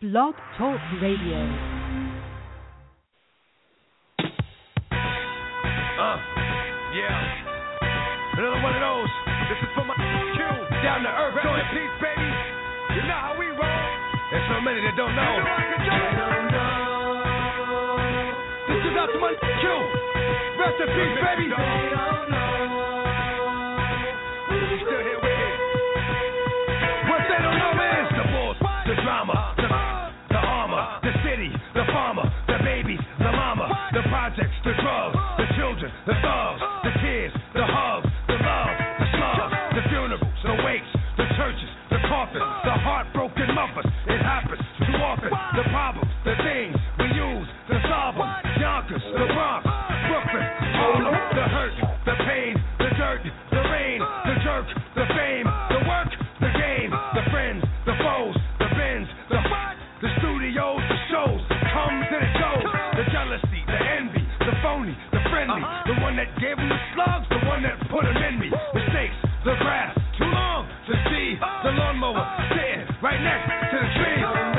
Blog Talk Radio. Uh, yeah. Another one of those. This is for my Q. Down to earth. going in peace, baby. You know how we roll. There's so many that don't know. This is out to my Q. Rest in peace, baby. control. Gave him the slugs, the one that put him in me. Mistakes, the grass, too long to see. The lawnmower, dead, right next to the tree.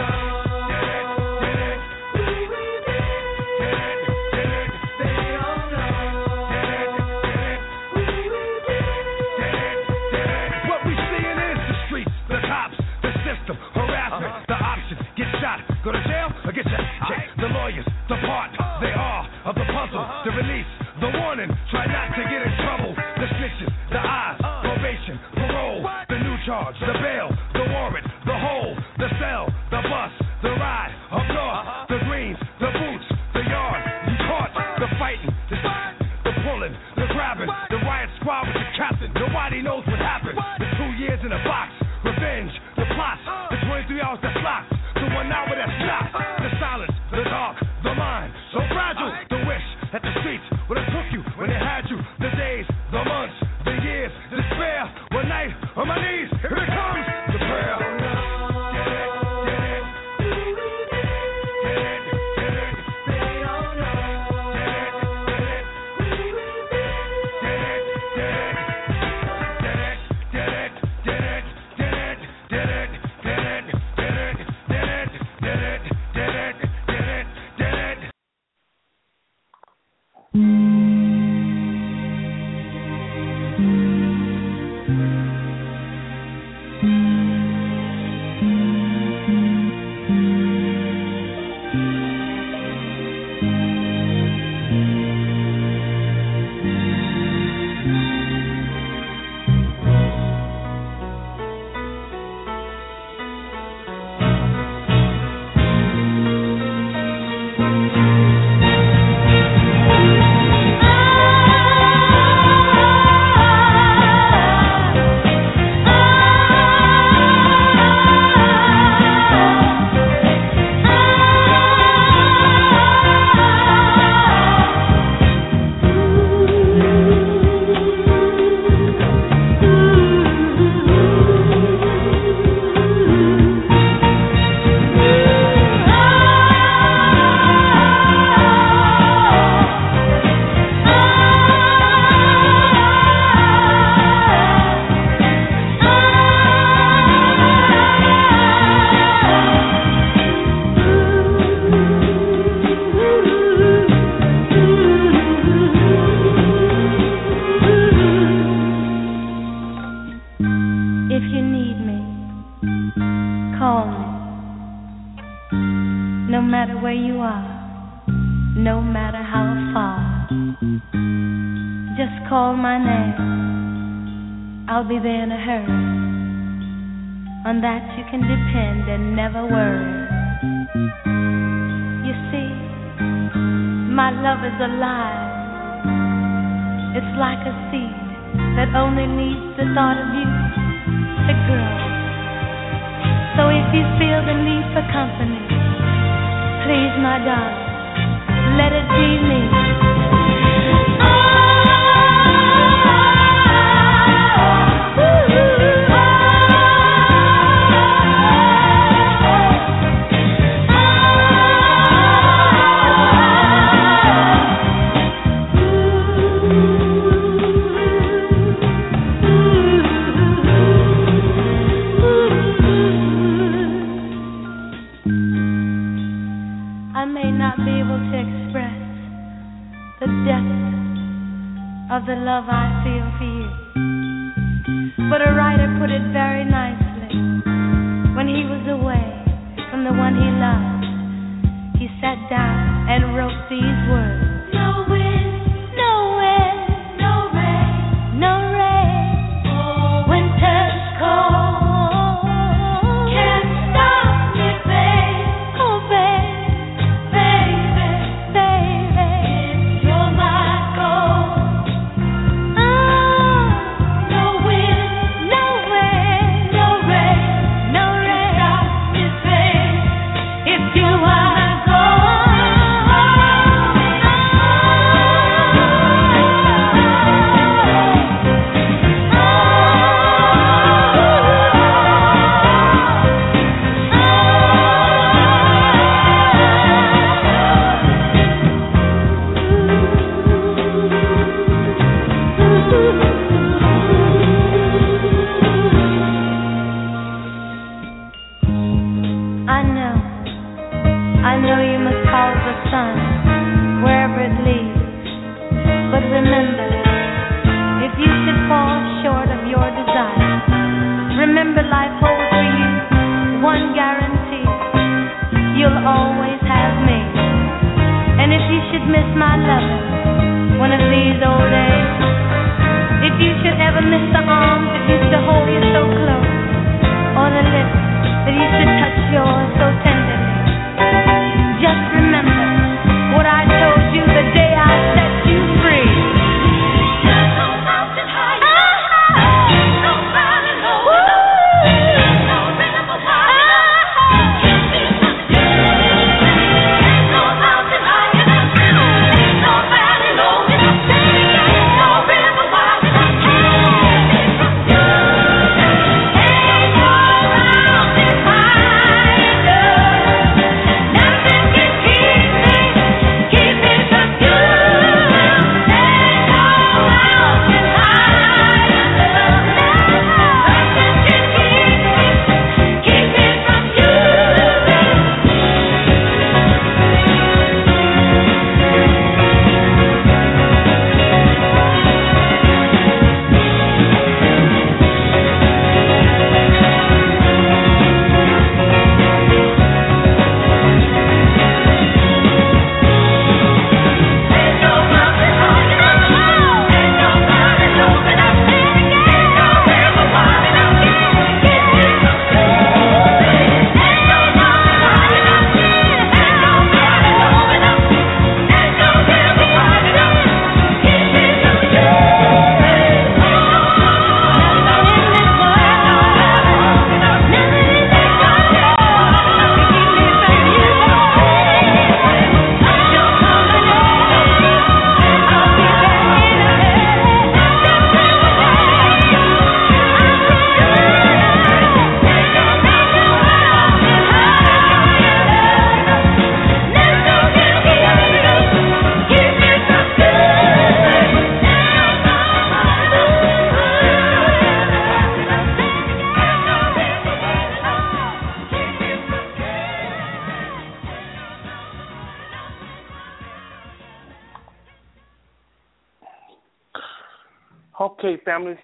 Welcome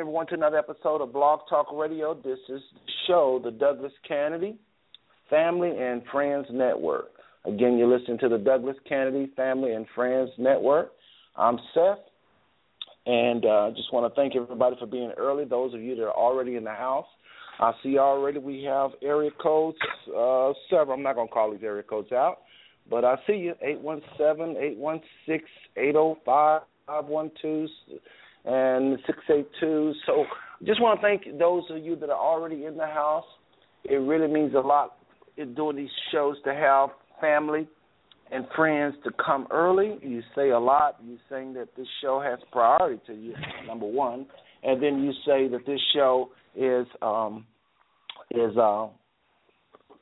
everyone to another episode of Blog Talk Radio. This is the show, the Douglas Canady Family and Friends Network. Again, you're listening to the Douglas Canady Family and Friends Network. I'm Seth, and I uh, just want to thank everybody for being early. Those of you that are already in the house, I see already we have area codes uh, several. I'm not going to call these area codes out, but I see you 817 816 805 512 and 682. So just want to thank those of you that are already in the house. It really means a lot in doing these shows to have family and friends to come early. You say a lot. You saying that this show has priority to you, number one, and then you say that this show is um, is uh,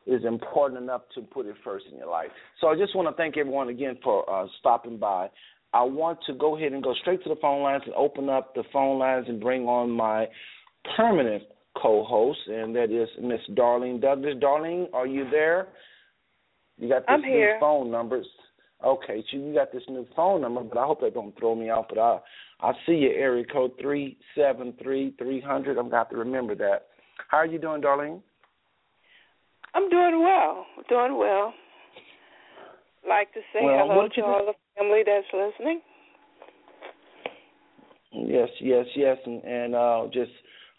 is important enough to put it first in your life. So I just want to thank everyone again for uh, stopping by. I want to go ahead and go straight to the phone lines and open up the phone lines and bring on my permanent co-host, and that is Miss Darlene Douglas. Darlene, are you there? You got this I'm new here. phone numbers. Okay, so you got this new phone number, but I hope that don't throw me off. But I I see your area code three seven three three hundred. I'm gonna have to remember that. How are you doing, Darlene? I'm doing well. Doing well. Like to say Well, hello to all the family that's listening. Yes, yes, yes, and, and uh, just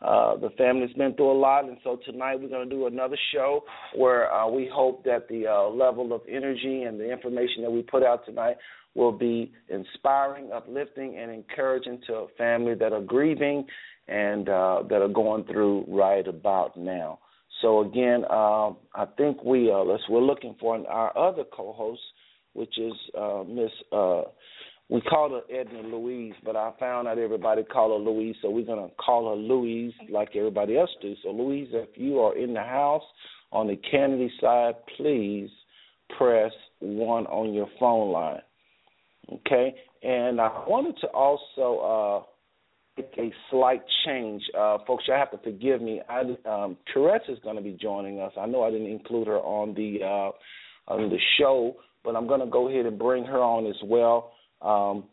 uh, the family's been through a lot, and so tonight we're going to do another show where uh, we hope that the uh, level of energy and the information that we put out tonight will be inspiring, uplifting, and encouraging to a family that are grieving and uh, that are going through right about now. So again, uh, I think we uh, let's, we're looking for our other co-host, which is uh, Miss. Uh, we called her Edna Louise, but I found out everybody call her Louise, so we're gonna call her Louise like everybody else do. So Louise, if you are in the house on the Canady side, please press one on your phone line. Okay, and I wanted to also uh, make a slight change, uh, folks. You have to forgive me. I, um, is going to be joining us. I know I didn't include her on the uh, on the show, but I'm going to go ahead and bring her on as well. Um,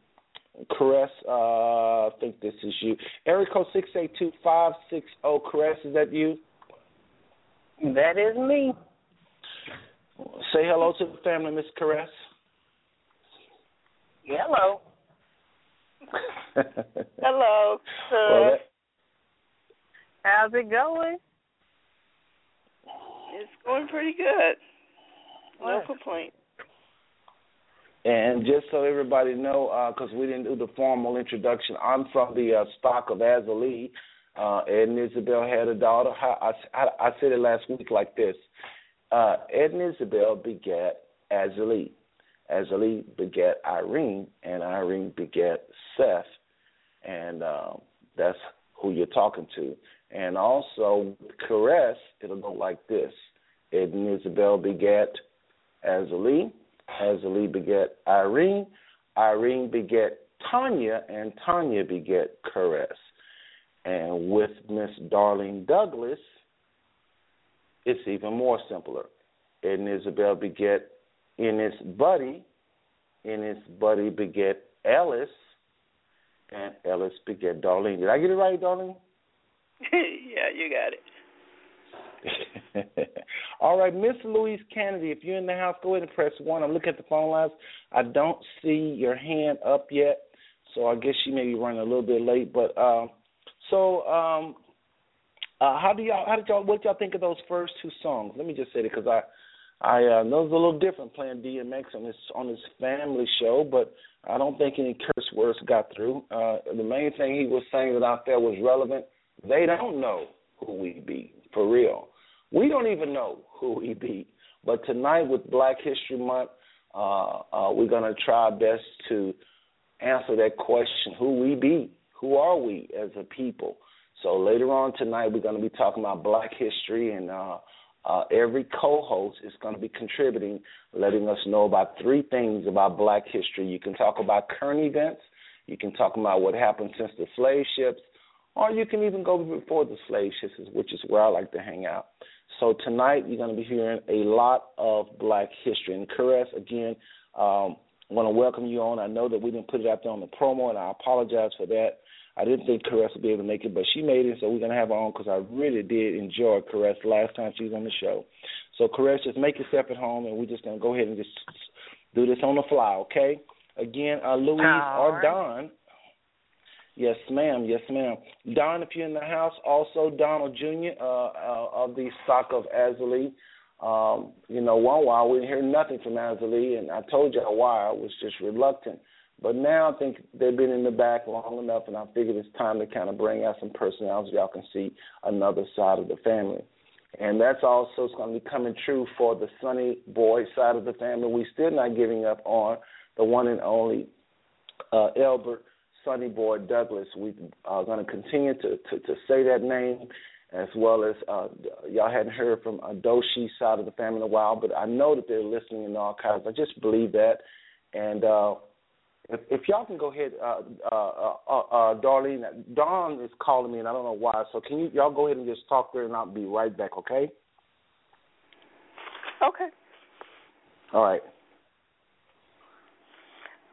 Caress, uh, I think this is you. Area code six eight two five six zero. Caress, is that you? That is me. Say hello to the family, Miss Caress. Hello. Hello. Well, that, How's it going? It's going pretty good. No What? And just so everybody know, because we didn't do the formal introduction, I'm from the uh, stock of Azalee. Uh, Ed and Isabel had a daughter. I, I, I said it last week like this. Uh, Ed and Isabel begat Azalee. Azalee begat Irene, and Irene begat Seth. And uh, that's who you're talking to. And also, Caress, it'll go like this. Ed and Isabel begat Azalee. Azalee beget Irene. Irene beget Tanya, and Tanya beget Caress. And with Miss Darlene Douglas, it's even more simpler. And Isabel beget Ennis Buddy. Ennis Buddy beget Ellis. And Ellis beget Darlene. Did I get it right, Darlene? yeah, you got it. All right, Miss Louise Canady, if you're in the house, go ahead and press one. I'm looking at the phone lines. I don't see your hand up yet, so I guess you may be running a little bit late. But uh, so, um, uh, how do y'all? How did y'all? What y'all think of those first two songs? Let me just say it because I, I uh, know it's a little different playing DMX on this on this family show, but I don't think any curse words got through. Uh, the main thing he was saying that out there was relevant. They don't know who we be for real. We don't even know who we be. But tonight, with Black History Month, uh, uh, we're going to try our best to answer that question who we be, who are we as a people. So later on tonight, we're going to be talking about Black history, and uh, uh, every co host is going to be contributing, letting us know about three things about Black history. You can talk about current events, you can talk about what happened since the slave ships, or you can even go before the slave ships, which is where I like to hang out. So tonight you're going to be hearing a lot of Black history. And Caress, again, um, I want to welcome you on. I know that we didn't put it out there on the promo, and I apologize for that. I didn't think Caress would be able to make it, but she made it, so we're going to have her on because I really did enjoy Caress last time she was on the show. So, Caress, just make yourself at home, and we're just going to go ahead and just do this on the fly, okay? Again, uh, Louise All or right. Don. Yes, ma'am. Yes, ma'am. Don, if you're in the house, also Donald Jr. Uh, uh, of the stock of Azalee. Um, you know, one while we didn't hear nothing from Azalee, and I told you why I was just reluctant. But now I think they've been in the back long enough, and I figured it's time to kind of bring out some personalities. Y'all can see another side of the family. And that's also going to be coming true for the Sonny Boy side of the family. We're still not giving up on the one and only uh, Elbert Sonny Boy Douglas. We are going to continue to, to, to say that name as well as uh, y'all hadn't heard from uh, Doshi's side of the family in a while, but I know that they're listening in the archives. I just believe that. And uh, if, if y'all can go ahead, uh, uh, uh, uh, Darlene, Dawn is calling me, and I don't know why. So can you y'all go ahead and just talk there, and I'll be right back, okay? Okay. All right.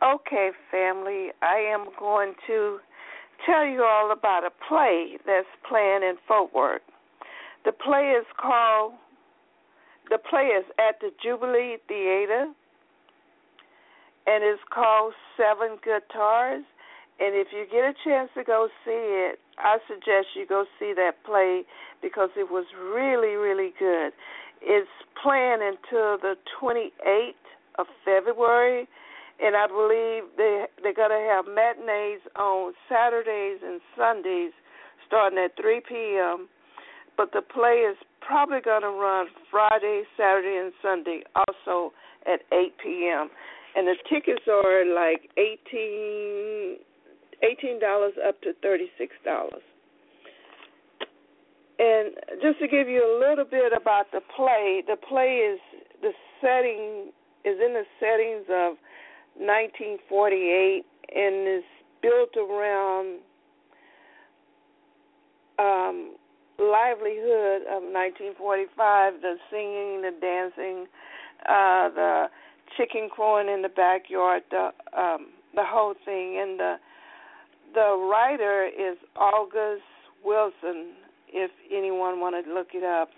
Okay, family. I am going to tell you all about a play that's playing in Fort Worth. The play is called the play is at the Jubilee Theater and it's called Seven Guitars. And if you get a chance to go see it, I suggest you go see that play because it was really, really good. It's playing until the 28th of February, and I believe they they're gonna have matinees on Saturdays and Sundays, starting at 3 p.m. But the play is probably gonna run Friday, Saturday, and Sunday, also at 8 p.m. And the tickets are like 18 eighteen dollars up to thirty six dollars. And just to give you a little bit about the play, the play is the setting is in the settings of 1948 and is built around um, livelihood of 1945, the singing, the dancing, uh, the chicken crowing in the backyard, the um, the whole thing, and the the writer is August Wilson, if anyone wanted to look it up.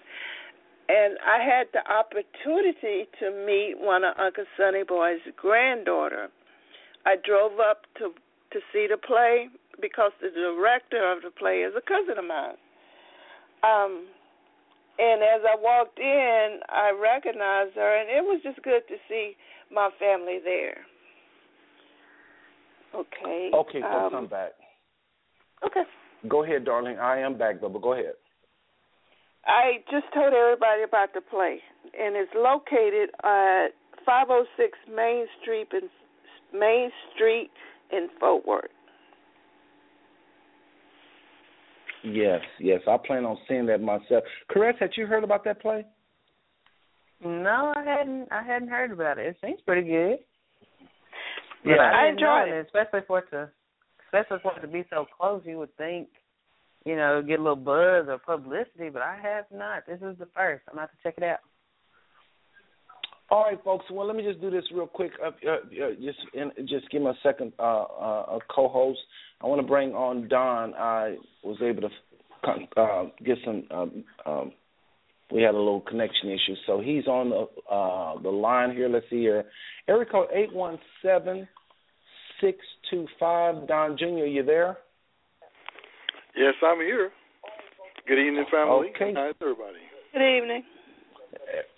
And I had the opportunity to meet one of Uncle Sonny Boy's granddaughter. I drove up to to see the play because the director of the play is a cousin of mine. Um, and as I walked in, I recognized her, and it was just good to see my family there. Okay. Okay, folks, um, I'm back. Okay. Go ahead, darling. I am back, though, but go ahead. I just told everybody about the play, and it's located uh, at 506 Main Street in Main Street in Fort Worth. Yes, yes. I plan on seeing that myself. Correct? Had you heard about that play? No, I hadn't. I hadn't heard about it. It seems pretty good. Yeah, But I I, enjoyed know it. especially for it to, especially for it to be so close. You would think, you know, get a little buzz or publicity, but I have not. This is the first. I'm about to check it out. All right, folks. Well, let me just do this real quick. Uh, uh, uh, just, in, just give me a second. Uh, uh, a co-host. I want to bring on Don. I was able to uh, get some. Um, um, we had a little connection issue, so he's on the uh, the line here. Let's see here. Area code eight one seven six two five. Don Junior, you there? Yes, I'm here. Good evening, family. Okay. How's everybody? Good evening.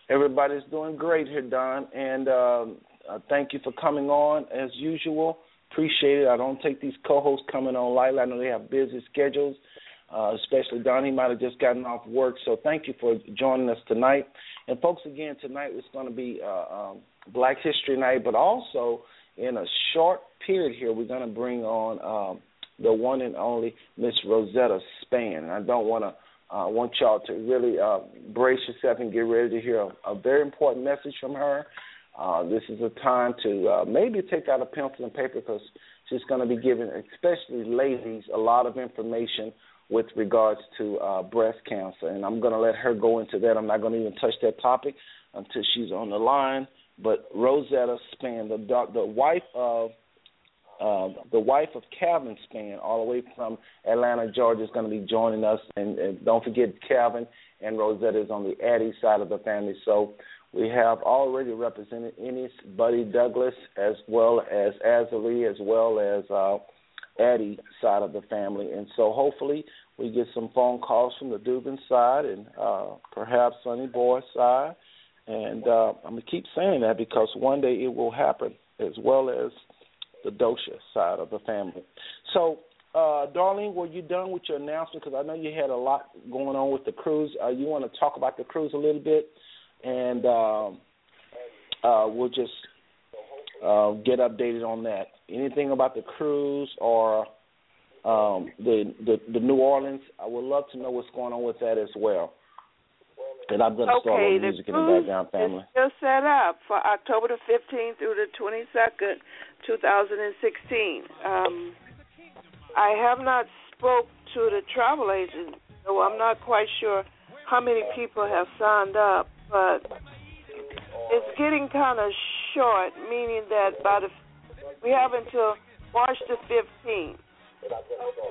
Everybody's doing great here, Don, and um, uh, thank you for coming on as usual. Appreciate it. I don't take these co-hosts coming on lightly. I know they have busy schedules, uh, especially Don. He might have just gotten off work, so thank you for joining us tonight. And folks, again, tonight is going to be uh, um, Black History Night, but also in a short period here, we're going to bring on um, the one and only Miss Rosetta Spann. I don't want to uh, want y'all to really uh, brace yourself and get ready to hear a, a very important message from her. Uh, this is a time to uh, maybe take out a pencil and paper because she's going to be giving, especially ladies, a lot of information with regards to uh, breast cancer. And I'm going to let her go into that. I'm not going to even touch that topic until she's on the line. But Rosetta Spann, the the wife of uh, the wife of Calvin Spann, all the way from Atlanta, Georgia, is going to be joining us. And, and don't forget, Calvin and Rosetta is on the Addie side of the family. So we have already represented Ennis, Buddy Douglas, as well as Azalea, as well as uh, Addie side of the family. And so hopefully we get some phone calls from the Dubin side and uh, perhaps Sonny Boy's side. And uh, I'm going to keep saying that because one day it will happen, as well as the Dosha side of the family. So, uh, Darlene, were you done with your announcement? Because I know you had a lot going on with the cruise. Uh, you want to talk about the cruise a little bit, and um, uh, we'll just uh, get updated on that. Anything about the cruise or um, the, the the New Orleans? I would love to know what's going on with that as well. And I'm going to start Okay, with the music in the background, family. is still set up for October the 15th through the 22nd, 2016. Um, I have not spoke to the travel agent, so I'm not quite sure how many people have signed up, but it's getting kind of short, meaning that by the we have until March the 15th.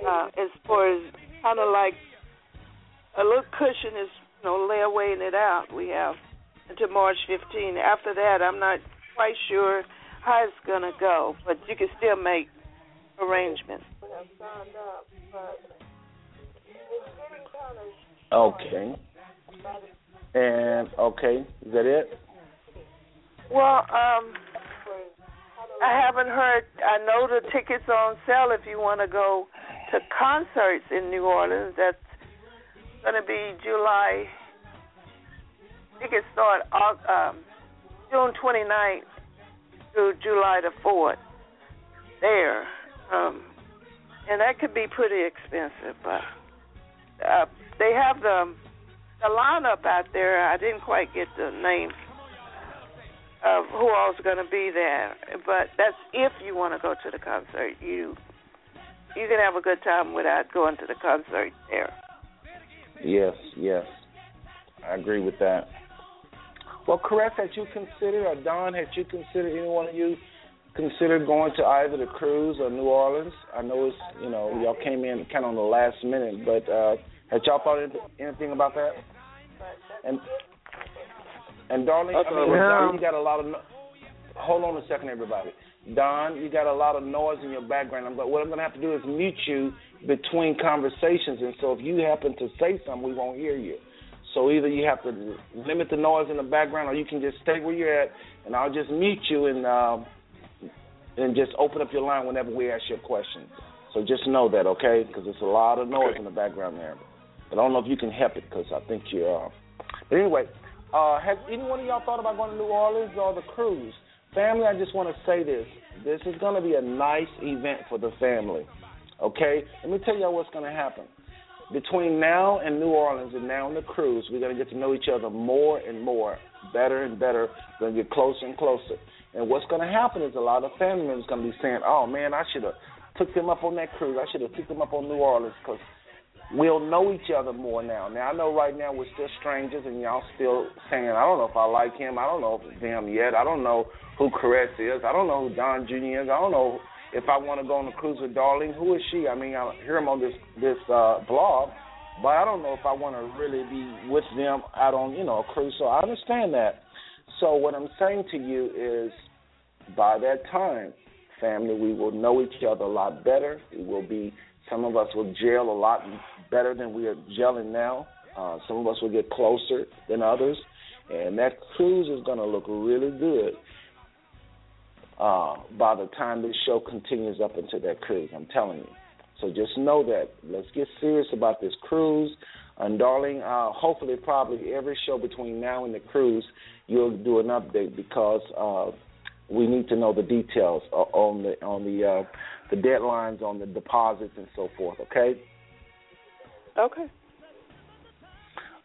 Uh, as far as kind of like a little cushion is, you know, layawaying it out. We have until March 15th. After that, I'm not quite sure how it's gonna go, but you can still make arrangements. Okay. And okay, is that it? Well, um, I haven't heard. I know the tickets are on sale if you want to go to concerts in New Orleans. That's going to be July. Tickets start um, June 29th through July the 4th. There, um, and that could be pretty expensive, but uh, they have the the lineup out there. I didn't quite get the name of who all's going to be there, but that's if you want to go to the concert. You you can have a good time without going to the concert there. Yes, yes, I agree with that. Well, Caress, had you considered, or Don, had you considered any one of you considered going to either the cruise or New Orleans? I know it's you know y'all came in kind of on the last minute, but uh, had y'all thought anything about that? And and darling, I mean, Don, you got a lot of. No- Hold on a second, everybody. Don, you got a lot of noise in your background. I'm, what I'm going to have to do is mute you between conversations, and so if you happen to say something, we won't hear you. So either you have to limit the noise in the background, or you can just stay where you're at, and I'll just mute you and um, and just open up your line whenever we ask you a question. So just know that, okay? Because there's a lot of noise okay. in the background there. But I don't know if you can help it because I think you're. Uh... But anyway, uh, has any one of y'all thought about going to New Orleans or the cruise? Family, I just want to say this. This is going to be a nice event for the family. Okay? Let me tell y'all what's going to happen. Between now and New Orleans and now and the cruise, we're going to get to know each other more and more, better and better. We're going to get closer and closer. And what's going to happen is a lot of family members going to be saying, "Oh man, I should have took them up on that cruise. I should have took them up on New Orleans because we'll know each other more now. Now I know right now we're still strangers, and y'all still saying, I don't know if I like him. I don't know if it's him yet. I don't know who Caress is. I don't know who Don Jr. is. I don't know if I want to go on a cruise with Darling. Who is she? I mean, I hear him on this this uh, blog, but I don't know if I want to really be with them out on you know a cruise. So I understand that. So what I'm saying to you is, by that time, family, we will know each other a lot better. We will be some of us will gel a lot better than we are gelling now. Uh, some of us will get closer than others, and that cruise is going to look really good uh, by the time this show continues up into that cruise. I'm telling you. So just know that. Let's get serious about this cruise. And darling, uh, hopefully, probably every show between now and the cruise, you'll do an update because uh, we need to know the details on the on the uh, the deadlines on the deposits and so forth. Okay. Okay.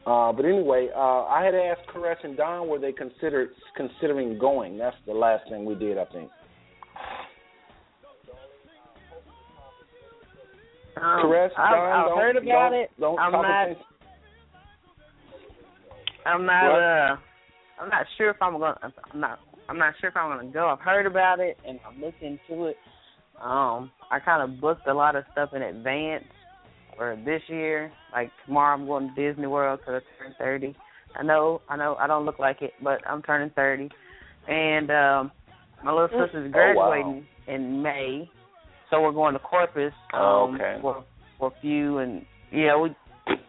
Uh, but anyway, uh, I had asked Caress and Don were they considered considering going. That's the last thing we did, I think. Um, Caress, I've, Don, I've don't, heard about don't, it. Don't I'm not. I'm not. What? Uh, I'm not sure if I'm gonna. I'm not. I'm not sure if I'm gonna go. I've heard about it and I'm looking into it. Um, I kind of booked a lot of stuff in advance for this year. Like tomorrow, I'm going to Disney World because I turn 30. I know, I know, I don't look like it, but I'm turning 30, and um, my little sister's graduating oh, wow. in May, so we're going to Corpus um, Oh, okay. for for a few, and yeah, we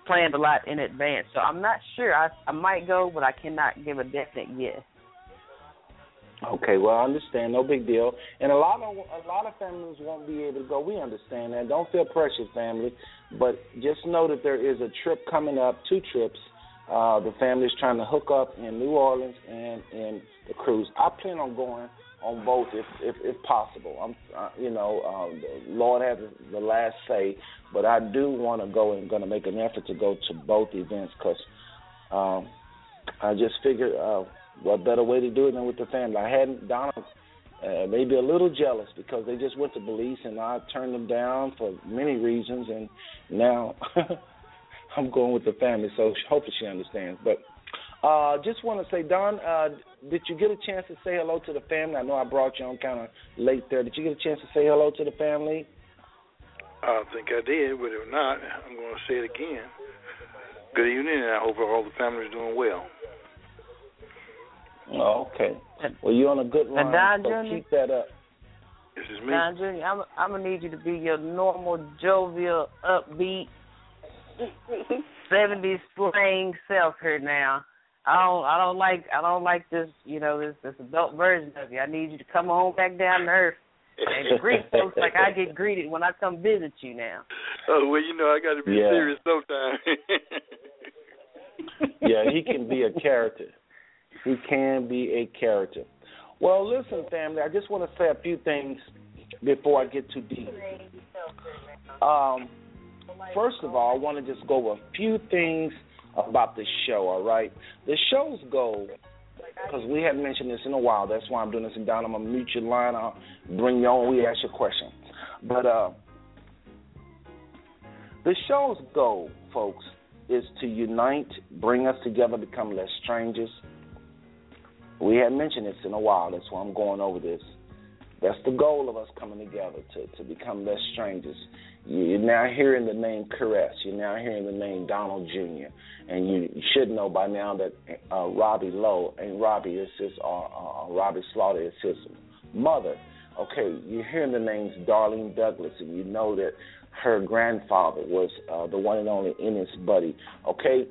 planned a lot in advance. So I'm not sure. I I might go, but I cannot give a definite yes. Okay, well, I understand, no big deal. And a lot of a lot of families won't be able to go. We understand that. Don't feel pressured, family. But just know that there is a trip coming up, two trips. Uh, the family's trying to hook up in New Orleans and in the cruise. I plan on going on both if if, if possible. I'm, uh, you know, um, the Lord has the last say, but I do want to go and going to make an effort to go to both events because um, I just figured. Uh, what better way to do it than with the family? I hadn't Donna uh, maybe a little jealous because they just went to Belize and I turned them down for many reasons, and now I'm going with the family. So hopefully she understands. But Uh, just want to say, Don, uh, did you get a chance to say hello to the family? I know I brought you on kind of late there. Did you get a chance to say hello to the family? I think I did, but if not, I'm going to say it again. Good evening, and I hope all the family is doing well. Oh, okay. Well, you're on a good line, Don so Jr.? keep that up. This is me. Now, Junior, I'm, I'm gonna need you to be your normal, jovial, upbeat, '70s slang self here now. I don't, I don't like, I don't like this, you know, this this adult version of you. I need you to come on back down to earth and greet folks like I get greeted when I come visit you now. Oh well, you know I got to be Yeah. serious sometimes. yeah, he can be a character. He can be a character. Well, listen, family, I just want to say a few things before I get too deep. Um, first of all, I want to just go a few things about the show, all right? The show's goal, because we haven't mentioned this in a while, that's why I'm doing this. And Don, I'm going to mute your line. I'll bring you on. We ask your question. But uh, the show's goal, folks, is to unite, bring us together, become less strangers. We hadn't mentioned this in a while. That's why I'm going over this. That's the goal of us coming together to, to become less strangers. You're now hearing the name Caress. You're now hearing the name Donald Jr. And you, should know by now that uh, Robbie Lowe and Robbie is his, uh, uh, Robbie Slaughter is his mother. Okay, you're hearing the names Darlene Douglas, and you know that her grandfather was uh, the one and only Ennis Buddy. Okay,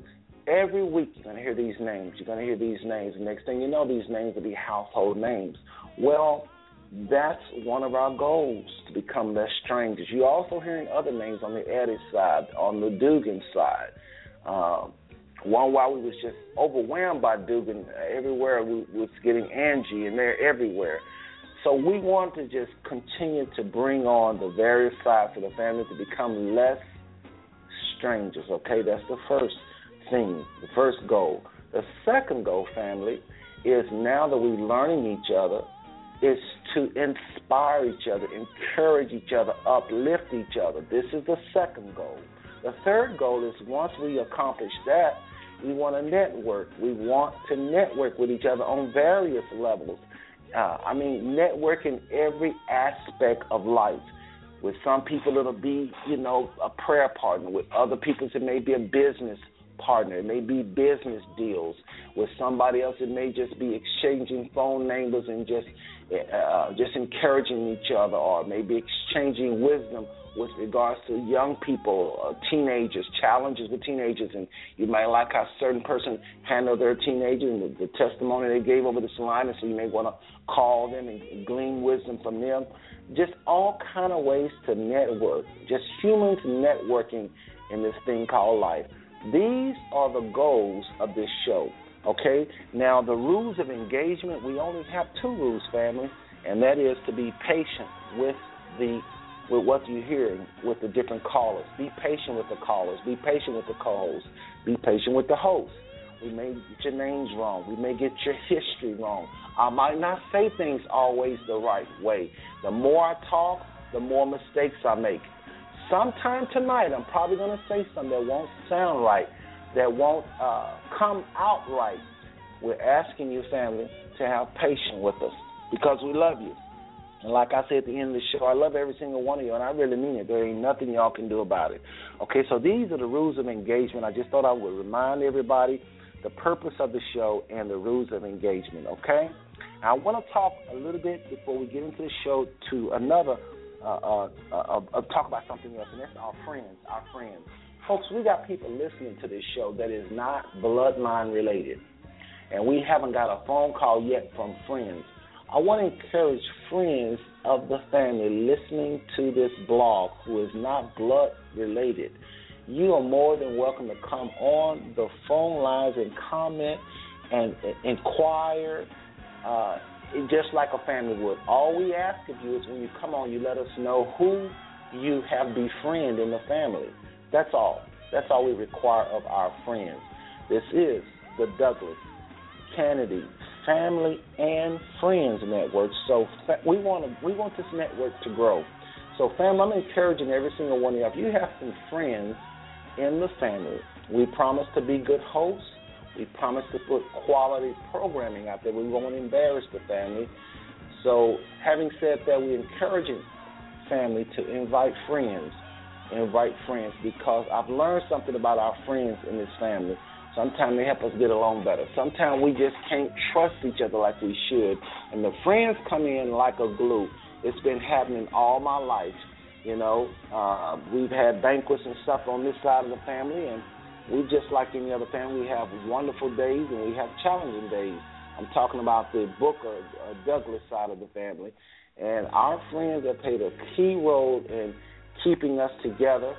every week you're going to hear these names. You're going to hear these names. The next thing you know, these names will be household names. Well, that's one of our goals to become less strangers. You're also hearing other names on the Eddie side, on the Dugan side. Um, one while we was just overwhelmed by Dugan, everywhere we was getting Angie, and they're everywhere. So we want to just continue to bring on the various sides of the family to become less strangers. Okay, that's the first thing, the first goal. The second goal, family, is now that we're learning each other, is to inspire each other, encourage each other, uplift each other. This is the second goal. The third goal is once we accomplish that, we want to network. We want to network with each other on various levels. Uh, I mean, network in every aspect of life. With some people, it'll be, you know, a prayer partner. With other people, it may be a business partner. It may be business deals. With somebody else, it may just be exchanging phone numbers and just uh, just encouraging each other, or maybe exchanging wisdom with regards to young people, uh, teenagers, challenges with teenagers, and you might like how certain person handled their teenager and the, the testimony they gave over this line, and so you may want to call them and glean wisdom from them. Just all kind of ways to network, just humans networking in this thing called life. These are the goals of this show. Okay? Now, the rules of engagement, we only have two rules, family, and that is to be patient with the with what you're hearing with the different callers. Be patient with the callers. Be patient with the co-hosts. Be patient with the host. We may get your names wrong. We may get your history wrong. I might not say things always the right way. The more I talk, the more mistakes I make. Sometime tonight, I'm probably going to say something that won't sound right, that won't uh, come out right. We're asking you, family, to have patience with us because we love you. And like I said at the end of the show, I love every single one of you, and I really mean it. There ain't nothing y'all can do about it. Okay, so these are the rules of engagement. I just thought I would remind everybody the purpose of the show and the rules of engagement. Okay, I want to talk a little bit before we get into the show to another uh, uh, uh, uh, talk about something else, and that's our friends. Our friends, folks, we got people listening to this show that is not bloodline related, and we haven't got a phone call yet from friends. I want to encourage friends of the family listening to this blog who is not blood related. You are more than welcome to come on the phone lines and comment and, inquire, uh, just like a family would. All we ask of you is when you come on, you let us know who you have befriended in the family. That's all. That's all we require of our friends. This is the Douglas Canady Family and Friends Network. So we want to we want this network to grow. So, fam, I'm encouraging every single one of you. If you have some friends in the family, we promise to be good hosts. We promise to put quality programming out there. We won't embarrass the family. So, having said that, we're encouraging family to invite friends, invite friends because I've learned something about our friends in this family. Sometimes they help us get along better. Sometimes we just can't trust each other like we should. And the friends come in like a glue. It's been happening all my life. You know, uh, we've had banquets and stuff on this side of the family, and we just like any other family. We have wonderful days and we have challenging days. I'm talking about the Booker uh, Douglas side of the family, and our friends have played a key role in keeping us together,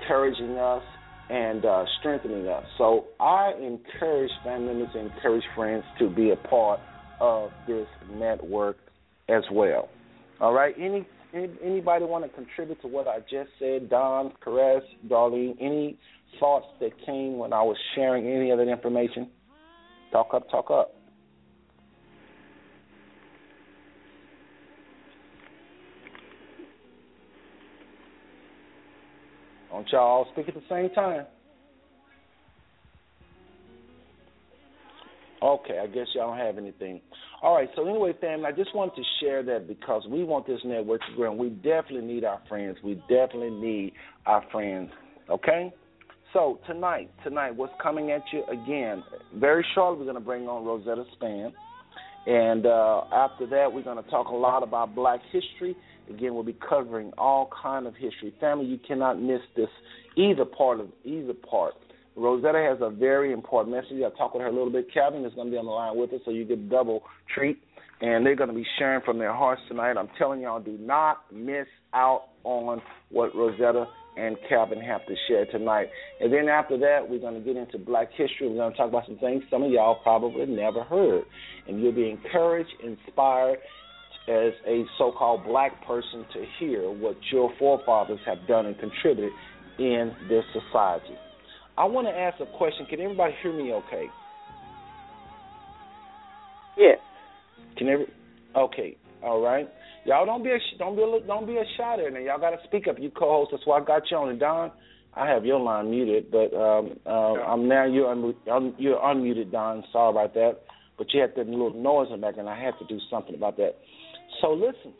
encouraging us, and uh, strengthening us. So I encourage family members, and encourage friends to be a part of this network as well. All right. Any anybody want to contribute to what I just said? Don, Caress, Darlene, any thoughts that came when I was sharing any of that information? Talk up, talk up. Don't y'all all speak at the same time? Okay, I guess y'all don't have anything. All right, so anyway, family, I just wanted to share that because we want this network to grow, and we definitely need our friends. We definitely need our friends. Okay. So tonight, tonight, what's coming at you again? Very shortly, we're going to bring on Rosetta Spann, and uh, after that, we're going to talk a lot about Black history. Again, we'll be covering all kind of history. Family, you cannot miss this either part of either part. Rosetta has a very important message. I talked with her a little bit. Calvin is going to be on the line with us, so you get double treat. And they're going to be sharing from their hearts tonight. I'm telling y'all, do not miss out on what Rosetta and Calvin have to share tonight. And then after that, we're going to get into Black history. We're going to talk about some things some of y'all probably never heard. And you'll be encouraged, inspired as a so called black person to hear what your forefathers have done and contributed in this society. I want to ask a question. Can everybody hear me okay? Yes. Can every Okay. All right. Y'all don't be a don't be a, don't be a shy there. Now y'all got to speak up. You co-host. That's why I got you on. And Don, I have your line muted, but um, uh, I'm now you're un, you're unmuted, Don. Sorry about that. But you had that little noise in the back, and I had to do something about that. So listen,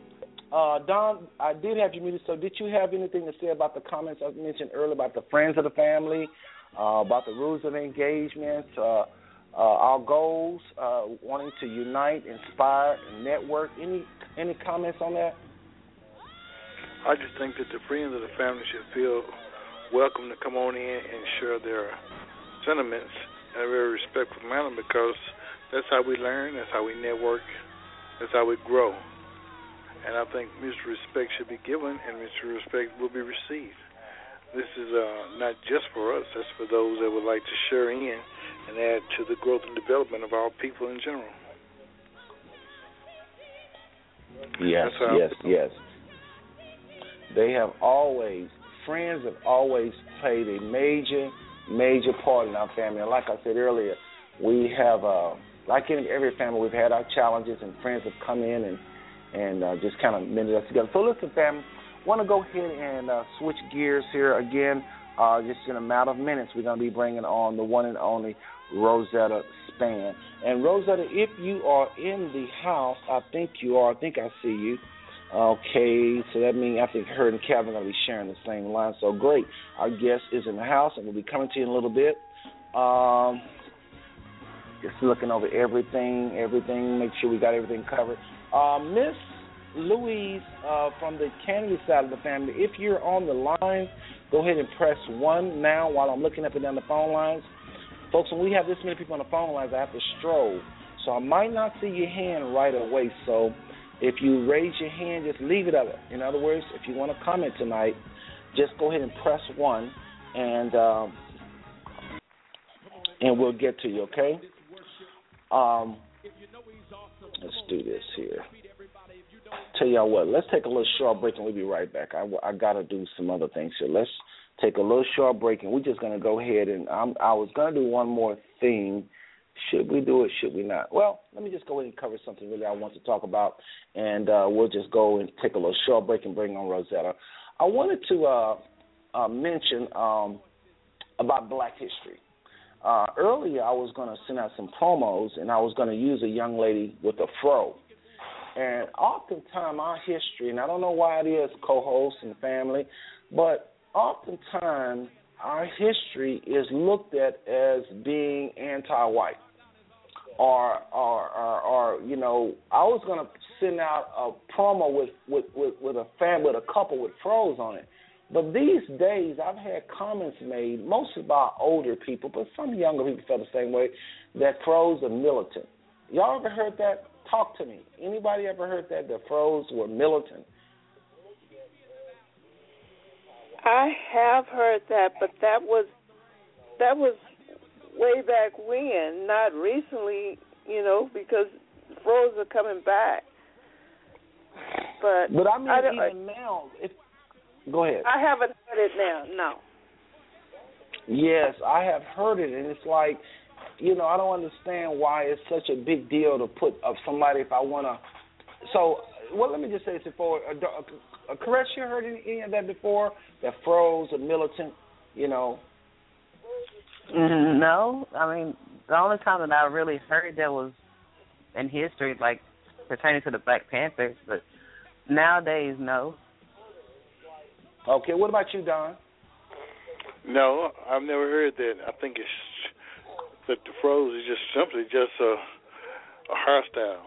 uh, Don, I did have you muted. So did you have anything to say about the comments I mentioned earlier about the friends of the family, uh, about the rules of engagement? Uh, uh, our goals, uh, wanting to unite, inspire, and network. Any any comments on that? I just think that the friends of the family should feel welcome to come on in and share their sentiments in a very respectful manner because that's how we learn, that's how we network, that's how we grow. And I think mutual respect should be given and mutual respect will be received. This is uh, not just for us, that's for those that would like to share in and add to the growth and development of our people in general. Yes, yes, yes. They have always, friends have always played a major, major part in our family. And like I said earlier, we have, uh, like in every family, we've had our challenges, and friends have come in and and uh, just kind of mended us together. So listen, family, want to go ahead and uh, switch gears here again. Uh, just in a matter of minutes, we're going to be bringing on the one and only Rosetta Spann. And Rosetta, if you are in the house, I think you are. I think I see you. Okay, so that means I think her and Kevin are going to be sharing the same line. So great. Our guest is in the house, and we'll be coming to you in a little bit. Um, just looking over everything, everything, make sure we got everything covered. Uh, Miss Louise uh, from the Canady side of the family, if you're on the line, go ahead and press one now while I'm looking up and down the phone lines. Folks, when we have this many people on the phone lines, I have to stroll. So I might not see your hand right away. So if you raise your hand, just leave it up. In other words, if you want to comment tonight, just go ahead and press one, and um, and we'll get to you. Okay. Um, let's do this here. Tell y'all what, let's take a little short break and we'll be right back. I, I got to do some other things here. Let's take a little short break, and we're just going to go ahead and I'm, I was going to do one more thing. Should we do it? Should we not? Well, let me just go ahead and cover something really I want to talk about, and uh, we'll just go and take a little short break and bring on Rosetta. I wanted to uh, uh, mention um, about Black history. uh, earlier I was going to send out some promos, and I was going to use a young lady with a fro. And oftentimes our history, and I don't know why it is, co-hosts and family, but oftentimes our history is looked at as being anti-white. Or, or, or, or, you know, I was gonna send out a promo with with with, with a fan with a couple with fros on it, but these days, I've had comments made, mostly by older people, but some younger people felt the same way, that fros are militant. Y'all ever heard that? Talk to me. Anybody ever heard that the fros were militant? I have heard that, but that was that was way back when, not recently, you know, because fros are coming back. But but I mean, I even now, if Go ahead. I haven't heard it now. No. Yes, I have heard it, and it's like, you know, I don't understand why it's such a big deal to put of somebody if I want to. So, well, let me just say this before. Uh, uh, correct, you heard any, any of that before? That fros a militant, you know. Mm, no, I mean the only time that I really heard that was in history, like pertaining to the Black Panthers, but nowadays, no. Okay, what about you, Don? No, I've never heard that. I think it's that the froze is just simply just a a hairstyle.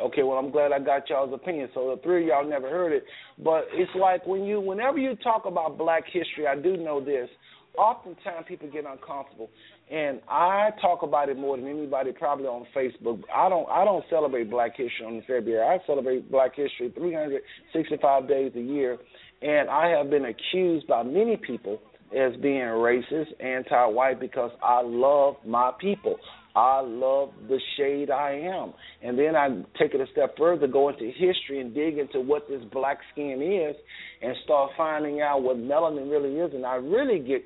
Okay, well I'm glad I got y'all's opinion. So the three of y'all never heard it, but it's like when you, whenever you talk about Black history, I do know this. Oftentimes people get uncomfortable, and I talk about it more than anybody probably on Facebook. I don't, I don't celebrate Black History on February. I celebrate Black History 365 days a year, and I have been accused by many people as being racist, anti-white because I love my people. I love the shade I am. And then I take it a step further, go into history and dig into what this black skin is and start finding out what melanin really is. And I really get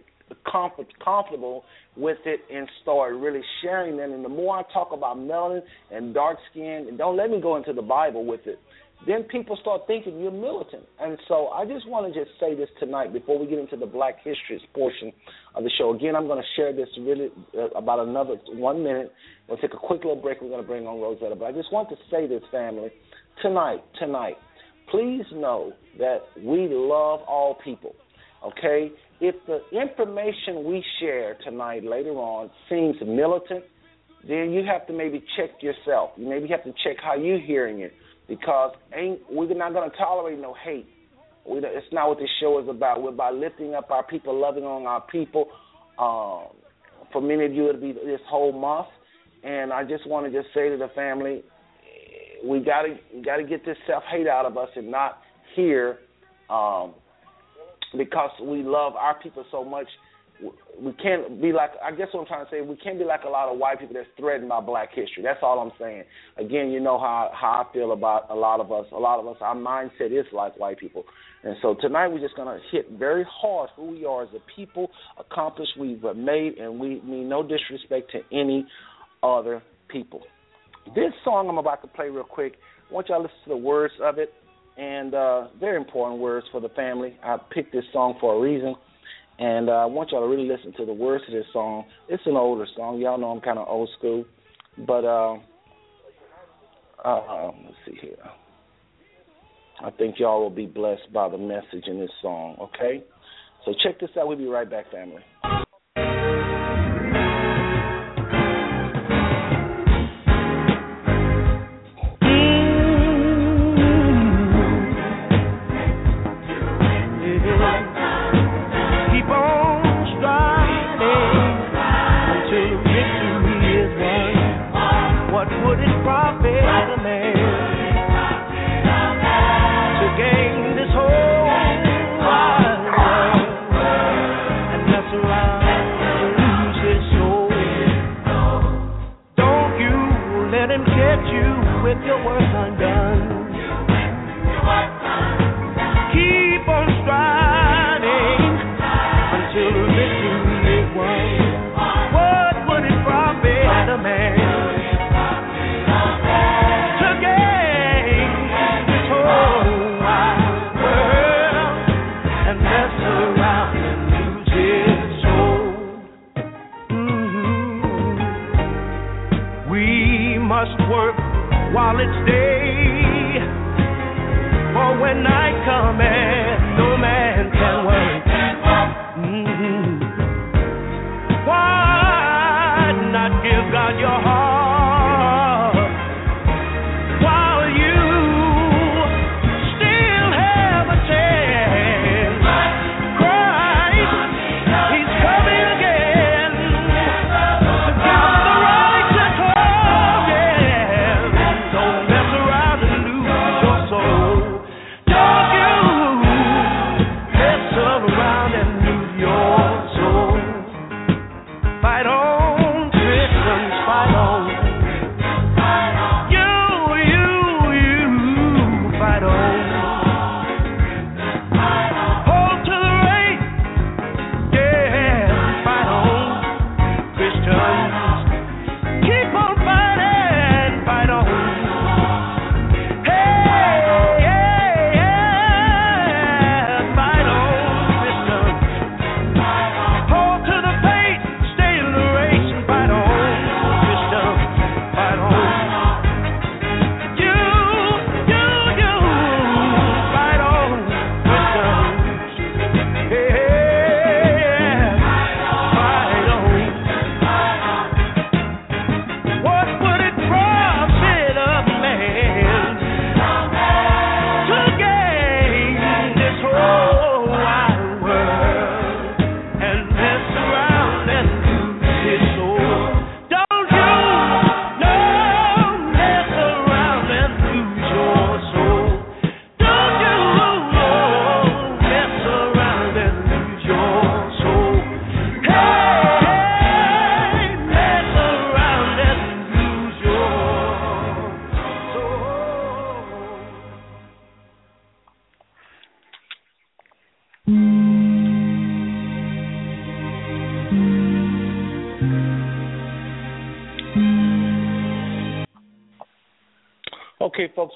comfort, comfortable with it and start really sharing them. And the more I talk about melanin and dark skin, and don't let me go into the Bible with it, then people start thinking you're militant. And so I just want to just say this tonight before we get into the Black History portion of the show. Again, I'm going to share this really uh, about another one minute. We'll take a quick little break. We're going to bring on Rosetta. But I just want to say this, family, tonight, tonight, please know that we love all people. Okay? If the information we share tonight, later on, seems militant, then you have to maybe check yourself. You maybe have to check how you're hearing it because ain't we're not going to tolerate no hate. We, it's not what this show is about. We're about lifting up our people, loving on our people. Um, for many of you, it'll be this whole month, and I just want to just say to the family, we got to got to get this self hate out of us and not here, um, because we love our people so much we can't be like I guess what I'm trying to say we can't be like a lot of white people that's threatened by black history. That's all I'm saying. Again, you know how how I feel about a lot of us. A lot of us our mindset is like white people. And so tonight we're just gonna hit very hard who we are as a people, accomplished we've made and we mean no disrespect to any other people. This song I'm about to play real quick, I want y'all to listen to the words of it and uh very important words for the family. I picked this song for a reason and uh, I want y'all to really listen to the words of this song. It's an older song. Y'all know I'm kind of old school. But uh, uh, let's see here. I think y'all will be blessed by the message in this song, okay? So check this out. We'll be right back, family.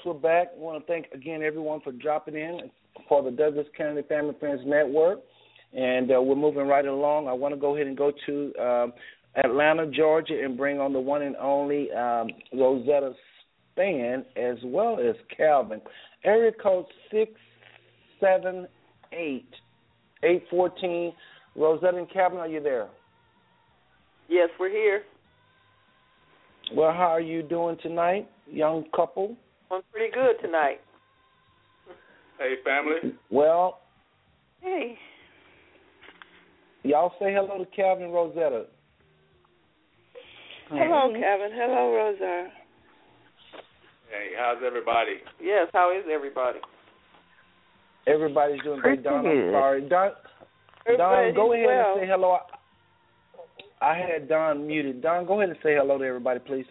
We're back. I want to thank again everyone for dropping in for the Douglas Canady Family Friends Network. And uh, we're moving right along. I want to go ahead and go to um, Atlanta, Georgia, and bring on the one and only um, Rosetta Spann as well as Calvin. Area code 678 814. Rosetta and Calvin, are you there? Yes, we're here. Well, how are you doing tonight, young couple? I'm pretty good tonight. Hey, family. Well, Hey. y'all say hello to Calvin and Rosetta. Hello, Kevin. Hello, Rosa. Hey, how's everybody? Yes, how is everybody? Everybody's doing great. Pretty Don, I'm good. sorry. Don, Don, go ahead well. and say hello. I had Don muted. Don, go ahead and say hello to everybody, please.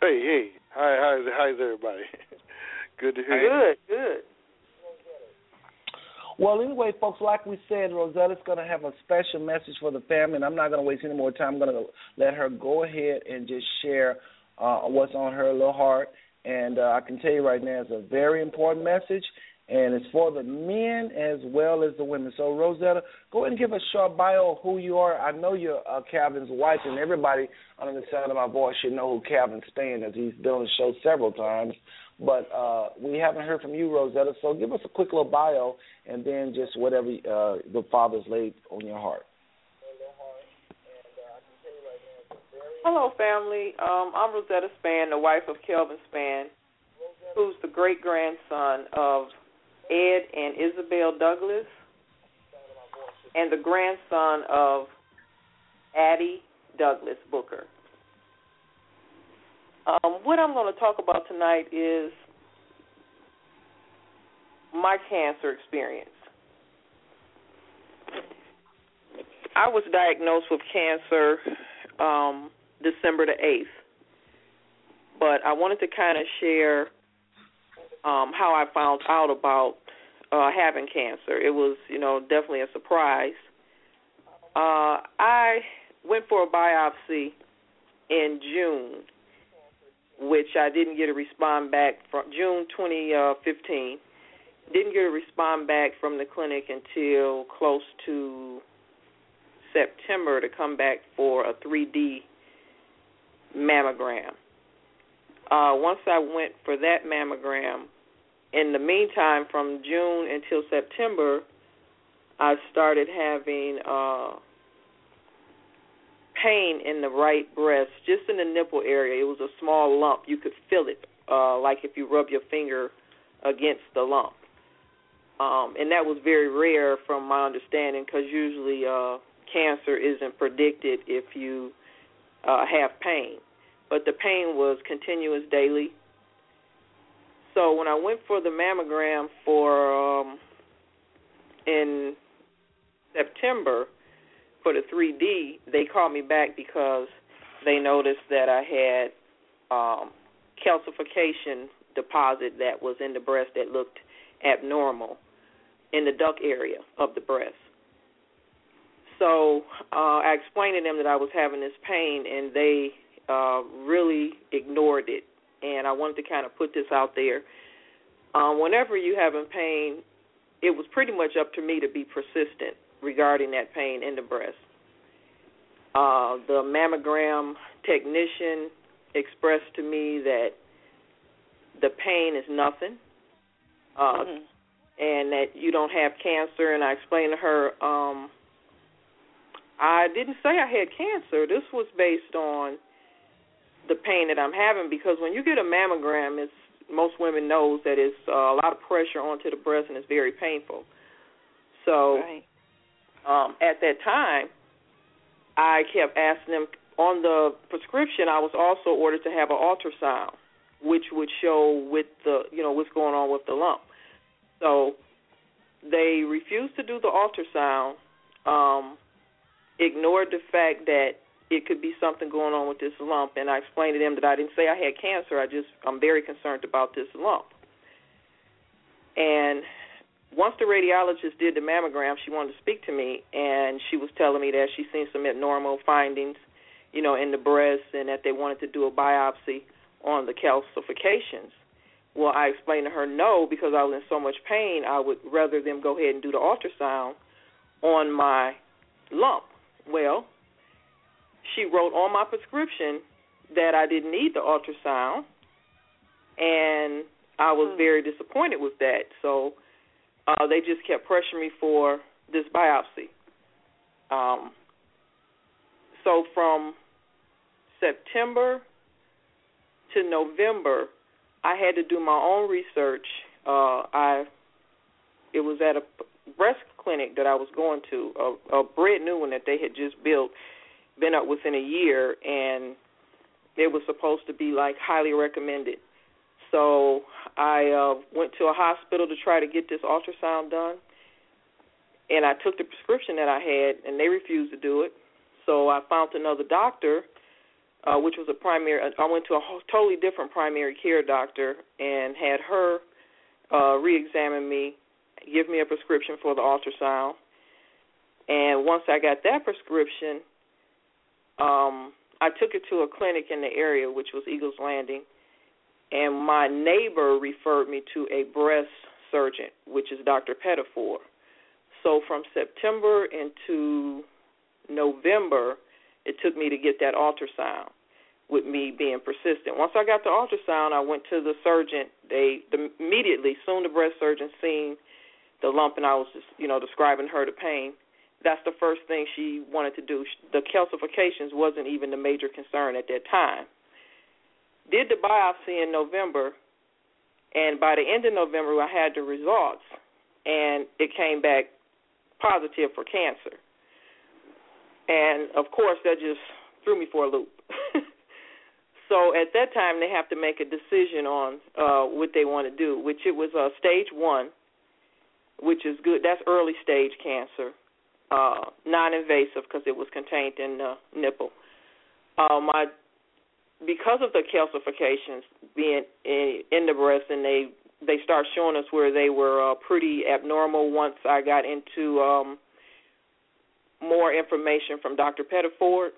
Hey, hey. Hi, how's, how's everybody? Good to hear you. Good, good. Well, anyway, folks, like we said, Rosetta's going to have a special message for the family, and I'm not going to waste any more time. I'm going to let her go ahead and just share uh, what's on her little heart. And uh, I can tell you right now, it's a very important message, and it's for the men as well as the women. So, Rosetta, go ahead and give a short bio of who you are. I know you're uh, Calvin's wife, and everybody under the sound of my voice should know who Calvin Spann is. He's been on the show several times. But uh, we haven't heard from you, Rosetta. So give us a quick little bio, and then just whatever uh, the Father's laid on your heart. Hello, family. Um, I'm Rosetta Spann, the wife of Kelvin Spann, who's the great grandson of Ed and Isabel Douglas, and the grandson of Addie Douglas Booker. Um, what I'm going to talk about tonight is my cancer experience. I was diagnosed with cancer um, December the 8th, but I wanted to kind of share um, how I found out about uh, having cancer. It was, you know, definitely a surprise. Uh, I went for a biopsy in June, which I didn't get a response back from June 2015. Didn't get a response back from the clinic until close to September to come back for a 3D mammogram. Uh, once I went for that mammogram, in the meantime, from June until September, I started having uh, pain in the right breast, just in the nipple area. It was a small lump. You could feel it, uh, like if you rub your finger against the lump. Um, and that was very rare from my understanding because usually uh, cancer isn't predicted if you uh, have pain. But the pain was continuous daily. So when I went for the mammogram for um, in September for the 3D, they called me back because they noticed that I had um, calcification deposit that was in the breast that looked abnormal in the duct area of the breast. So uh, I explained to them that I was having this pain, and they uh, really ignored it. And I wanted to kind of put this out there. Um, whenever you having pain, it was pretty much up to me to be persistent regarding that pain in the breast. Uh, the mammogram technician expressed to me that the pain is nothing, uh, mm-hmm. and that you don't have cancer. And I explained to her, um, I didn't say I had cancer. This was based on the pain that I'm having because when you get a mammogram, it's most women knows that it's uh, a lot of pressure onto the breast and it's very painful. So right um, at that time, I kept asking them on the prescription. I was also ordered to have an ultrasound, which would show with the you know what's going on with the lump. So they refused to do the ultrasound, um, ignored the fact that it could be something going on with this lump, and I explained to them that I didn't say I had cancer. I just I'm very concerned about this lump. And once the radiologist did the mammogram, she wanted to speak to me, and she was telling me that she seen some abnormal findings, you know, in the breast, and that they wanted to do a biopsy on the calcifications. Well, I explained to her no because I was in so much pain. I would rather them go ahead and do the ultrasound on my lump. Well, she wrote on my prescription that I didn't need the ultrasound, and I was hmm. very disappointed with that. So uh, they just kept pressuring me for this biopsy. Um, so from September to November, I had to do my own research. Uh, I it was at a breast clinic that I was going to, a, a brand new one that they had just built, been up within a year, and it was supposed to be like highly recommended. So I uh, went to a hospital to try to get this ultrasound done, and I took the prescription that I had, and they refused to do it. So I found another doctor, uh, which was a primary. I went to a totally different primary care doctor and had her uh, re-examine me, give me a prescription for the ultrasound. And once I got that prescription, um, I took it to a clinic in the area, which was Eagles Landing, and my neighbor referred me to a breast surgeon, which is Dr. Pettifor. So from September into November, it took me to get that ultrasound with me being persistent. Once I got the ultrasound, I went to the surgeon. They the, immediately, soon the breast surgeon seen the lump, and I was just, you know, describing her the pain. That's the first thing she wanted to do. The calcifications wasn't even the major concern at that time did the biopsy in November, and by the end of November, I had the results, and it came back positive for cancer. And of course, that just threw me for a loop. so at that time, they have to make a decision on uh, what they want to do, which it was uh, stage one, which is good. That's early stage cancer, uh, non-invasive because it was contained in the nipple. Uh, my because of the calcifications being in, in the breast, and they they start showing us where they were uh, pretty abnormal. Once I got into um, more information from Dr. Pettiford,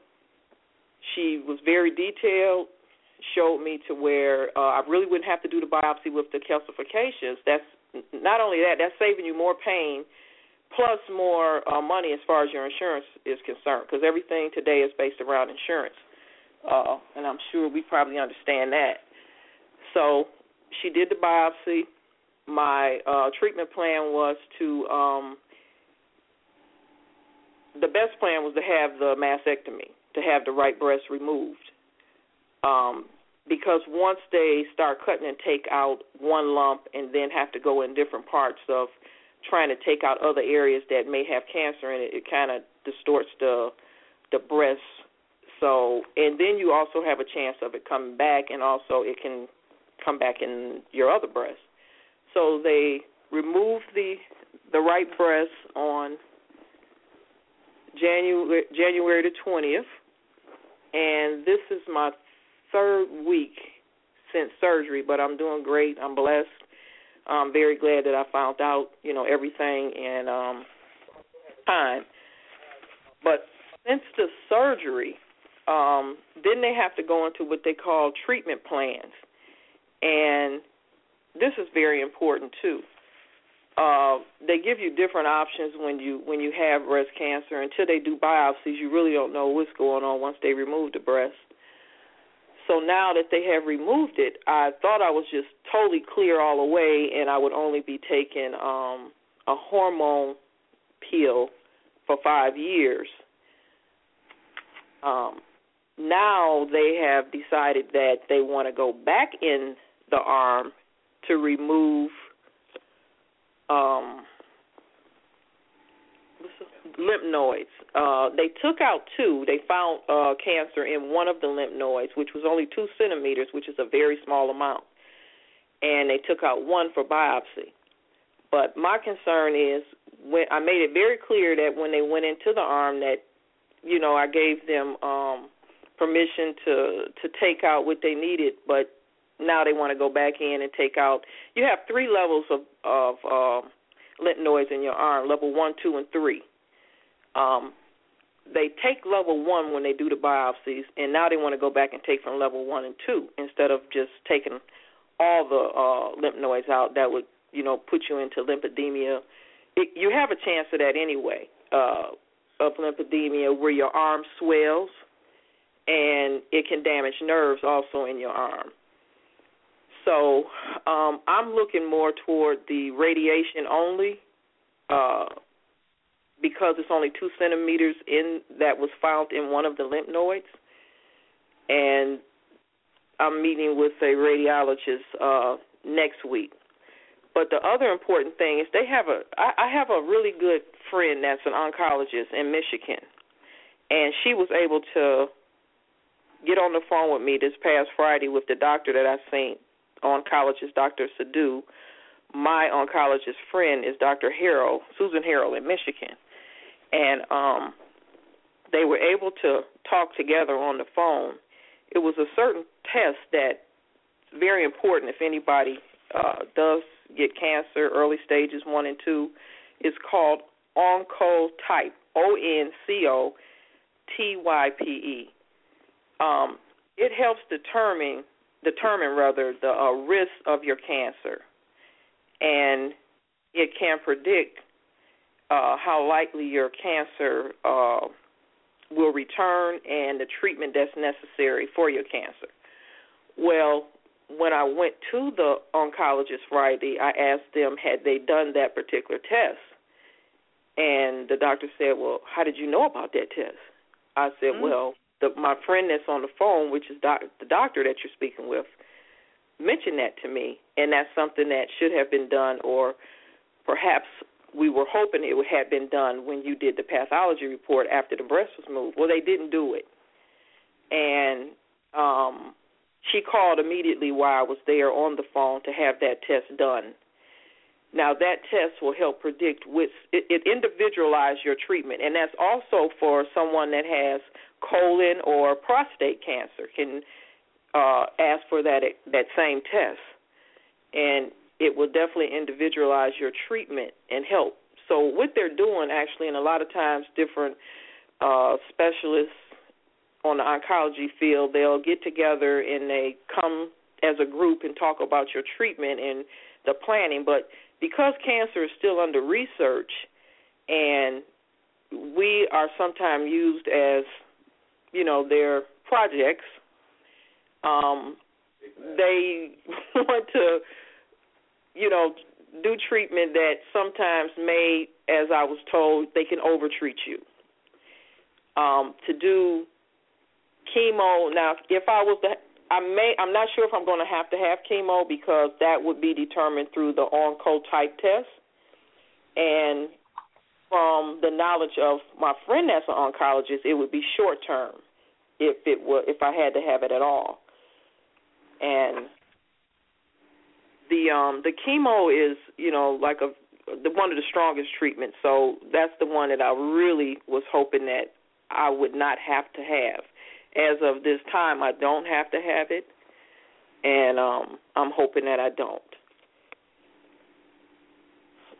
she was very detailed. Showed me to where uh, I really wouldn't have to do the biopsy with the calcifications. That's not only that, that's saving you more pain, plus more uh, money as far as your insurance is concerned, because everything today is based around insurance uh, and I'm sure we probably understand that. So she did the biopsy. My uh, treatment plan was to um, the best plan was to have the mastectomy, to have the right breast removed. Um, because once they start cutting and take out one lump and then have to go in different parts of trying to take out other areas that may have cancer in it, it kind of distorts the the breast. So, and then you also have a chance of it coming back, and also it can come back in your other breast. So they removed the the right breast on January January the twentieth, and this is my third week since surgery. But I'm doing great. I'm blessed. I'm very glad that I found out, you know, everything in um, time. But since the surgery, um, then they have to go into what they call treatment plans, and this is very important too. Uh, they give you different options when you when you have breast cancer. Until they do biopsies, you really don't know what's going on once they remove the breast. So now that they have removed it, I thought I was just totally clear all the way, and I would only be taking um, a hormone pill for five years. Um, now they have decided that they want to go back in the arm to remove um, lymph nodes. Uh, they took out two. They found uh, cancer in one of the lymph nodes, which was only two centimeters, which is a very small amount. And they took out one for biopsy. But my concern is when I made it very clear that when they went into the arm that, you know, I gave them um, permission to to take out what they needed, but now they want to go back in and take out. You have three levels of of uh, lymph nodes in your arm: level one, two, and three. Um, they take level one when they do the biopsies, and now they want to go back and take from level one and two instead of just taking all the uh, lymph nodes out. That would, you know, put you into lymphedema. It, you have a chance of that anyway, uh, of lymphedema, where your arm swells, and it can damage nerves also in your arm. So um, I'm looking more toward the radiation only uh, because it's only two centimeters in that was found in one of the lymph nodes, and I'm meeting with a radiologist uh, next week. But the other important thing is they have a I, I have a really good friend that's an oncologist in Michigan, and she was able to get on the phone with me this past Friday with the doctor that I seen oncologist Dr. Sadu. My oncologist friend is Dr. Harrell, Susan Harrell in Michigan. And um they were able to talk together on the phone. It was a certain test that's very important if anybody uh, does get cancer, early stages one and two. It's called Oncotype, O N C O T Y P E. Um, it helps determine determine rather the uh, risk of your cancer, and it can predict uh, how likely your cancer uh, will return and the treatment that's necessary for your cancer. Well, when I went to the oncologist Friday, I asked them had they done that particular test, and the doctor said, "Well, how did you know about that test?" I said, mm-hmm. "Well, the, my friend that's on the phone, which is doc, the doctor that you're speaking with, mentioned that to me, and that's something that should have been done, or perhaps we were hoping it had been done when you did the pathology report after the breast was moved. Well, they didn't do it, and um, she called immediately while I was there on the phone to have that test done. Now that test will help predict which it, it individualize your treatment, and that's also for someone that has colon or prostate cancer can uh, ask for that that same test, and it will definitely individualize your treatment and help. So what they're doing actually, and a lot of times different uh, specialists on the oncology field, they'll get together and they come as a group and talk about your treatment and the planning. But because cancer is still under research, and we are sometimes used as you know their projects. Um, they want to, you know, do treatment that sometimes may, as I was told, they can overtreat you. Um, to do chemo now, if I was to, I may, I'm not sure if I'm going to have to have chemo because that would be determined through the Oncotype test, and from the knowledge of my friend that's an oncologist, it would be short term if it were if I had to have it at all. And the um the chemo is you know like a the one of the strongest treatments. So that's the one that I really was hoping that I would not have to have. As of this time, I don't have to have it, and um I'm hoping that I don't.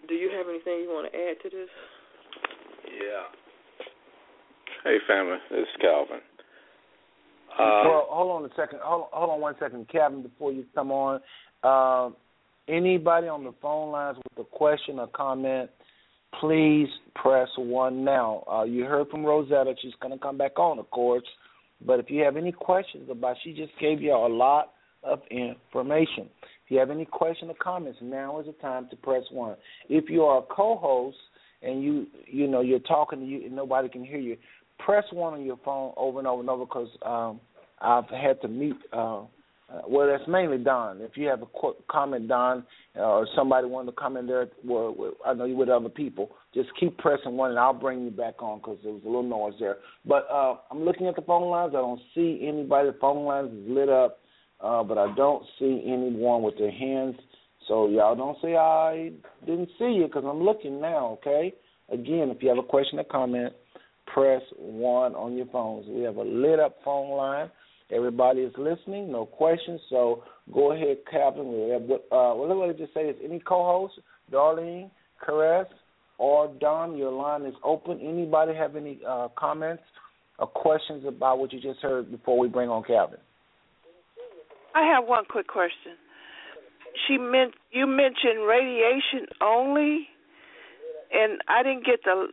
Do you have anything you want to add to this? Yeah. Hey, family, this is Calvin. Uh, well, hold on a second. Hold, hold on one second, Calvin, before you come on. Um, anybody on the phone lines with a question or comment, please press one now. Uh, you heard from Rosetta. She's going to come back on, of course. But if you have any questions about, she just gave you a lot of information. If you have any question or comments, now is the time to press one. If you are a co-host and you you know you're talking to you and nobody can hear you, press one on your phone over and over and over because um, I've had to meet uh, uh, well, that's mainly Don. If you have a qu- comment, Don, uh, or somebody wanted to comment there, well, I know you with other people. Just keep pressing one, and I'll bring you back on because there was a little noise there. But uh, I'm looking at the phone lines. I don't see anybody. The phone lines is lit up, uh, but I don't see anyone with their hands. So y'all don't say I didn't see you because I'm looking now. Okay. Again, if you have a question or comment, press one on your phones. We have a lit up phone line. Everybody is listening, no questions. So go ahead, Calvin. What, uh, I just say is any co-host, Darlene, Caress, or Don, your line is open. Anybody have any uh, comments or questions about what you just heard before we bring on Calvin? I have one quick question. She meant you mentioned radiation only, and I didn't get the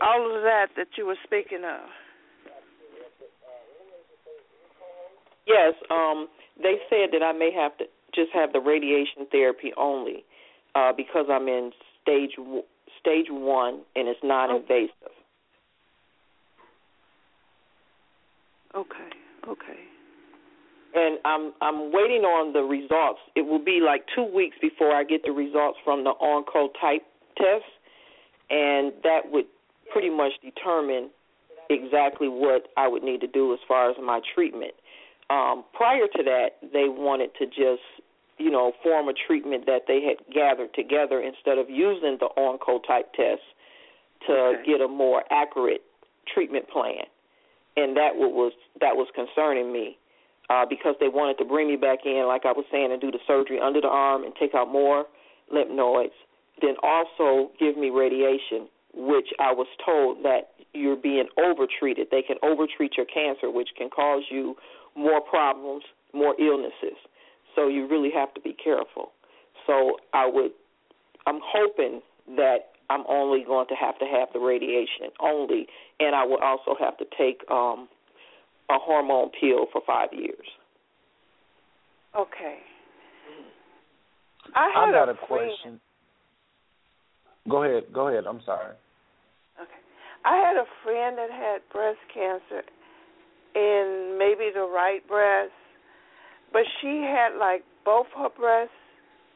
all of that that you were speaking of. Yes, um, they said that I may have to just have the radiation therapy only uh, because I'm in stage stage one and it's non-invasive. Okay. Okay. And I'm I'm waiting on the results. It will be like two weeks before I get the results from the Oncotype test, and that would pretty much determine exactly what I would need to do as far as my treatment um, prior to that, they wanted to just, you know, form a treatment that they had gathered together instead of using the Oncotype test to okay. get a more accurate treatment plan. And that was that was concerning me uh, because they wanted to bring me back in, like I was saying, and do the surgery under the arm and take out more lymph nodes. Then also give me radiation, which I was told that you're being overtreated. They can overtreat your cancer, which can cause you more problems, more illnesses. So you really have to be careful. So I would, I'm hoping that I'm only going to have to have the radiation only, and I will also have to take um, a hormone pill for five years. Okay. I had I got a, a question. Go ahead. Go ahead. I'm sorry. Okay. I had a friend that had breast cancer, in maybe the right breast, but she had like both her breasts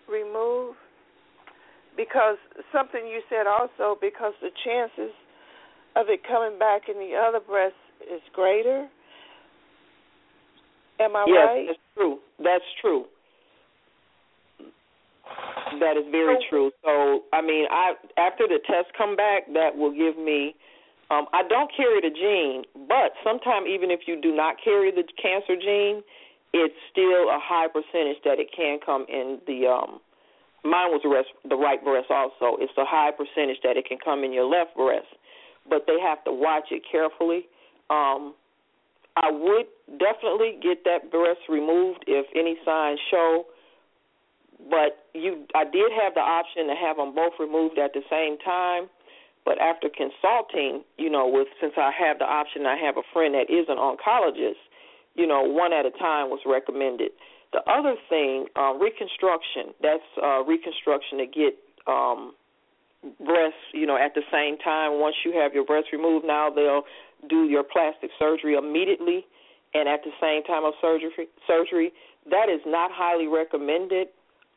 removed because something you said also because the chances of it coming back in the other breast is greater. Am I yes, right? Yes, that's true. That's true. That is very so, true. So, I mean, I after the test come back, that will give me um, I don't carry the gene, but sometimes even if you do not carry the cancer gene, it's still a high percentage that it can come in the um mine was the rest the right breast also. It's a high percentage that it can come in your left breast. But they have to watch it carefully. Um I would definitely get that breast removed if any signs show. But you I did have the option to have them both removed at the same time but after consulting, you know, with since I have the option, I have a friend that is an oncologist. You know, one at a time was recommended. The other thing, uh, reconstruction. That's uh, reconstruction to get um, breasts, you know, at the same time. Once you have your breast removed, now they'll do your plastic surgery immediately, and at the same time of surgery. Surgery that is not highly recommended.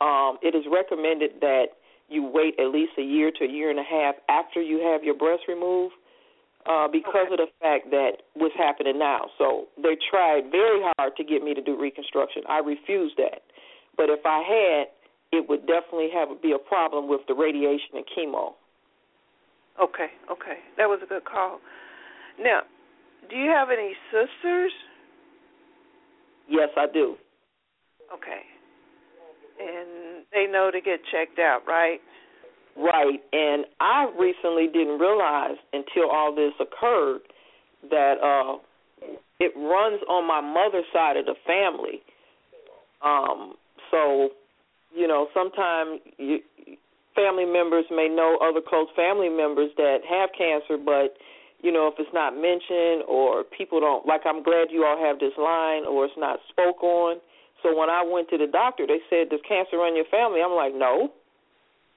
Um, it is recommended that you wait at least a year to a year and a half after you have your breast removed uh, because okay. of the fact that what's happening now. So they tried very hard to get me to do reconstruction. I refused that. But if I had, it would definitely have be a problem with the radiation and chemo. Okay, okay. That was a good call. Now, do you have any sisters? Yes, I do. Okay. And they know to get checked out, right? Right. And I recently didn't realize until all this occurred that uh it runs on my mother's side of the family. Um so, you know, sometimes you family members may know other close family members that have cancer, but you know, if it's not mentioned or people don't like I'm glad you all have this line or it's not spoke on. So when I went to the doctor, they said, "Does cancer run your family?" I'm like, "No."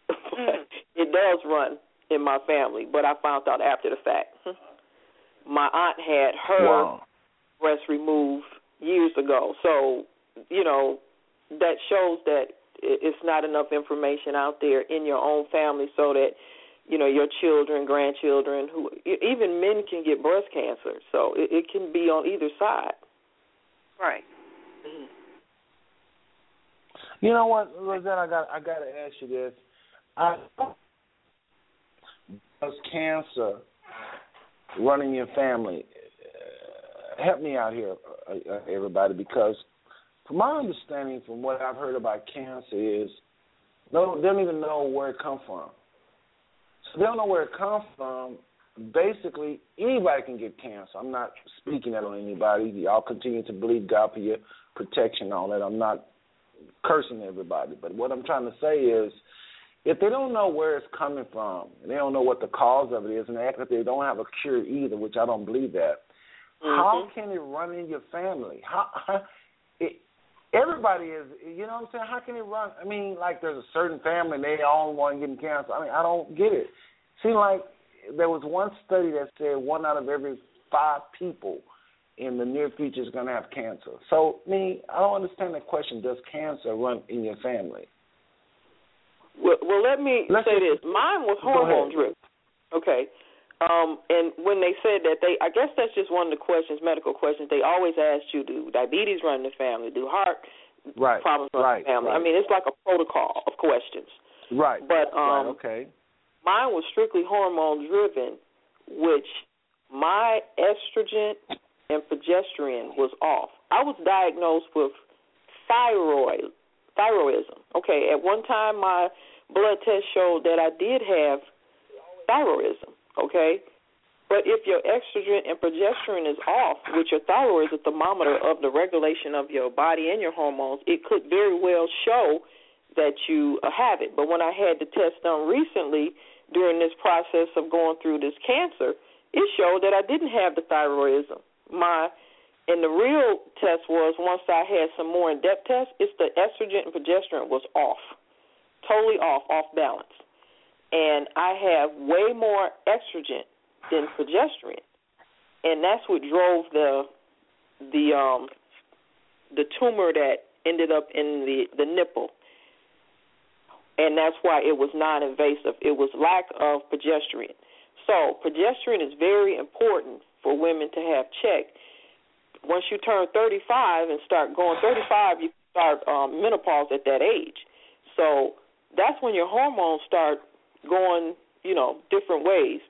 Mm. it does run in my family, but I found out after the fact. My aunt had her Wow. breast removed years ago, so you know that shows that it's not enough information out there in your own family, so that you know your children, grandchildren, who even men can get breast cancer. So it, it can be on either side. Right. You know what, Rosette? I got I got to ask you this. I, does cancer running in your family? Uh, help me out here, uh, uh, everybody, because from my understanding, from what I've heard about cancer, is don't, they don't even know where it come from. So they don't know where it comes from. Basically, anybody can get cancer. I'm not speaking that on anybody. Y'all continue to believe God for your protection and all that. I'm not cursing everybody. But what I'm trying to say is, if they don't know where it's coming from, and they don't know what the cause of it is, and they act like they don't have a cure either, which I don't believe that, how Mhm. can it run in your family? How, how it, everybody is, you know what I'm saying? How can it run? I mean, like there's a certain family and they all want getting cancer. I mean, I don't get it. Seems like there was one study that said one out of every five people in the near future is going to have cancer. So, me, I don't understand the question. Does cancer run in your family? Well, well let me Let's say just- this. Mine was hormone driven. Okay. Um, and when they said that, they I guess that's just one of the questions, medical questions. They always ask you, do diabetes run in the family? Do heart Right. problems run right. in the family? I mean, it's like a protocol of questions. right. But right. um, Okay. mine was strictly hormone driven, which my estrogen and progesterone was off. I was diagnosed with thyroid thyroidism. Okay, at one time my blood test showed that I did have thyroidism. Okay, but if your estrogen and progesterone is off, which your thyroid is a thermometer of the regulation of your body and your hormones, it could very well show that you uh, have it. But when I had the test done recently during this process of going through this cancer, it showed that I didn't have the thyroidism. My and the real test was once I had some more in depth tests, it's the estrogen and progesterone was off. Totally off, off balance. And I have way more estrogen than progesterone. And that's what drove the the um the tumor that ended up in the the nipple and that's why it was non-invasive. It was lack of progesterone. So progesterone is very important for women to have checked. Once you turn 35 and start going 35, you start um, menopause at that age. So that's when your hormones start going, you know, different ways.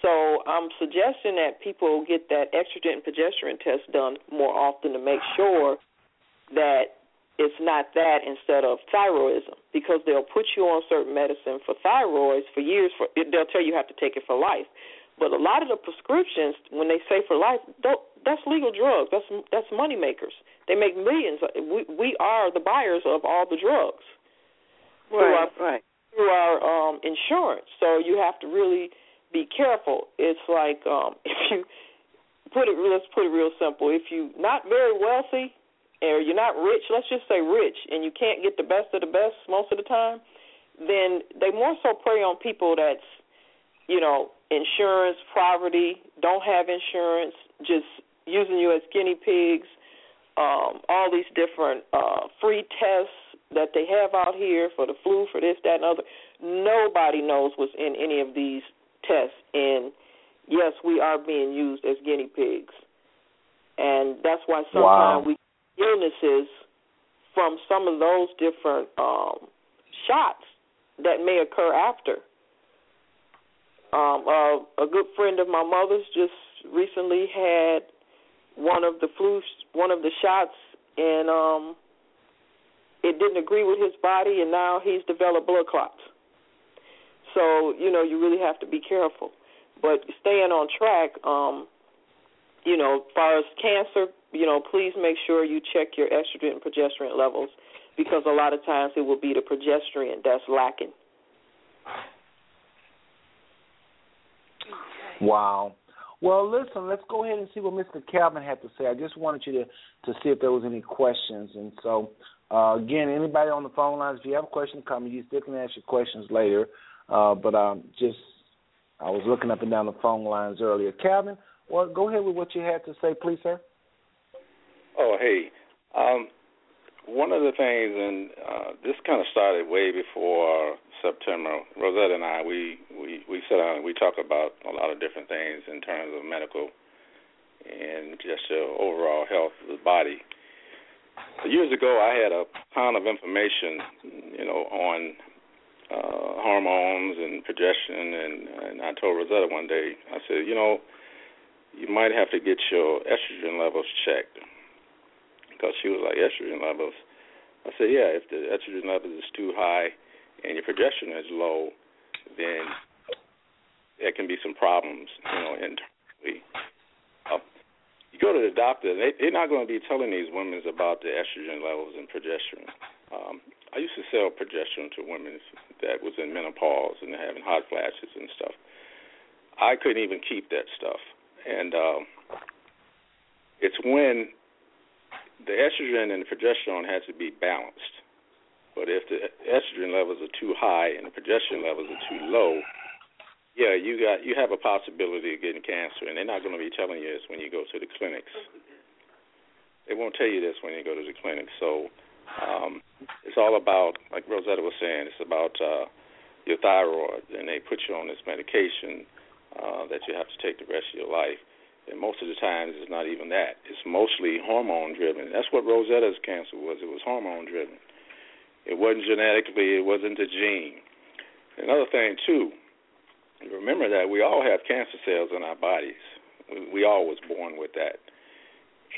So I'm suggesting that people get that estrogen and progesterone test done more often to make sure that it's not that instead of thyroidism because they'll put you on certain medicine for thyroids for years. For they'll tell you you have to take it for life. But a lot of the prescriptions, when they say for life, that's legal drugs. That's that's money makers. They make millions. We we are the buyers of all the drugs through our right. through our um insurance. So you have to really be careful. It's like um if you put it let's put it real simple. If you're not very wealthy or you're not rich, let's just say rich, and you can't get the best of the best most of the time, then they more so prey on people that's, you know, insurance, poverty, don't have insurance, just using you as guinea pigs, um, all these different uh, free tests that they have out here for the flu, for this, that, and other. Nobody knows what's in any of these tests, and yes, we are being used as guinea pigs, and that's why sometimes wow. we illnesses from some of those different um, shots that may occur after. Um, uh, a good friend of my mother's just recently had one of the flu, one of the shots, and um, it didn't agree with his body, and now he's developed blood clots. So you know you really have to be careful. But staying on track, um, you know, as far as cancer, you know, please make sure you check your estrogen and progesterone levels because a lot of times it will be the progesterone that's lacking. Wow. Well, listen, let's go ahead and see what Mr. Calvin had to say. I just wanted you to to see if there was any questions, and so uh, again, anybody on the phone lines, if you have a question, come. You still can ask your questions later, uh, but um, just I was looking up and down the phone lines earlier. Calvin, well, go ahead with what you had to say, please, sir. Oh, hey. Um, one of the things, and uh, this kind of started way before September. Rosetta and I, we we we sit down and we talk about a lot of different things in terms of medical and just your overall health of the body. Years ago, I had a ton of information, you know, on uh, hormones and progesterone, and, and I told Rosetta one day, I said, you know, you might have to get your estrogen levels checked because she was like estrogen levels. I said, yeah, if the estrogen levels is too high and your progesterone is low, then there can be some problems, you know, internally. Uh, you go to the doctor, they, they're not going to be telling these women about the estrogen levels and progesterone. Um, I used to sell progesterone to women that was in menopause and having hot flashes and stuff. I couldn't even keep that stuff, and um, it's when the estrogen and the progesterone has to be balanced. But if the estrogen levels are too high and the progesterone levels are too low, yeah, you got you have a possibility of getting cancer, and they're not going to be telling you this when you go to the clinics. They won't tell you this when you go to the clinic. So um, it's all about, like Rosetta was saying, it's about uh, your thyroid, and they put you on this medication uh, that you have to take the rest of your life. And most of the times, it's not even that. It's mostly hormone driven. That's what Rosetta's cancer was. It was hormone driven. It wasn't genetically. It wasn't a gene. Another thing too. Remember that we all have cancer cells in our bodies. We, we all was born with that,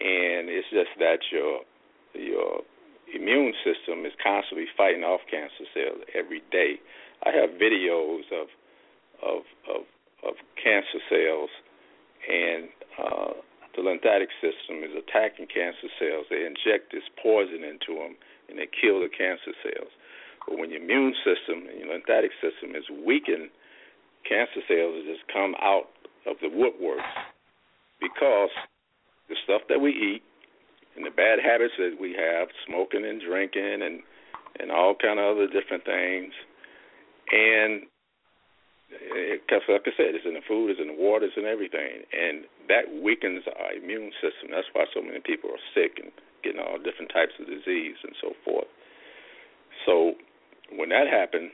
and it's just that your your immune system is constantly fighting off cancer cells every day. I have videos of of of, of cancer cells and uh, the lymphatic system is attacking cancer cells. They inject this poison into them, and they kill the cancer cells. But when your immune system and your lymphatic system is weakened, cancer cells just come out of the woodwork because the stuff that we eat and the bad habits that we have, smoking and drinking and and all kind of other different things, and because like I said, it's in the food, it's in the water, it's in everything, and that weakens our immune system. That's why so many people are sick and getting all different types of disease and so forth. So when that happened,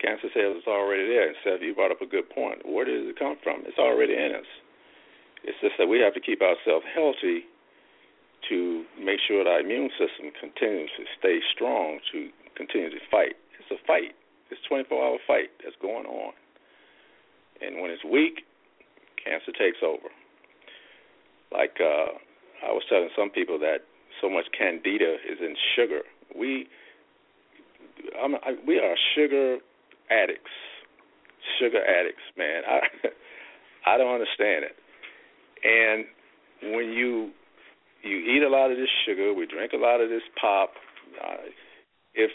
cancer cells is already there. And Seth, you brought up a good point. Where does it come from? It's already in us. It's just that we have to keep ourselves healthy to make sure that our immune system continues to stay strong to continue to fight. It's a fight. It's 24 hour fight that's going on. And when it's weak, cancer takes over. Like uh, I was telling some people that so much candida is in sugar. We I'm, I, we are sugar addicts. Sugar addicts, man. I I don't understand it. And when you you eat a lot of this sugar, we drink a lot of this pop. Uh, if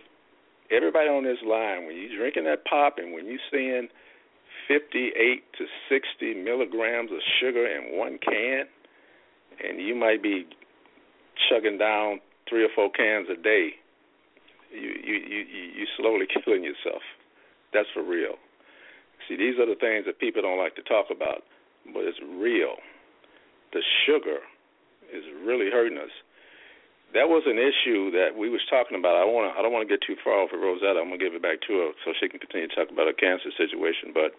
everybody on this line, when you're drinking that pop and when you're seeing 58 to 60 milligrams of sugar in one can, and you might be chugging down three or four cans a day, you you you you slowly killing yourself. That's for real. See, these are the things that people don't like to talk about, but it's real. The sugar is really hurting us. That was an issue that we was talking about. I want I don't want to get too far off of Rosetta. I'm gonna give it back to her so she can continue to talk about her cancer situation. But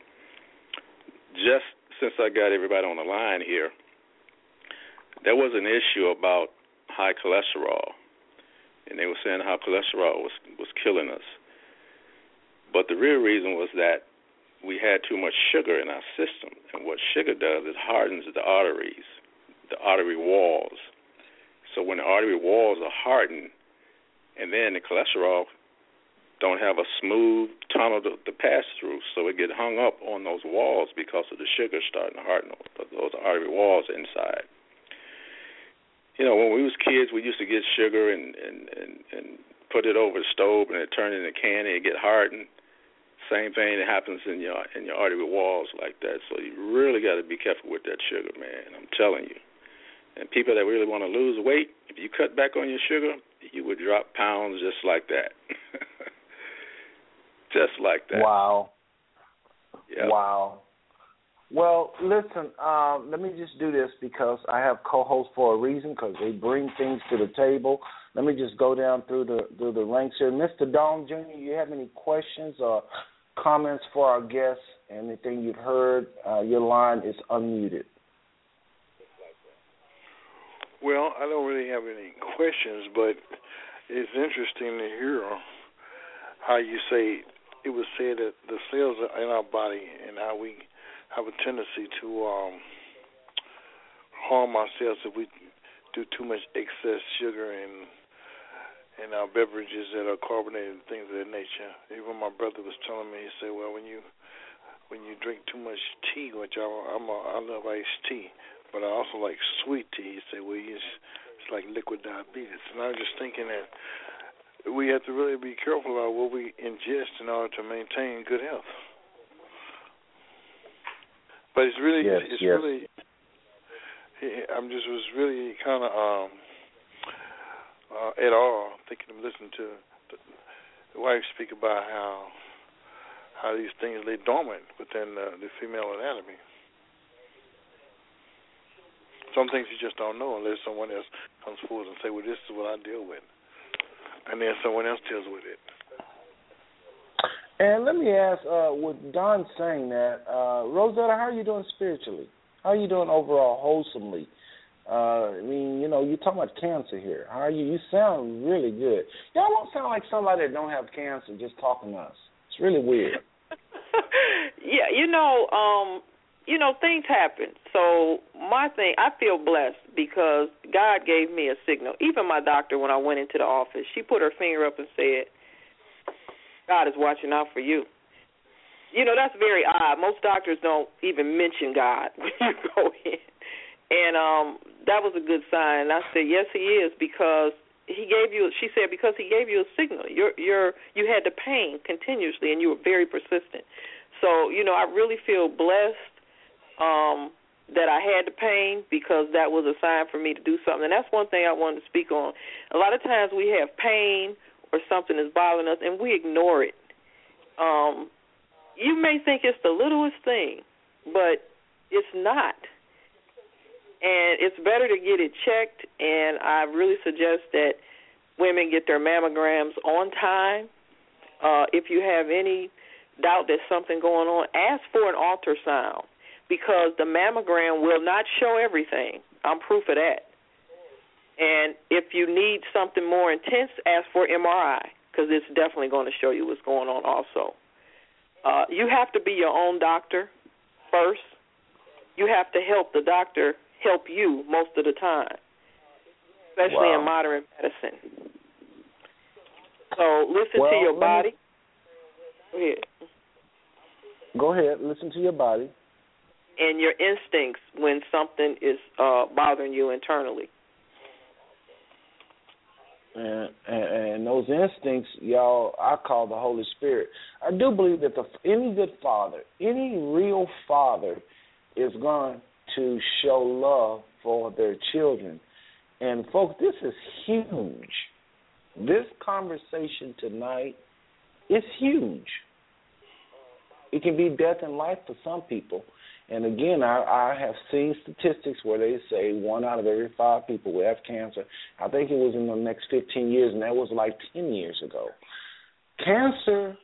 just since I got everybody on the line here, there was an issue about high cholesterol, and they were saying how cholesterol was was killing us. But the real reason was that we had too much sugar in our system, and what sugar does is hardens the arteries, the artery walls. So when the artery walls are hardened, and then the cholesterol don't have a smooth tunnel to, to pass through, so it get hung up on those walls because of the sugar starting to harden those artery walls inside you know, when we was kids, we used to get sugar and and and, and put it over the stove, and it turned into candy and get hardened. Same thing that happens in your in your artery walls like that. So you really got to be careful with that sugar, man. I'm telling you. And people that really want to lose weight, if you cut back on your sugar, you would drop pounds just like that. just like that. Wow. Yep. Wow. Well, listen, um, let me just do this because I have co-hosts for a reason because they bring things to the table. Let me just go down through the through the ranks here. Mr. Dong Jr., you have any questions or comments for our guests? Anything you've heard? Uh, your line is unmuted. Well, I don't really have any questions, but it's interesting to hear how you say it was said that the cells are in our body and how we have a tendency to um, harm ourselves if we do too much excess sugar in in our beverages that are carbonated and things of that nature. Even my brother was telling me, he said, "Well, when you when you drink too much tea, which I I'm a, I love iced tea, but I also like sweet tea." He said, "Well, it's it's like liquid diabetes." And I was just thinking that we have to really be careful about what we ingest in order to maintain good health. But it's really, yes, it's yes. really. I'm just was really kind of um, uh, at all thinking of listening to the, the wife speak about how how these things lay dormant within the, the female anatomy. Some things you just don't know unless someone else comes forward and say, "Well, this is what I deal with," and then someone else deals with it. And let me ask, uh, with Don saying that, uh, Rosetta, how are you doing spiritually? How are you doing overall, wholesomely? Uh, I mean, you know, you're talking about cancer here. How are you? You sound really good. Y'all don't sound like somebody that don't have cancer just talking to us. It's really weird. yeah, you know, um, you know, things happen. So my thing, I feel blessed because God gave me a signal. Even my doctor, when I went into the office, she put her finger up and said, God is watching out for you. You know, that's very odd. Most doctors don't even mention God when you go in. And um that was a good sign. And I said, Yes he is because he gave you she said, because he gave you a signal. You're you're you had the pain continuously and you were very persistent. So, you know, I really feel blessed um that I had the pain because that was a sign for me to do something. And that's one thing I wanted to speak on. A lot of times we have pain or something is bothering us and we ignore it. Um, you may think it's the littlest thing, but it's not. And it's better to get it checked and I really suggest that women get their mammograms on time. Uh, if you have any doubt there's something going on, ask for an ultrasound because the mammogram will not show everything. I'm proof of that. And if you need something more intense, ask for MRI because it's definitely going to show you what's going on. Also, uh, you have to be your own doctor first. You have to help the doctor help you most of the time, especially Wow. in modern medicine. So listen Well, to your me- body. Go ahead. Go ahead, listen to your body. And your instincts when something is uh, bothering you internally. and, and and those instincts, y'all, I call the Holy Spirit. I do believe that the any good father, any real father, is going to show love for their children, And folks, this is huge. This conversation tonight is huge. It can be death and life for some people. And again, I, I have seen statistics where they say one out of every five people will have cancer. I think it was in the next 15 years, and that was like 10 years ago. Cancer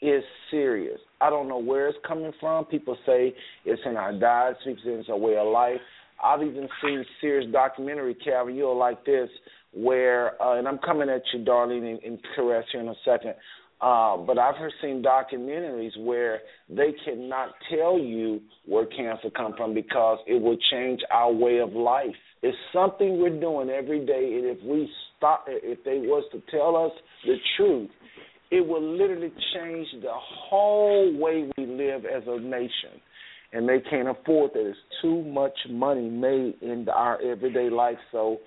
is serious. I don't know where it's coming from. People say it's in our diet, it's in our way of life. I've even seen serious documentary, Calvin, you'll like this, where, uh, and I'm coming at you, Darlene, and, and Caress here in a second, uh, but I've seen documentaries where they cannot tell you where cancer come from because it will change our way of life. It's something we're doing every day, and if we stop, if they was to tell us the truth, it will literally change the whole way we live as a nation. And they can't afford that. It's too much money made in our everyday life, so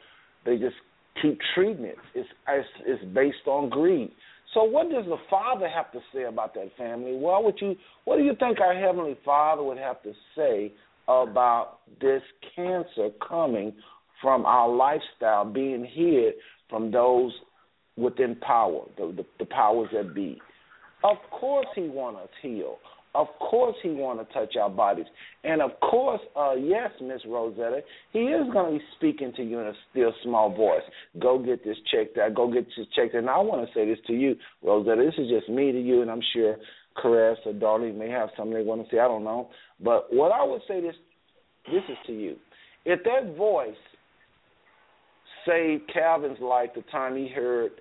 they just keep treating it. It's it's, it's based on greed. So what does the Father have to say about that family? Well, would you what do you think our heavenly Father would have to say about this cancer coming from our lifestyle being hid from those within power, the, the, the powers that be? Of course, He wants us healed. Of course, he want to touch our bodies, and of course, uh, yes, Miss Rosetta, he is going to be speaking to you in a still small voice. Go get this checked out. Go get this checked out. And I want to say this to you, Rosetta. This is just me to you, and I'm sure Caress or Darlene may have something they want to say. I don't know, but what I would say this, this is to you. If that voice saved Calvin's life the time he heard,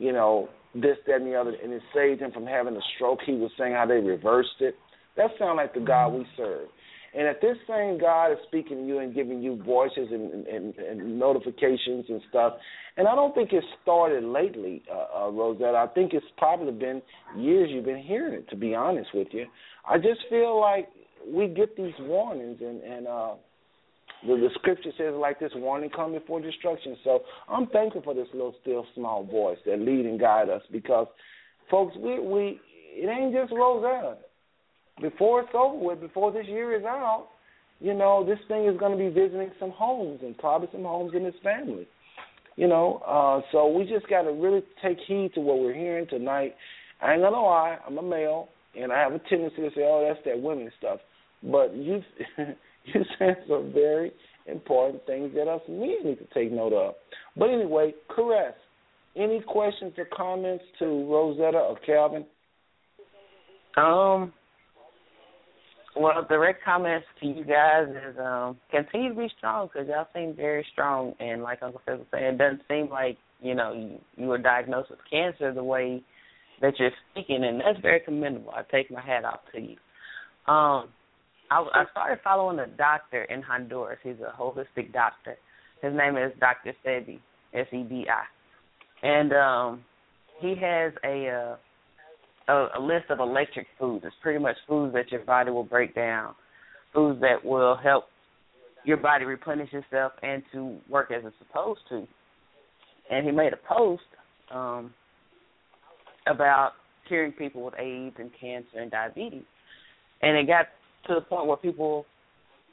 you know, this, that, and the other, and it saved him from having a stroke. He was saying how they reversed it. That sounds like the God we serve. And if this same God is speaking to you and giving you voices and, and, and notifications and stuff, and I don't think it started lately, uh, uh, Rosetta. I think it's probably been years you've been hearing it. To be honest with you, I just feel like we get these warnings, and and uh, the, the scripture says like this warning come before destruction. So I'm thankful for this little still small voice that lead and guide us because folks we we it ain't just Rosetta. Before it's over with, before this year is out, you know, this thing is gonna be visiting some homes and probably some homes in his family. You know, uh so we just gotta really take heed to what we're hearing tonight. I ain't gonna lie, I'm a male and I have a tendency to say, Oh, that's that women stuff. But you you said some very important things that us men need to take note of. But anyway, Caress, any questions or comments to Rosetta or Calvin? Um, well, direct comments to you guys is um, continue to be strong because y'all seem very strong. And like Uncle Phil was saying, it doesn't seem like you know you, you were diagnosed with cancer the way that you're speaking, and that's very commendable. I take my hat off to you. Um, I, I started following a doctor in Honduras. He's a holistic doctor. His name is Dr. Sebi, S E B I, and um, he has a, uh, a a list of electric foods. It's pretty much foods that your body will break down, foods that will help your body replenish itself and to work as it's supposed to. And he made a post um, about curing people with AIDS and cancer and diabetes, and it got to the point where people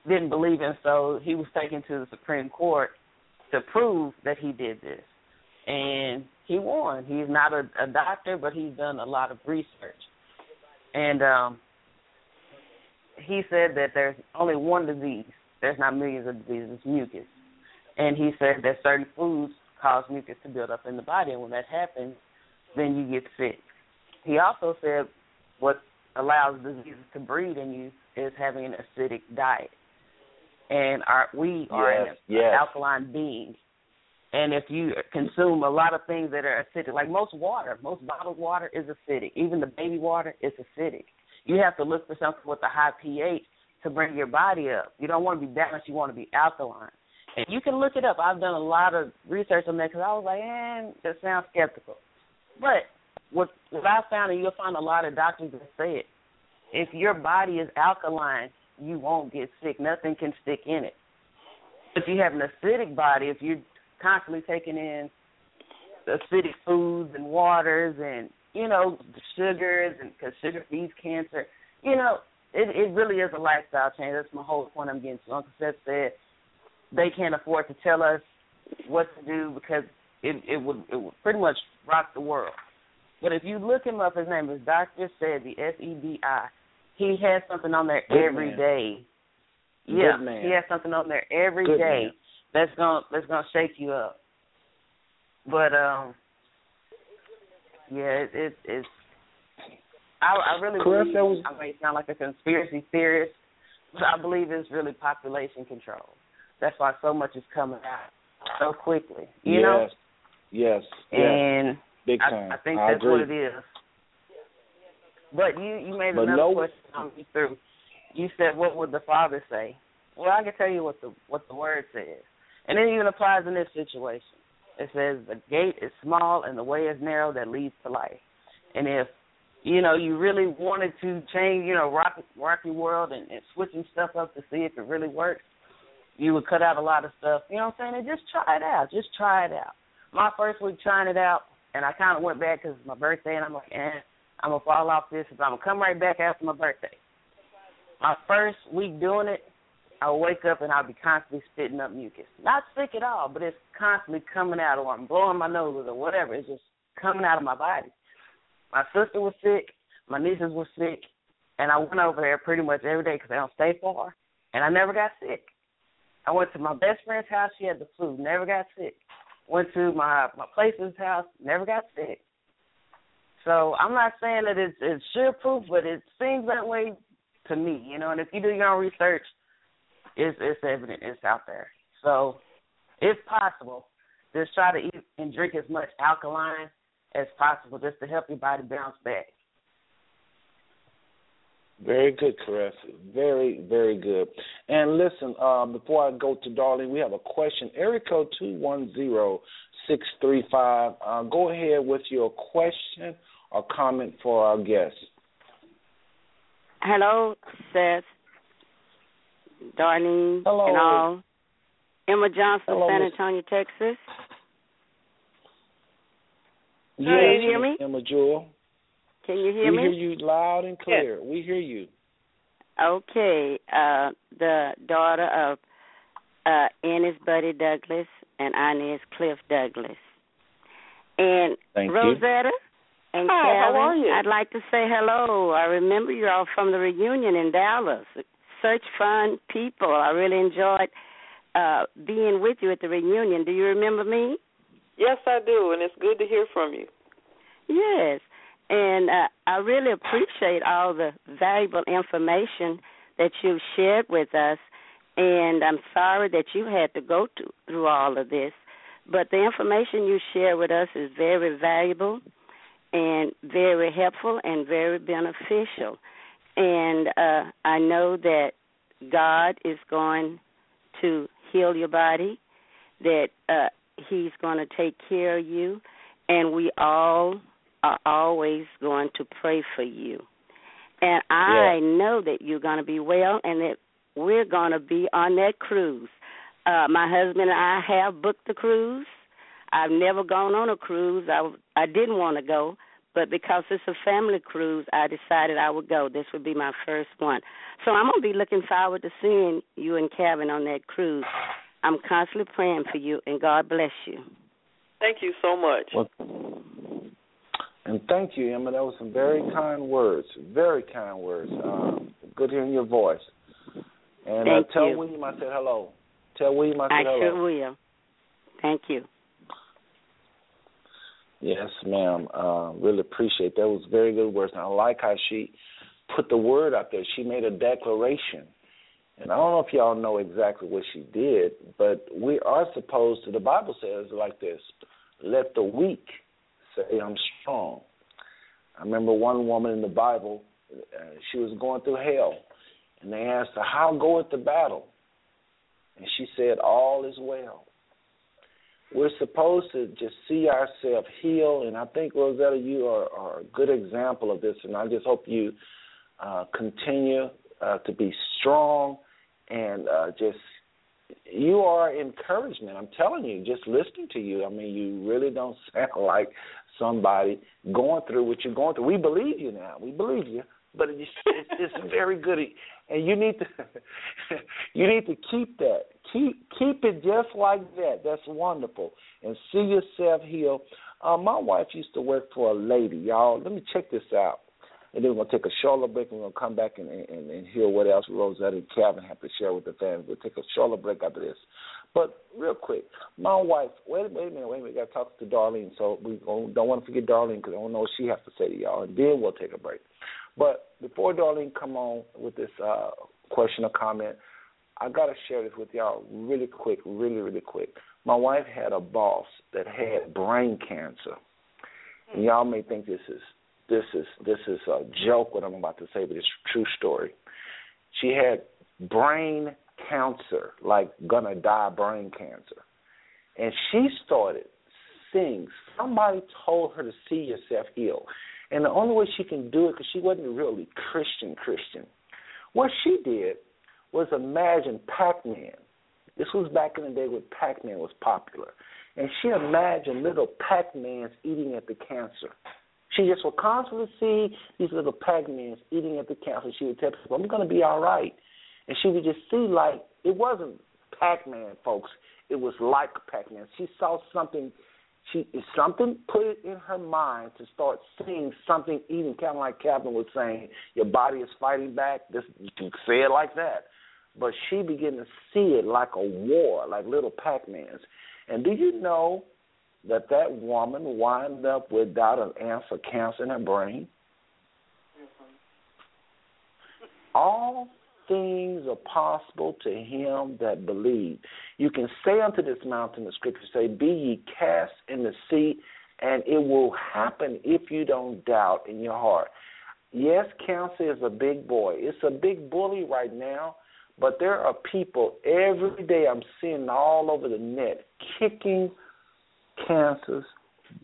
didn't believe him, so he was taken to the Supreme Court to prove that he did this. And he won. He's not a, a doctor, but he's done a lot of research. And um he said that there's only one disease. There's not millions of diseases, it's mucus. And he said that certain foods cause mucus to build up in the body and when that happens, then you get sick. He also said what allows diseases to breed in you is having an acidic diet. And our we are yes, an yes. alkaline being. And if you consume a lot of things that are acidic, like most water, most bottled water is acidic. Even the baby water is acidic. You have to look for something with a high pH to bring your body up. You don't want to be balanced, you want to be alkaline. And you can look it up. I've done a lot of research on that because I was like, eh, that sounds skeptical. But what what I found, and you'll find a lot of doctors that say it, if your body is alkaline, you won't get sick. Nothing can stick in it. If you have an acidic body, if you're constantly taking in acidic foods and waters and you know sugars, and because sugar feeds cancer, you know it it really is a lifestyle change. That's my whole point I'm getting to. Uncle Seth said they can't afford to tell us what to do because it it would it would pretty much rock the world. But if you look him up, his name is Doctor Sebi S E B I. He has something on there Good every man. day. Yeah, he has something on there every day Good man. that's gonna that's gonna shake you up. But um, yeah, it, it it's. I I really Chris, believe. was- I may sound like a conspiracy theorist, but I believe it's really population control. That's why so much is coming out so quickly. You yes. know, Yes. Yes. and Big I, time. I think I that's agree. what it is. But you you made But another no- question on me through. You said, "What would the father say?" Well, I can tell you what the what the word says, and it even applies in this situation. It says, "The gate is small and the way is narrow that leads to life." And if you know you really wanted to change, you know, rock rock your world and, and switching stuff up to see if it really works, you would cut out a lot of stuff. You know what I'm saying? And just try it out. Just try it out. My first week trying it out, and I kind of went back because it's my birthday, and I'm like, eh, I'm gonna fall off this, but I'm gonna come right back after my birthday. My first week doing it, I'll wake up and I'll be constantly spitting up mucus. Not sick at all, but it's constantly coming out, or I'm blowing my nose or whatever. It's just coming out of my body. My sister was sick, my nieces were sick, and I went over there pretty much every day because they don't stay far, and I never got sick. I went to my best friend's house. She had the flu, never got sick. Went to my my place's house, never got sick. So I'm not saying that it's it's sure proof, but it seems that way to me, you know. And if you do your own research, it's it's evident, it's out there. So, if possible, just try to eat and drink as much alkaline as possible, just to help your body bounce back. Very good, Chris. Very, very good. And listen, um, before I go to Darlene, we have a question. Code two one zero six three five. Uh, go ahead with your question or comment for our guest. Hello, Seth, Darlene, Hello. and all. Emma Johnson, Hello, San Antonio, Texas. Yes, you hear me? Emma Jewel. Can you hear we me? hear you loud and clear. We hear you. Okay, uh, the daughter of uh, Ennis Buddy Douglas and Inez Cliff Douglas. And Thank you. Rosetta and Hi, how Karen, are you? I'd like to say hello. I remember you all from the reunion in Dallas. Such fun people. I really enjoyed uh, being with you at the reunion. Do you remember me? Yes, I do, and it's good to hear from you. Yes, and uh, I really appreciate all the valuable information that you've shared with us. And I'm sorry that you had to go to, through all of this, but the information you share with us is very valuable and very helpful and very beneficial. And uh, I know that God is going to heal your body, that uh, He's going to take care of you, and we all are always going to pray for you. And I know that you're going to be well and that we're going to be on that cruise. Uh my husband and I have booked the cruise. I've never gone on a cruise. I I didn't want to go, but because it's a family cruise, I decided I would go. This would be my first one. So I'm going to be looking forward to seeing you and Kevin on that cruise. I'm constantly praying for you and God bless you. Thank you so much. Well, and thank you, Emma. That was some very kind words. Very kind words. Um, good hearing your voice. And Thank uh, tell you. William I said hello. Tell William I said I hello. sure will. Thank you. Yes, ma'am. Uh, really appreciate that. was very good words. And I like how she put the word out there. She made a declaration. And I don't know if y'all know exactly what she did, but we are supposed to, the Bible says like this let the weak say, I'm strong. I remember one woman in the Bible, uh, she was going through hell, and they asked her, How goeth the battle? And she said, All is well we're supposed to just see ourselves heal and i think rosetta you are, are a good example of this and i just hope you uh, continue uh, to be strong and uh, just you are encouragement i'm telling you just listening to you i mean you really don't sound like somebody going through what you're going through we believe you now we believe you but it's, it's, it's very good and you need to you need to keep that Keep keep it just like that. That's wonderful. And see yourself heal. Uh, my wife used to work for a lady, y'all. Let me check this out. And then we're gonna take a short break and we're gonna come back and, and, and hear what else Rosetta and Calvin have to share with the family. We'll take a short break after this. But real quick, my wife. Wait, wait a minute. Wait a minute. Got to talk to Darlene. So we don't want to forget Darlene because I don't know what she has to say to y'all. And then we'll take a break. But before Darlene come on with this uh, question or comment, I gotta share this with y'all really quick, really, really quick. My wife had a boss that had brain cancer. And y'all may think this is this is this is a joke what I'm about to say, but it's a true story. She had brain cancer, like gonna die brain cancer. And she started seeing somebody told her to see yourself heal. And the only way she can do it, because she wasn't really Christian Christian, what she did was imagine Pac-Man. This was back in the day when Pac-Man was popular. And she imagined little Pac-Mans eating at the cancer. She just would constantly see these little Pac-Mans eating at the cancer. She would tell people, I'm going to be all right. And she would just see like, it wasn't Pac-Man, folks. It was like Pac-Man. She saw something she something put it in her mind to start seeing something eating, kind of like Captain was saying, your body is fighting back. This you can say it like that, but she began to see it like a war, like little Pac-Mans. And do you know that that woman wound up without an answer cancer in her brain? Mm-hmm. All things are possible to him that believe. You can say unto this mountain, the scripture say, Be ye cast in the sea, and it will happen if you don't doubt in your heart. Yes, cancer is a big boy. It's a big bully right now, but there are people every day I'm seeing all over the net kicking cancer's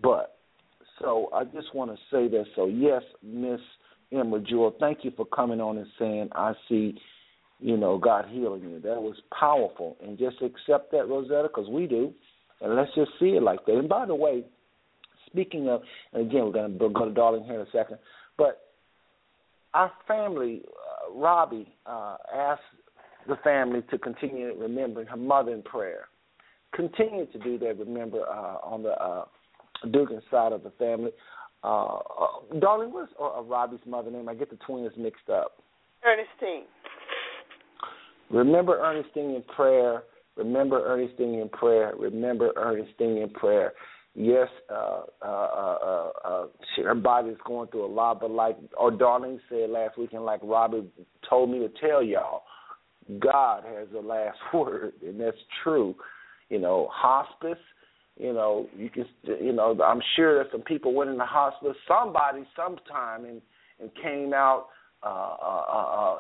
butt. So I just want to say that. So yes, Miss Emma Jewel, thank you for coming on and saying I see you know, God healing you. That was powerful. And just accept that, Rosetta, because we do. And let's just see it like that. And by the way, speaking of, and again, we're going to go to Darlene here in a second, but our family, uh, Robbie, uh, asked the family to continue remembering her mother in prayer. Continue to do that, remember, uh, on the uh, Dugan side of the family. Uh, uh, Darlene, what's uh, Robbie's mother name? I get the twins mixed up. Ernestine. Remember Ernestine in prayer. Remember Ernestine in prayer. Remember Ernestine in prayer. Yes, uh, uh, uh, uh, uh her body going through a lot, but like our darling said last weekend, like Robbie told me to tell y'all, God has the last word, and that's true. You know, hospice. You know, you can. You know, I'm sure that some people went in the hospice. Somebody, sometime, and and came out uh, uh, uh,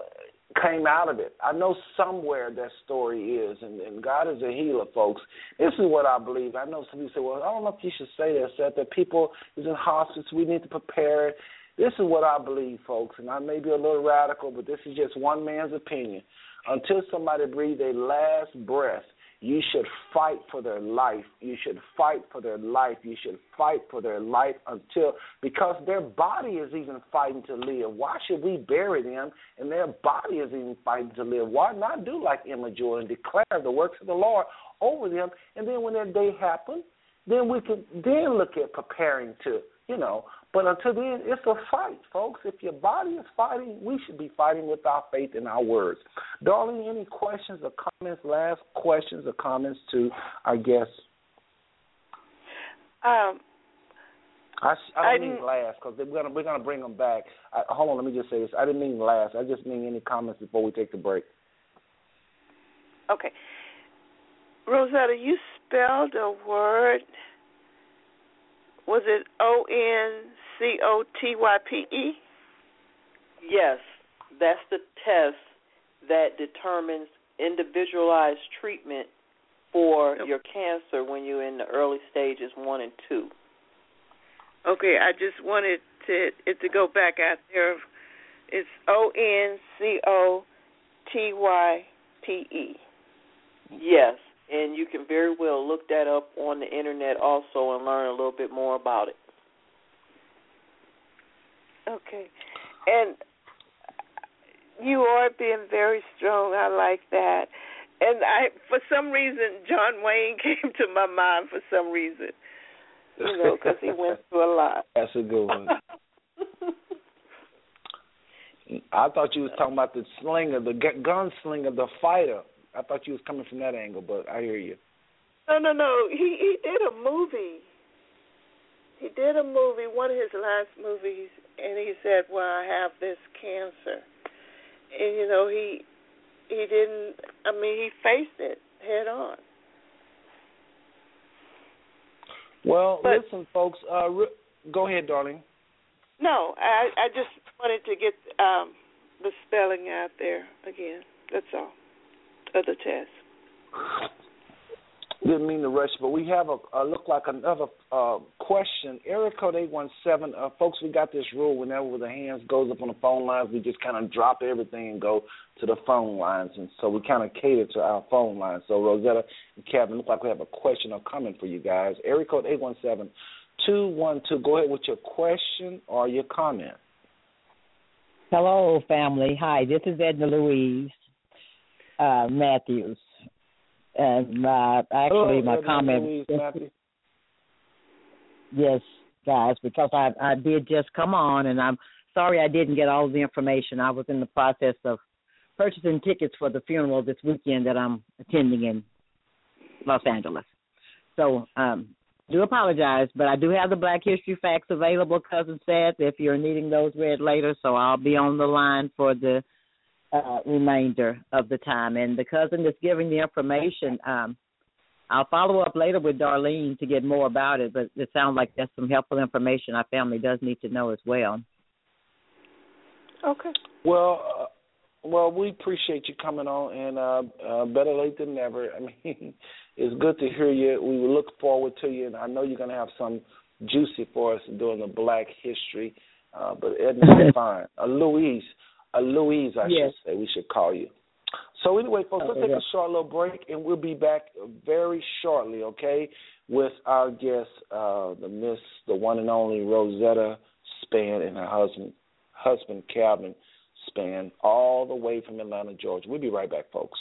came out of it. I know somewhere that story is, and, and God is a healer, folks. This is what I believe. I know some people say, well, I don't know if you should say this, that, that people is in hospice, we need to prepare. This is what I believe, folks, and I may be a little radical, but this is just one man's opinion. Until somebody breathes their last breath, you should fight for their life. You should fight for their life. You should fight for their life until, because their body is even fighting to live. Why should we bury them and their body is even fighting to live? Why not do like Emma Joy and declare the works of the Lord over them? And then when that day happens, then we can then look at preparing to, you know, but until then, it's a fight, folks. If your body is fighting, we should be fighting with our faith and our words. Darlene, any questions or comments? Last questions or comments to our guests? Um, I, I didn't mean last because we're gonna we're gonna bring them back. I, hold on, let me just say this. I didn't mean last. I just mean any comments before we take the break. Okay, Rosetta, you spelled a word. Was it O N C O T Y P E? Yes, that's the test that determines individualized treatment for your cancer when you're in the early stages one and two. Okay, I just wanted to it to go back out there. It's O N C O T Y P E. Yes, and you can very well look that up on the internet also and learn a little bit more about it. Okay. And you are being very strong. I like that. and I, for some reason, John Wayne came to my mind for some reason. You know, because he went through a lot. That's a good one. I thought you was talking about the slinger, the gunslinger, the fighter. I thought you was coming from that angle, but I hear you. No, no, no. He he did a movie. He did a movie, one of his last movies, and he said, "Well, I have this cancer," and you know he he didn't. I mean, he faced it head on. Well, But- listen, folks. Uh, re- go ahead, darling. No, I I just wanted to get um the spelling out there again. That's all. Of the test. Didn't mean to rush, but we have a, a look like another uh, question. Area code eight one seven. Uh, folks, we got this rule. Whenever the hands goes up on the phone lines, we just kind of drop everything and go to the phone lines, and so we kind of cater to our phone lines. So Rosetta and Kevin, look like we have a question or comment for you guys. Area code eight one seven two one two. Go ahead with your question or your comment. Hello, family. Hi, this is Edna Louise uh, Mathews. And uh, actually, Hello, my comment. Louise. Yes, guys, because I I did just come on, and I'm sorry I didn't get all the information. I was in the process of purchasing tickets for the funeral this weekend that I'm attending in Los Angeles. So, um, do apologize, but I do have the Black History facts available, cousin Seth, if you're needing those read later. So I'll be on the line for the uh, remainder of the time. And the cousin that's giving the information, um, I'll follow up later with Darlene to get more about it. But it sounds like that's some helpful information our family does need to know as well. Okay. Well, uh, well, we appreciate you coming on, and uh, uh, better late than never. I mean, it's good to hear you. We look forward to you, and I know you're going to have some juicy for us during the Black History. Uh, but Edna's fine. Uh, Louise, uh, Louise, I Yes. should say, we should call you. So anyway, folks, let's take a short little break, and we'll be back very shortly. Okay, with our guest, uh, the Miss, the one and only Rosetta Spann, and her husband, husband Calvin Spann, all the way from Atlanta, Georgia. We'll be right back, folks.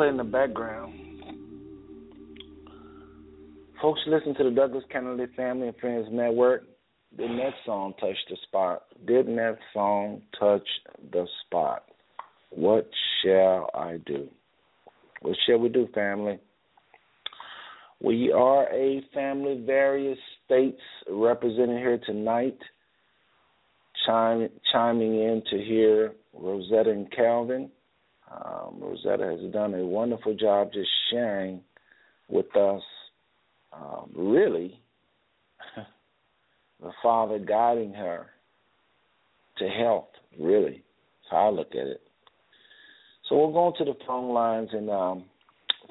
Play in the background. Folks, listen to the Douglas Canady Family and Friends Network. Didn't that song touch the spot? Didn't that song touch the spot? What shall I do? What shall we do, family? We are a family, various states represented here tonight, chime, chiming in to hear Rosetta and Calvin. Um, Rosetta has done a wonderful job just sharing with us, um, really, the Father guiding her to health, really. That's how I look at it. So we'll go to the phone lines and um,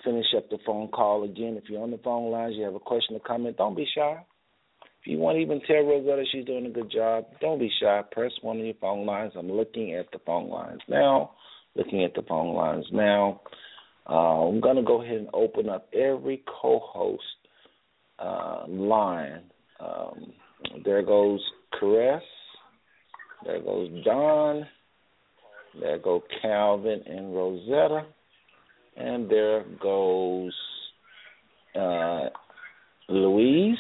finish up the phone call again. If you're on the phone lines, you have a question or comment, don't be shy. If you want to even tell Rosetta she's doing a good job, don't be shy. Press one of your phone lines. I'm looking at the phone lines now. Looking at the phone lines now. Uh, I'm going to go ahead and open up every co-host uh, line. Um, there goes Caress. There goes Don. There go Calvin and Rosetta. And there goes uh, Louise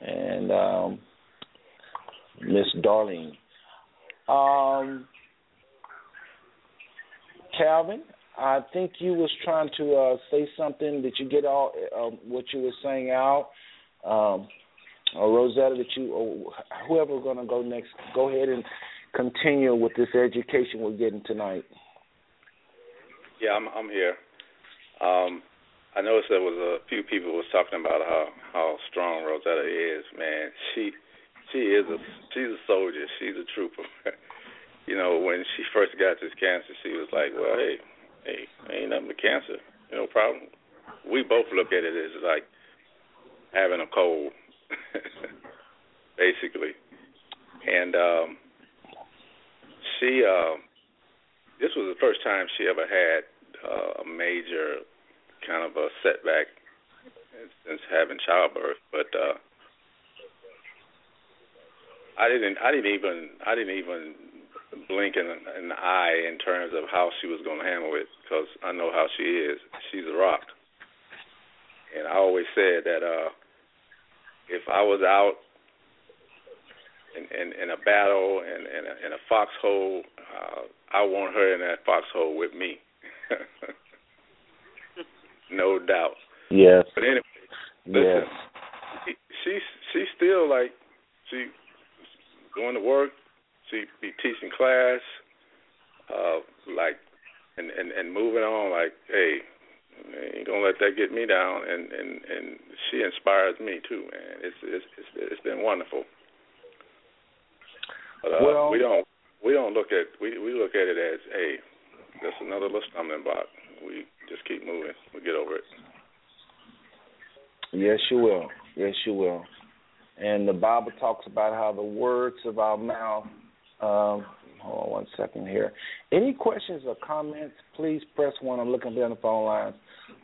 and um, Miss Darlene. Um, Calvin, I think you was trying to uh, say something. Did you get all uh, what you were saying out? Um, or Rosetta, that you, or whoever going to go next, go ahead and continue with this education we're getting tonight. Yeah, I'm I'm here. Um, I noticed there was a few people was talking about how how strong Rosetta is. Man, she she is a she's a soldier. She's a trooper. You know, when she first got this cancer, she was like, "Well, hey, hey, ain't nothing but cancer. No problem." We both look at it as like having a cold, basically. And um, she, uh, this was the first time she ever had uh, a major kind of a setback since having childbirth, but uh I didn't I didn't even I didn't even blink an, an eye in terms of how she was going to handle it because I know how she is. She's a rock. And I always said that uh if I was out in in, in a battle and in, in, a, in a foxhole, uh, I want her in that foxhole with me. no doubt. Yes. But anyway, yes. She, she's she's still like she going to work. She be teaching class, uh, like and and and moving on. Like, hey, ain't gonna let that get me down. And and and she inspires me too, man. It's it's it's, it's been wonderful. But uh, well, we don't we don't look at we we look at it as hey, that's another little stumbling block. We just keep moving. We get over it. Yes, you will. Yes, you will. And the Bible talks about how the words of our mouth. Um, hold on one second here. Any questions or comments? Please press one. I'm looking down the phone lines.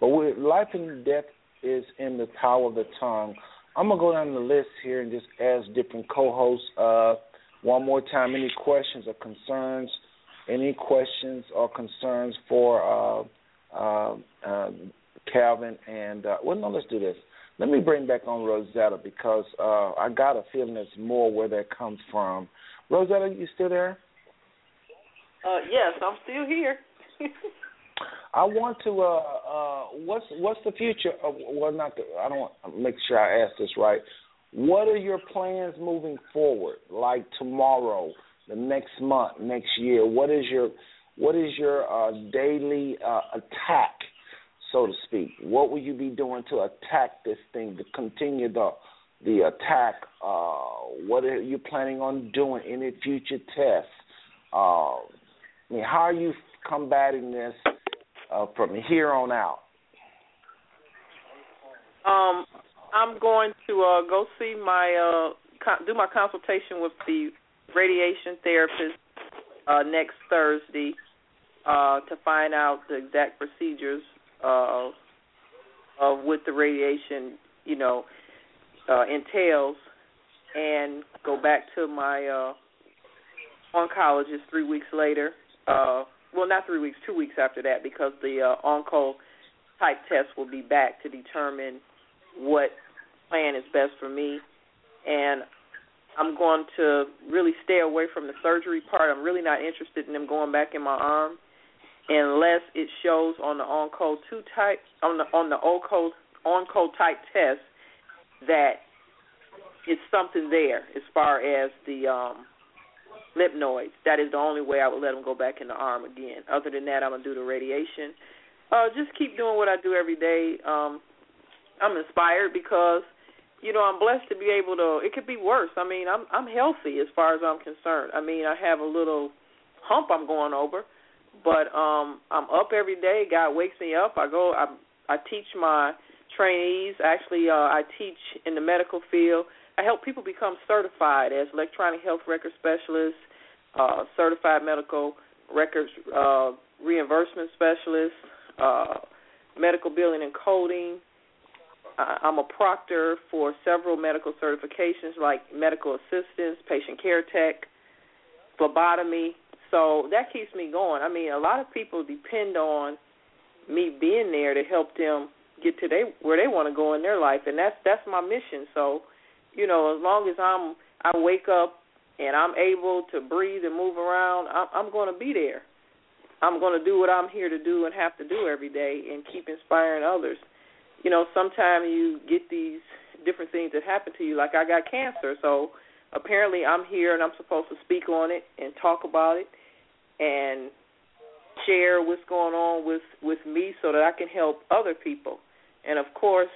But with life and death is in the power of the tongue. I'm gonna go down the list here and just ask different co-hosts. Uh, one more time, any questions or concerns? Any questions or concerns for uh, uh, uh, Calvin and uh, well, no, let's do this. Let me bring back on Rosetta because uh, I got a feeling there's more where that comes from. Rosetta, you still there? Uh, yes, I'm still here. I want to. Uh, uh, what's what's the future? Of, well, not. The, I don't want make sure I ask this right. What are your plans moving forward? Like tomorrow, the next month, next year. What is your what is your uh, daily uh, attack, so to speak? What will you be doing to attack this thing to continue the the attack? Uh, what are you planning on doing? Any future tests? Uh, I mean, how are you combating this uh, from here on out? Um, I'm going to uh, go see my uh, con- do my consultation with the radiation therapist uh, next Thursday uh, to find out the exact procedures uh, of what the radiation, you know, uh, entails, and go back to my uh, oncologist three weeks later uh, well, not three weeks, two weeks after that, because the uh, on-call type test will be back to determine what plan is best for me. And I'm going to really stay away from the surgery part. I'm really not interested in them going back in my arm unless it shows on the on code two type on the on the on code Oncotype test that it's something there as far as the um lymph. That is the only way I would let them go back in the arm again. Other than that, I'm gonna do the radiation. Uh, just keep doing what I do every day. Um, I'm inspired because you know I'm blessed to be able to. It could be worse. I mean, I'm I'm healthy as far as I'm concerned. I mean, I have a little hump I'm going over, but um I'm up every day. God wakes me up. I go. I I teach my trainees. Actually, uh, I teach in the medical field. I help people become certified as electronic health record specialists, uh, certified medical records uh, reimbursement specialists, uh, medical billing and coding. I'm a proctor for several medical certifications like medical assistance, patient care tech, phlebotomy. So that keeps me going. I mean, a lot of people depend on me being there to help them get to they where they want to go in their life, and that's that's my mission. So, you know, as long as I'm I wake up and I'm able to breathe and move around, I'm, I'm going to be there. I'm going to do what I'm here to do and have to do every day and keep inspiring others. You know, sometimes you get these different things that happen to you. Like I got cancer, so apparently I'm here and I'm supposed to speak on it and talk about it and share what's going on with with me so that I can help other people. And of course,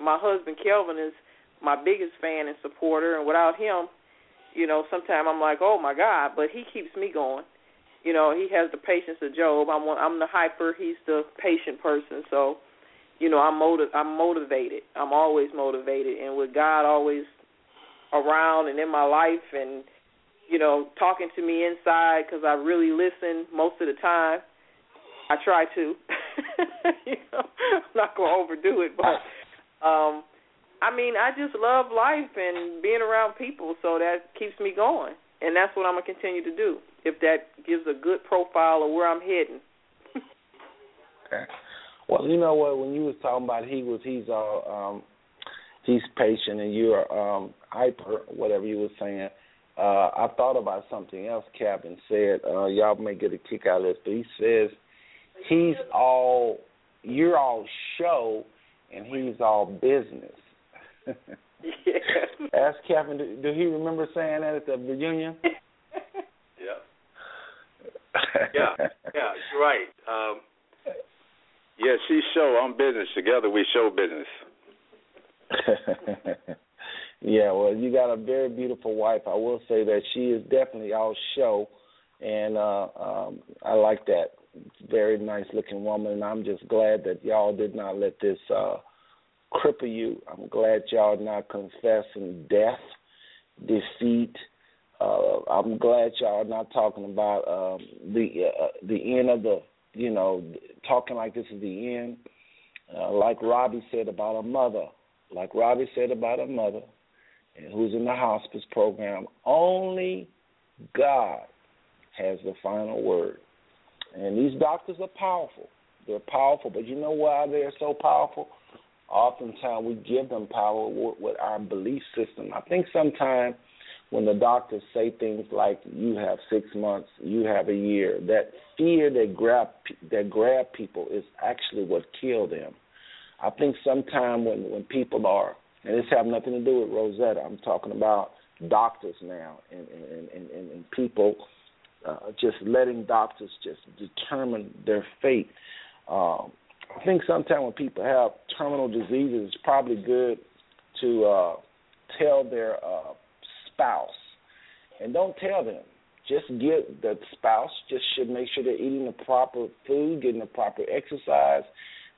my husband Calvin is my biggest fan and supporter and without him, you know, sometimes I'm like, "Oh my god," but he keeps me going you know he has the patience of Job. I'm I'm the hyper. He's the patient person. So, you know, I'm motiv- I'm motivated. I'm always motivated, and with God always around and in my life, and you know, talking to me inside because I really listen most of the time. I try to. you know, I'm not gonna overdo it, but um, I mean, I just love life and being around people, so that keeps me going, and that's what I'm gonna continue to do if that gives a good profile of where I'm heading. okay. Well, you know what? When you was talking about he was he's all um, he's patient and you're um, hyper, whatever you were saying. Uh, I thought about something else. Captain said, uh, y'all may get a kick out of this, but he says he's all you're all show and he's all business. yeah. Ask Kevin. do, do he remember saying that at the reunion? yeah, yeah, you're right. Um, yeah, she's show I'm business. Together we show business. yeah, well, you got a very beautiful wife. I will say that she is definitely all show, and uh, um, I like that. Very nice looking woman, and I'm just glad that y'all did not let this uh, cripple you. I'm glad y'all not confessing death, defeat, uh, I'm glad y'all not talking about um, the uh, the end of the you know talking like this is the end. Uh, like Robbie said about a mother, like Robbie said about a mother, who's in the hospice program. Only God has the final word, and these doctors are powerful. They're powerful, but you know why they're so powerful? Oftentimes we give them power with, our belief system. I think sometimes when the doctors say things like you have six months, you have a year, that fear that grab that grab people is actually what killed them. I think sometimes when when people are, and this have nothing to do with Rosetta. I'm talking about doctors now, and and, and, and people uh, just letting doctors just determine their fate. Um, I think sometimes when people have terminal diseases, it's probably good to uh, tell their uh, spouse. And don't tell them. Just get the spouse just should make sure they're eating the proper food, getting the proper exercise,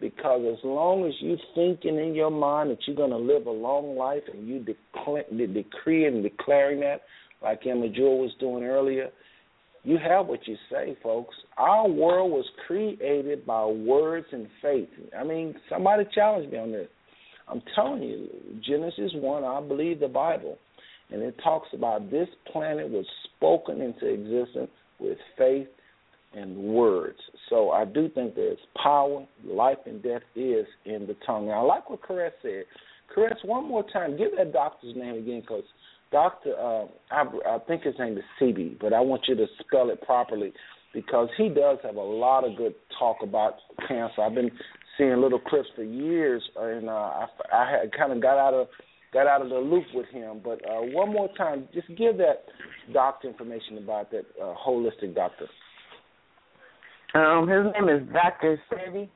because as long as you're thinking in your mind that you're going to live a long life and you declare, decree and declaring that, like Emma Jewel was doing earlier, you have what you say, folks. Our world was created by words and faith. I mean, somebody challenged me on this. I'm telling you, Genesis 1, I believe the Bible and it talks about this planet was spoken into existence with faith, and words. So I do think there's power, life and death is in the tongue. I like what Caress said. Caress, one more time, give that doctor's name again, because Doctor, uh, I, I think his name is Sebi, but I want you to spell it properly because he does have a lot of good talk about cancer. I've been seeing little clips for years, and uh, I, I had kind of got out of got out of the loop with him. But uh, one more time, just give that doctor information about that uh, holistic doctor. Um, his name is Doctor Sebi,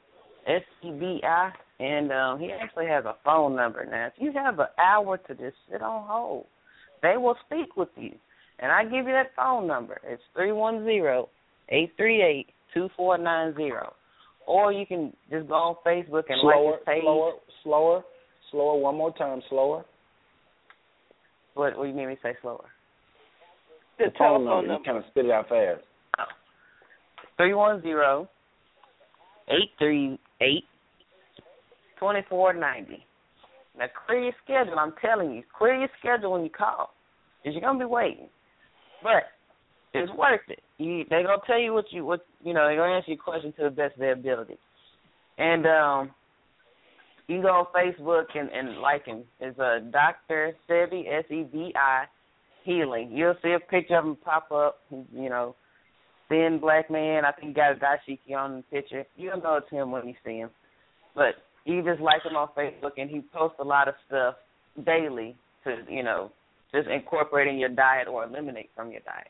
S E B I, and um, he actually has a phone number now. If you have an hour to just sit on hold, they will speak with you. And I give you that phone number. It's three one zero eight three eight two four nine zero. Or you can just go on Facebook and slower, like his page. Slower, slower, slower. One more time, slower. What, what do you mean me say slower? The, the phone telephone number. number. You kind of spit it out fast. Three one zero eight three eight twenty four ninety. Now clear your schedule. I'm telling you, clear your schedule when you call, because you're gonna be waiting. But it's worth it. You, they're gonna tell you what you what you know. They're gonna answer your question to the best of their ability. And um, you go on Facebook and, and like him. It's a uh, Doctor Sebi S E B I Healing. You'll see a picture of him pop up. You know, thin black man. I think he got a dashiki on the picture. You'll know it's him when you see him. But you just like him on Facebook, and he posts a lot of stuff daily to you know just incorporate in your diet or eliminate from your diet.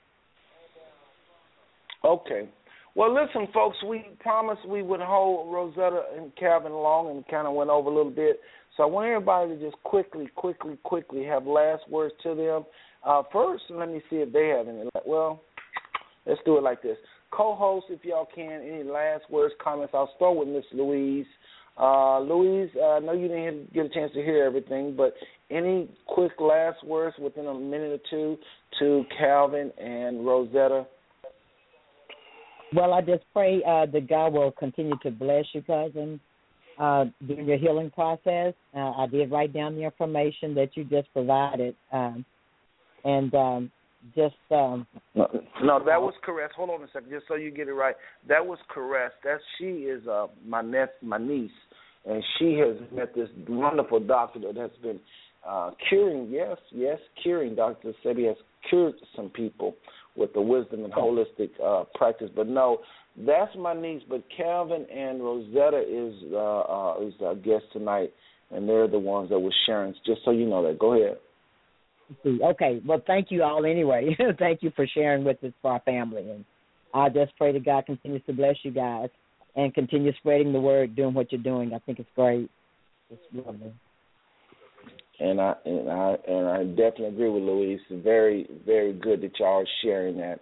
Okay. Well, listen, folks, we promised we would hold Rosetta and Calvin along and kind of went over a little bit. So I want everybody to just quickly, quickly, quickly have last words to them. Uh, first, let me see if they have any. Well, let's do it like this. Co-host, if y'all can, any last words, comments? I'll start with Miss Louise. Uh, Louise, uh, I know you didn't get a chance to hear everything, but any quick last words within a minute or two to Calvin and Rosetta? Well, I just pray uh, that God will continue to bless you, cousin, uh, during your healing process. Uh, I did write down the information that you just provided, um, and um, just um, no, no, that was Caress. Hold on a second, just so you get it right. That was Caress. That she is uh, my nep- my niece, and she has met this wonderful doctor that has been uh, curing. Yes, yes, curing. Doctor Sebi has cured some people with the wisdom and holistic uh, practice. But no, that's my niece. But Calvin and Rosetta is uh, uh, is our guest tonight, and they're the ones that were sharing. Just so you know that. Go ahead. Okay. Well, thank you all anyway. thank you for sharing with us for our family, and I just pray that God continues to bless you guys and continue spreading the word, doing what you're doing. I think it's great. It's lovely and I and I and I definitely agree with Louise. Very very good that y'all are sharing that.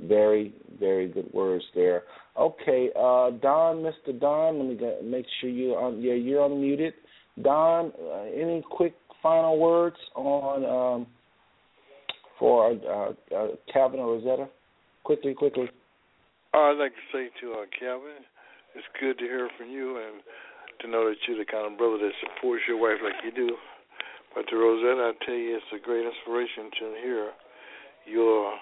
Very very good words there. Okay, uh, Don, Mr. Don, let me get, make sure you on. Yeah, you're unmuted. Don, uh, any quick final words on um, for uh, uh, Calvin or Rosetta? Quickly, quickly. I'd like to say to uh, Calvin, it's good to hear from you and to know that you're the kind of brother that supports your wife like you do. But to Rosetta, I tell you, it's a great inspiration to hear your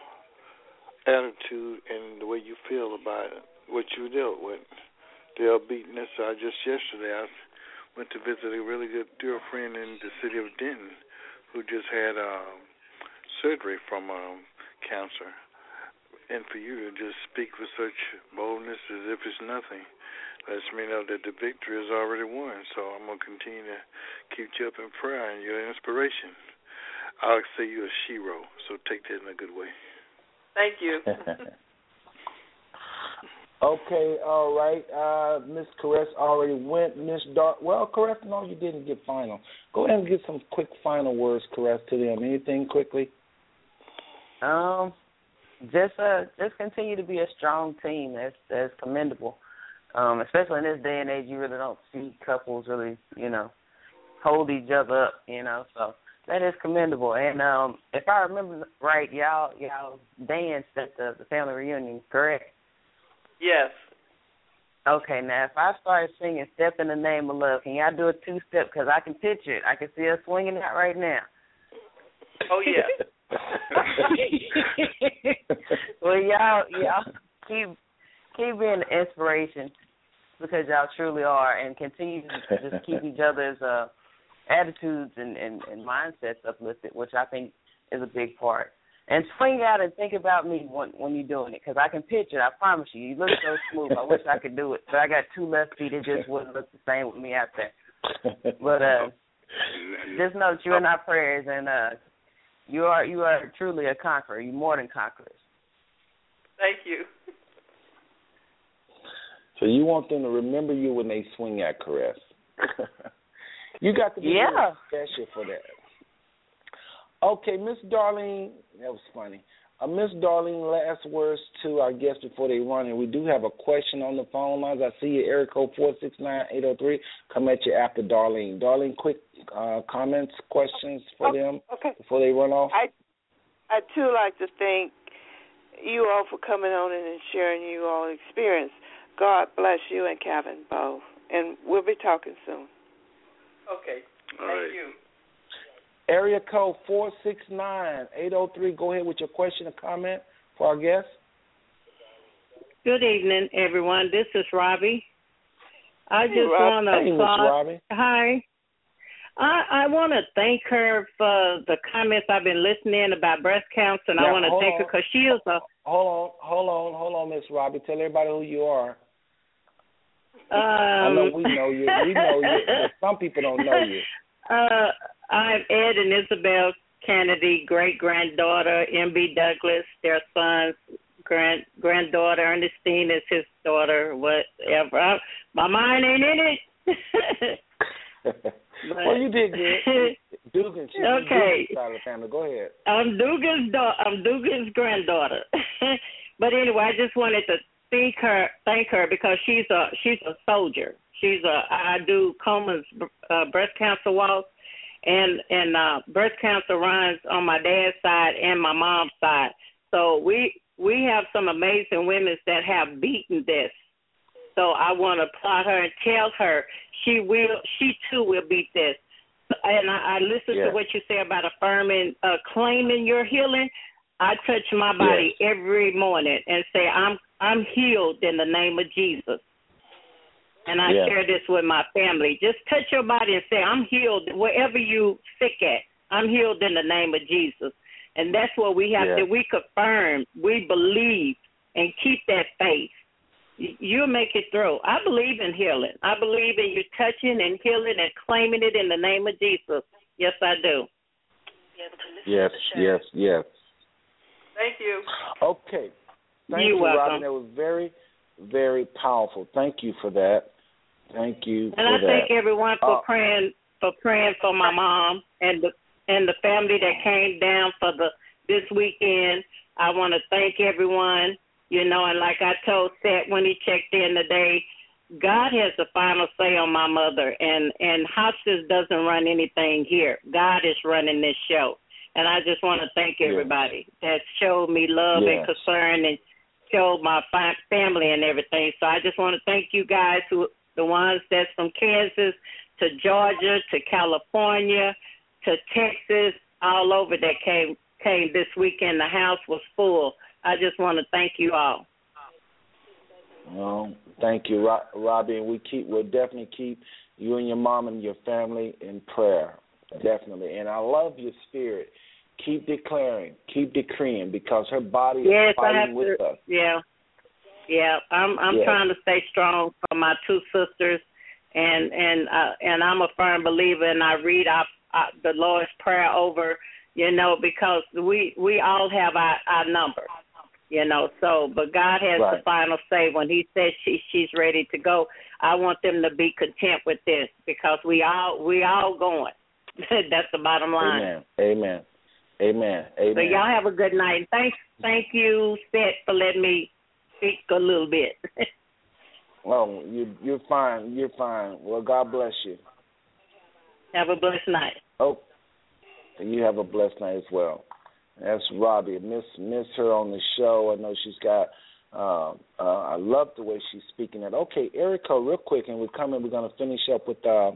attitude and the way you feel about what you dealt with. The upbeatness. I just yesterday I went to visit a really good dear friend in the city of Denton who just had um, surgery from um, cancer. And for you to just speak with such boldness as if it's nothing lets me know that the victory is already won. So I'm gonna continue to keep you up in prayer and your inspiration. I'll say you're a shero, so take that in a good way. Thank you. okay, all right. Uh, Miss Caress already went. Miss Dark. Well, Caress, no, you didn't get final. Go ahead and get some quick final words, Caress, to them. Anything quickly? Um, just uh, just continue to be a strong team. That's that's commendable. Um, especially in this day and age, you really don't see couples really, you know, hold each other up, you know. So that is commendable. And um, if I remember right, y'all y'all danced at the, the family reunion, correct? Yes. Okay, now if I start singing "Step in the Name of Love," can y'all do a two step? Because I can picture it. I can see us swinging that right now. Oh yeah. well, y'all y'all keep keep being an inspiration because y'all truly are, and continue to just keep each other's uh, attitudes and, and, and mindsets uplifted, which I think is a big part. And swing out and think about me when when you're doing it, because I can picture. it. I promise you, you look so smooth. I wish I could do it, but I got two left feet. It just wouldn't look the same with me out there. But uh, just know that you're in our prayers, and uh, you are you are truly a conqueror. You're more than conquerors. Thank you. So you want them to remember you when they swing at caress. you got to be Yeah. really special for that. Okay, Miss Darlene, that was funny. Uh, Miss Darlene, last words to our guests before they run, and we do have a question on the phone lines. I see you, area code four six nine eight zero three. Come at you after Darlene. Darlene, quick uh, comments, questions for them Okay. before they run off. I I too like to thank you all for coming on and sharing you all experience. God bless you and Kevin both, and we'll be talking soon. Okay. All Thank right. you. Area code four six nine eight zero three. Go ahead with your question or comment for our guests. Good evening, everyone. This is Robbie. I Hey, just want to Robbie. Hi. I I want to thank her for the comments I've been listening about breast cancer, and I want to thank her because she is a Hold on, hold on, hold on, Miss Robbie. Tell everybody who you are. Um, I know we know you. We know you, some people don't know you. Uh, I'm Ed and Isabel Canady, great granddaughter, M.B. Douglas, their sons, grand granddaughter Ernestine is his daughter. Whatever. I, my mind ain't in it. well, you did good. Dugan, she's Okay. Dugan side of the family. Go ahead. I'm Dugan's da- I'm Dugan's granddaughter. but anyway, I just wanted to thank her thank her because she's a she's a soldier. She's a I do Komen's uh, breast cancer walk and and uh breast cancer runs on my dad's side and my mom's side. So we we have some amazing women that have beaten this. So I want to applaud her and tell her she will she too will beat this and I, I listen Yes. to what you say about affirming, uh, claiming your healing. I touch my body every morning and say I'm I'm healed in the name of Jesus. And I Yes. share this with my family. Just touch your body and say I'm healed wherever you sick at. I'm healed in the name of Jesus. And that's what we have Yes. to we confirm, we believe and keep that faith. You'll make it through. I believe in healing. I believe in you touching and healing and claiming it in the name of Jesus. Yes, I do. Yes, yes, yes. Thank you. Okay. Thank You're you, welcome. Robin. That was very, very powerful. Thank you for that. Thank you And I that. thank everyone for Uh, praying for praying for my mom and the and the family that came down for the this weekend. I want to thank everyone. You know, and like I told Seth when he checked in today, God has the final say on my mother, and and hospice doesn't run anything here. God is running this show, and I just want to thank Yes. everybody that showed me love and concern and showed my family and everything. So I just want to thank you guys who the ones that's from Kansas to Georgia to California to Texas, all over that came came this weekend. The house was full. I just want to thank you all. Well, thank you, Robbie, and we keep we'll definitely keep you and your mom and your family in prayer, definitely. And I love your spirit. Keep declaring, keep decreeing, because her body is Yes, I have fighting with to. us. Yeah, yeah. I'm I'm Yes. trying to stay strong for my two sisters, and and uh, and I'm a firm believer, and I read our, uh, the Lord's prayer over, you know, because we we all have our our number, you know. So, but God has the final say when He says she she's ready to go. I want them to be content with this because we all we all going. That's the bottom line. Amen. Amen. Amen. Amen. So y'all have a good night. Thanks, thank you, Seth, for letting me speak a little bit. Oh, you you're fine. You're fine. Well, God bless you. have a blessed night. Oh, and you have a blessed night as well. That's Robbie. Miss miss her on the show. I know she's got. Uh, uh, I love the way she's speaking it. Okay, Erica, real quick, and we're coming. We're going to finish up with uh,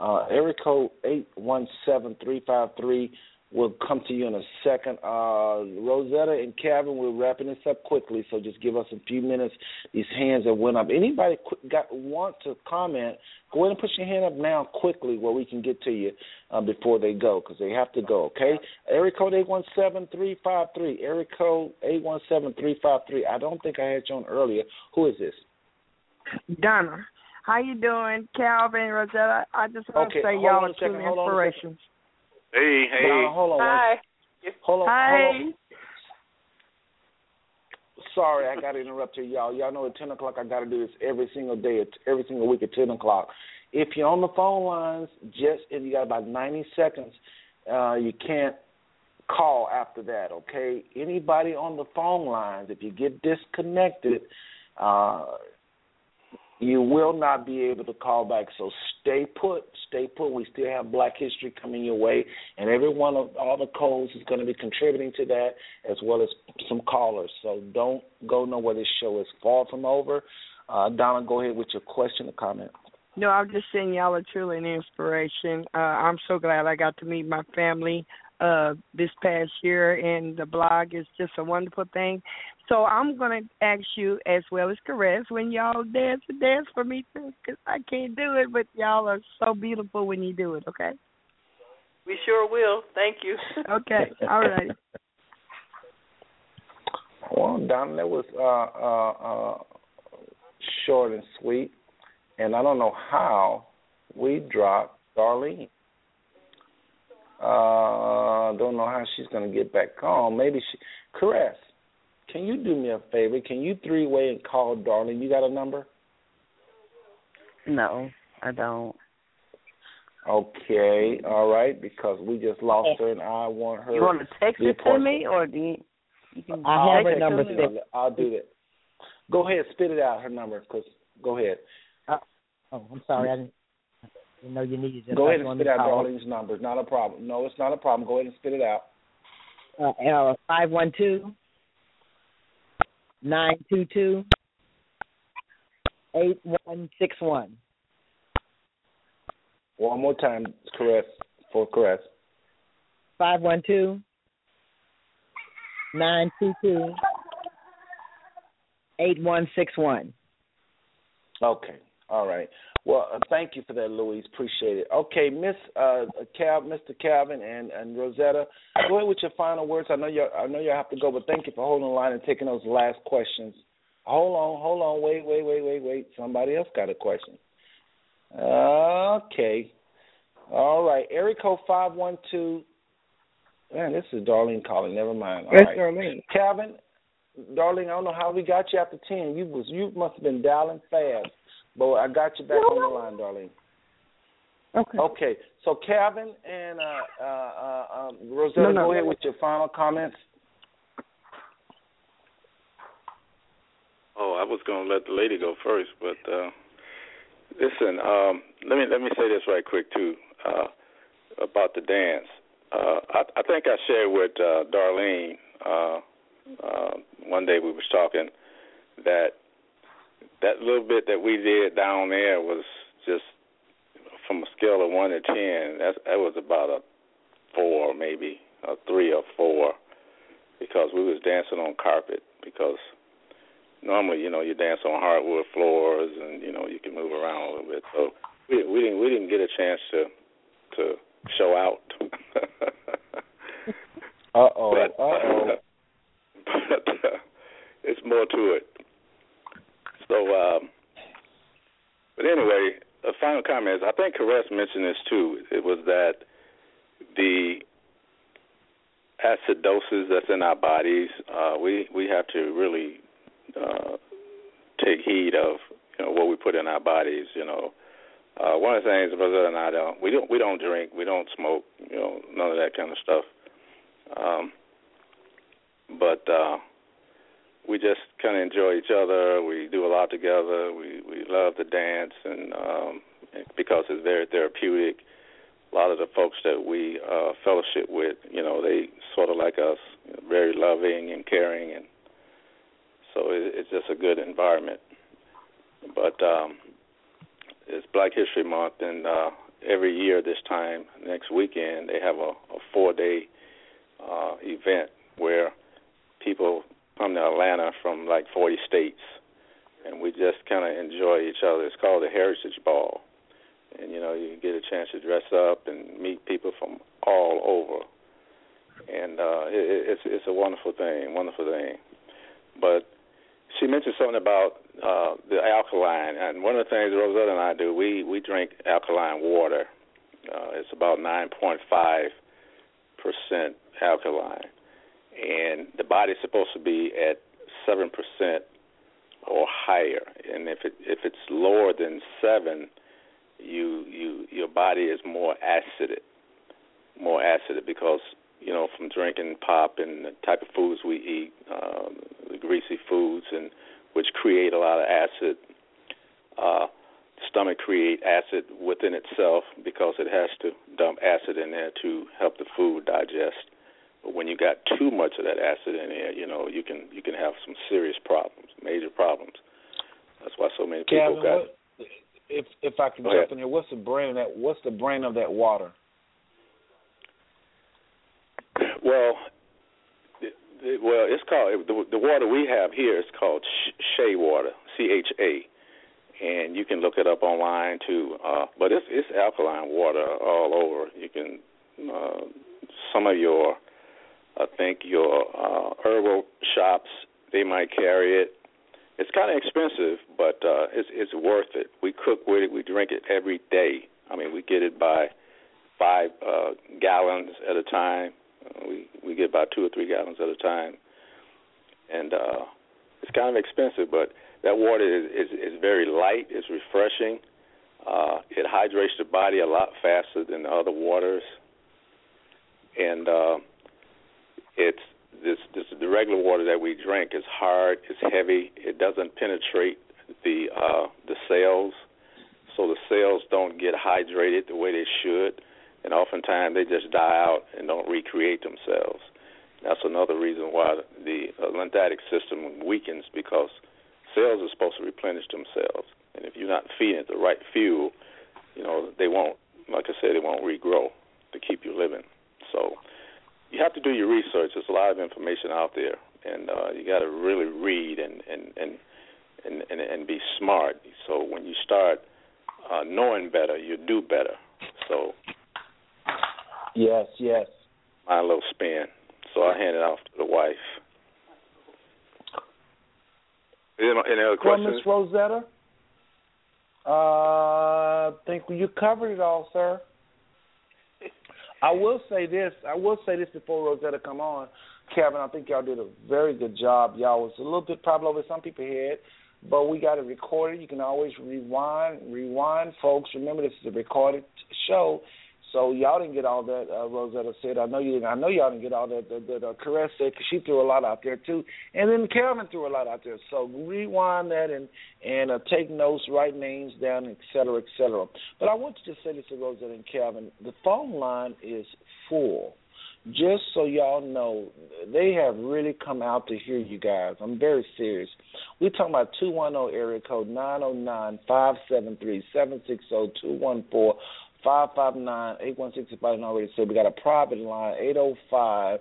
uh, area code eight one seven three five three. We'll come to you in a second. Uh, Rosetta and Calvin, we're wrapping this up quickly, so just give us a few minutes. These hands have went up. Anybody got want to comment? Go ahead and put your hand up now quickly where we can get to you uh, before they go because they have to go. Okay. Area code eight one seven three five three. Area code eight one seven three five three. I don't think I had you on earlier. Who is this? Donna. How you doing, Calvin, Rosetta? I just want okay, to say y'all are two inspirations. Hey, hey. Now, hold on. Hi. Hold on. Hi. Hold on. Sorry, I got to interrupt you, y'all. Y'all know at 10 o'clock I got to do this every single day, every single week at 10 o'clock. If you're on the phone lines, just if you got about 90 seconds, uh, you can't call after that, okay? Anybody on the phone lines, if you get disconnected, uh, you will not be able to call back. So stay put, stay put. We still have Black History coming your way, and every one of all the codes is going to be contributing to that, as well as some callers. So don't go nowhere. This show is far from over. Uh, Donna, go ahead with your question or comment. No, I'm just saying y'all are truly an inspiration. Uh, I'm so glad I got to meet my family uh, this past year, and the blog is just a wonderful thing. So I'm gonna ask you as well as Caress when y'all dance and dance for me too, because I can't do it, but y'all are so beautiful when you do it. Okay. We sure will. Thank you. Okay. All right. Well, Don, that was uh, uh, uh, short and sweet, and I don't know how we dropped Darlene. Uh, don't know how she's going to get back on. Maybe she. Caress, can you do me a favor? Can you three way and call Darlene? You got a number? No, I don't. Okay, all right, because we just lost her, and I want her. You want to text it to me, or do you? you can I have text her number to me? I'll, I'll do that. Go ahead, spit it out. Her number, cause go ahead. Oh, I'm sorry. I didn't, I didn't know you needed it. Go ahead and spit to out call. Darlene's number. Not a problem. No, it's not a problem. Go ahead and spit it out. Uh, five one two nine two two eight one six one. One more time, caress for caress. Five one two nine two two eight one six one. Okay. All right. Well, uh, thank you for that, Louise. Appreciate it. Okay, Miss uh, Cal, Mr. Calvin, and, and Rosetta, go ahead with your final words. I know you. I know you have to go, but thank you for holding the line and taking those last questions. Hold on, hold on, wait, wait, wait, wait, wait. Somebody else got a question. Okay. All right. Area code five one two. Man, this is Darlene calling. Never mind. All Yes, right. Darlene. Calvin, Darling, I don't know how we got you after ten. You was you must have been dialing fast, but I got you back on the line, darling. Okay. Okay, so Calvin and uh, uh, uh, um, Rosetta, No, no. go ahead with your final comments. Oh, I was going to let the lady go first, but uh, listen. Um, let me let me say this right quick too uh, about the dance. Uh, I, I think I shared with uh, Darlene uh, uh, one day we was talking that that little bit that we did down there was just from a scale of one to ten. That that was about a four, maybe a three or four, because we was dancing on carpet. Because normally, you know, you dance on hardwood floors, and you know you can move around a little bit. So we we didn't we didn't get a chance to to show out. Uh oh. Uh oh. but uh, it's more to it. So, um, but anyway, a final comment is I think Caress mentioned this too. It was that the acidosis that's in our bodies, uh, we we have to really uh, take heed of you know what we put in our bodies. You know, uh, one of the things Brother and I don't we don't we don't drink, we don't smoke, you know, none of that kind of stuff. Um, but uh, we just kind of enjoy each other. We do a lot together. We we love to dance, and um, because it's very therapeutic. A lot of the folks that we uh, fellowship with, you know, they sort of like us, very loving and caring, and so it, it's just a good environment. But um, it's Black History Month, and uh, every year this time, next weekend, they have a, a four-day uh, event where people come to Atlanta from like 40 states, and we just kind of enjoy each other. It's called the Heritage Ball, and you know you get a chance to dress up and meet people from all over, and uh, it, it's it's a wonderful thing, wonderful thing. But she mentioned something about uh, the alkaline, and one of the things Rosetta and I do, we we drink alkaline water. Uh, it's about 9.5 percent alkaline, and the body's supposed to be at seven percent or higher. And if it if it's lower than seven, you you your body is more acidic, more acidic because you know from drinking pop and the type of foods we eat, um, the greasy foods and which create a lot of acid. Uh, stomach create acid within itself because it has to dump acid in there to help the food digest. But when you got too much of that acid in there, you know you can you can have some serious problems, major problems. That's why so many people got. What, if if I can jump ahead. in here, what's the brand of that? What's the brand of that water? Well, it, it, well, it's called the, the water we have here is called Shea water, C H A, and you can look it up online too. Uh, but it's it's alkaline water all over. You can uh, some of your, I think your uh, herbal shops they might carry it. It's kind of expensive, but uh, it's it's worth it. We cook with it. We drink it every day. I mean, we get it by five uh, gallons at a time. We we get about two or three gallons at a time, and uh, it's kind of expensive, but that water is is, is very light. It's refreshing. Uh, it hydrates the body a lot faster than the other waters, and uh, it's this this the regular water that we drink is hard. It's heavy. It doesn't penetrate the uh, the cells, so the cells don't get hydrated the way they should and oftentimes they just die out and don't recreate themselves. That's another reason why the uh, lymphatic system weakens because cells are supposed to replenish themselves, and if you're not feeding it the right fuel, you know they won't. Like I said, they won't regrow to keep you living. So you have to do your research. There's a lot of information out there, and uh, you got to really read and and and and and, and be smart. So when you start uh, knowing better, you do better. So Yes, yes. my little spin. So I hand it off to the wife. Any, any other Well, questions? Miss Rosetta, uh, I think you covered it all, sir. I will say this. I will say this before Rosetta come on, Kevin. I think y'all did a very good job. Y'all was a little bit probably over some people's head, but we got it recorded. You can always rewind, rewind, folks. Remember, this is a recorded show, so y'all didn't get all that uh, Rosetta said. I know you didn't. I know y'all didn't get all that that, that uh, Caress said because she threw a lot out there too, and then Kevin threw a lot out there. So rewind that and and uh, take notes, write names down, et cetera, et cetera. But I want to just say this to Rosetta and Kevin: the phone line is full. Just so y'all know, they have really come out to hear you guys. I'm very serious. We're talking about 210 area code 909 573 760 214 559 816 if I didn't already say. We got a private line 805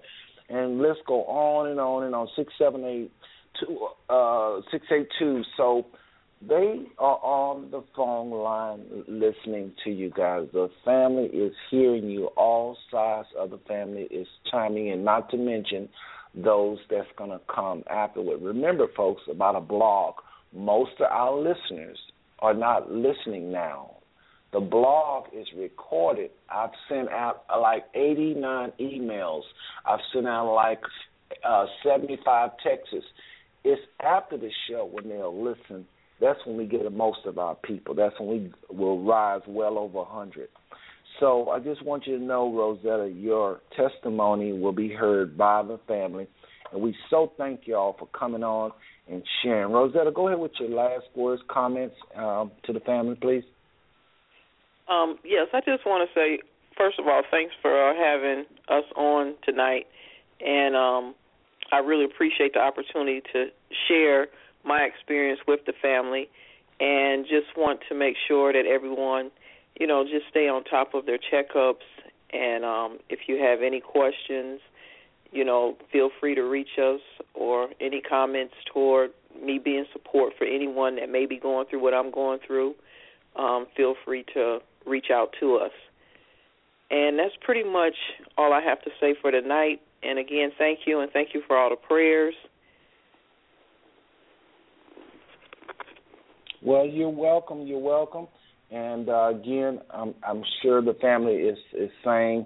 and let's go on and on and on 678 uh 682 so they are on the phone line listening to you guys. The family is hearing you. All sides of the family is chiming in, not to mention those that's going to come afterward. Remember, folks, about a blog, most of our listeners are not listening now. The blog is recorded. I've sent out like 89 emails. I've sent out like uh, 75 texts. It's after the show when they'll listen that's when we get the most of our people. That's when we will rise well over a 100. So I just want you to know, Rosetta, your testimony will be heard by the family. And we so thank you all for coming on and sharing. Rosetta, go ahead with your last words, comments um, to the family, please. Um, yes, I just want to say, first of all, thanks for uh, having us on tonight. And um, I really appreciate the opportunity to share my experience with the family and just want to make sure that everyone, you know, just stay on top of their checkups. And um, if you have any questions, you know, feel free to reach us or any comments toward me being support for anyone that may be going through what I'm going through. Um, feel free to reach out to us. And that's pretty much all I have to say for tonight. And again, thank you and thank you for all the prayers. Well, you're welcome. You're welcome. And uh, again, I'm, I'm sure the family is is saying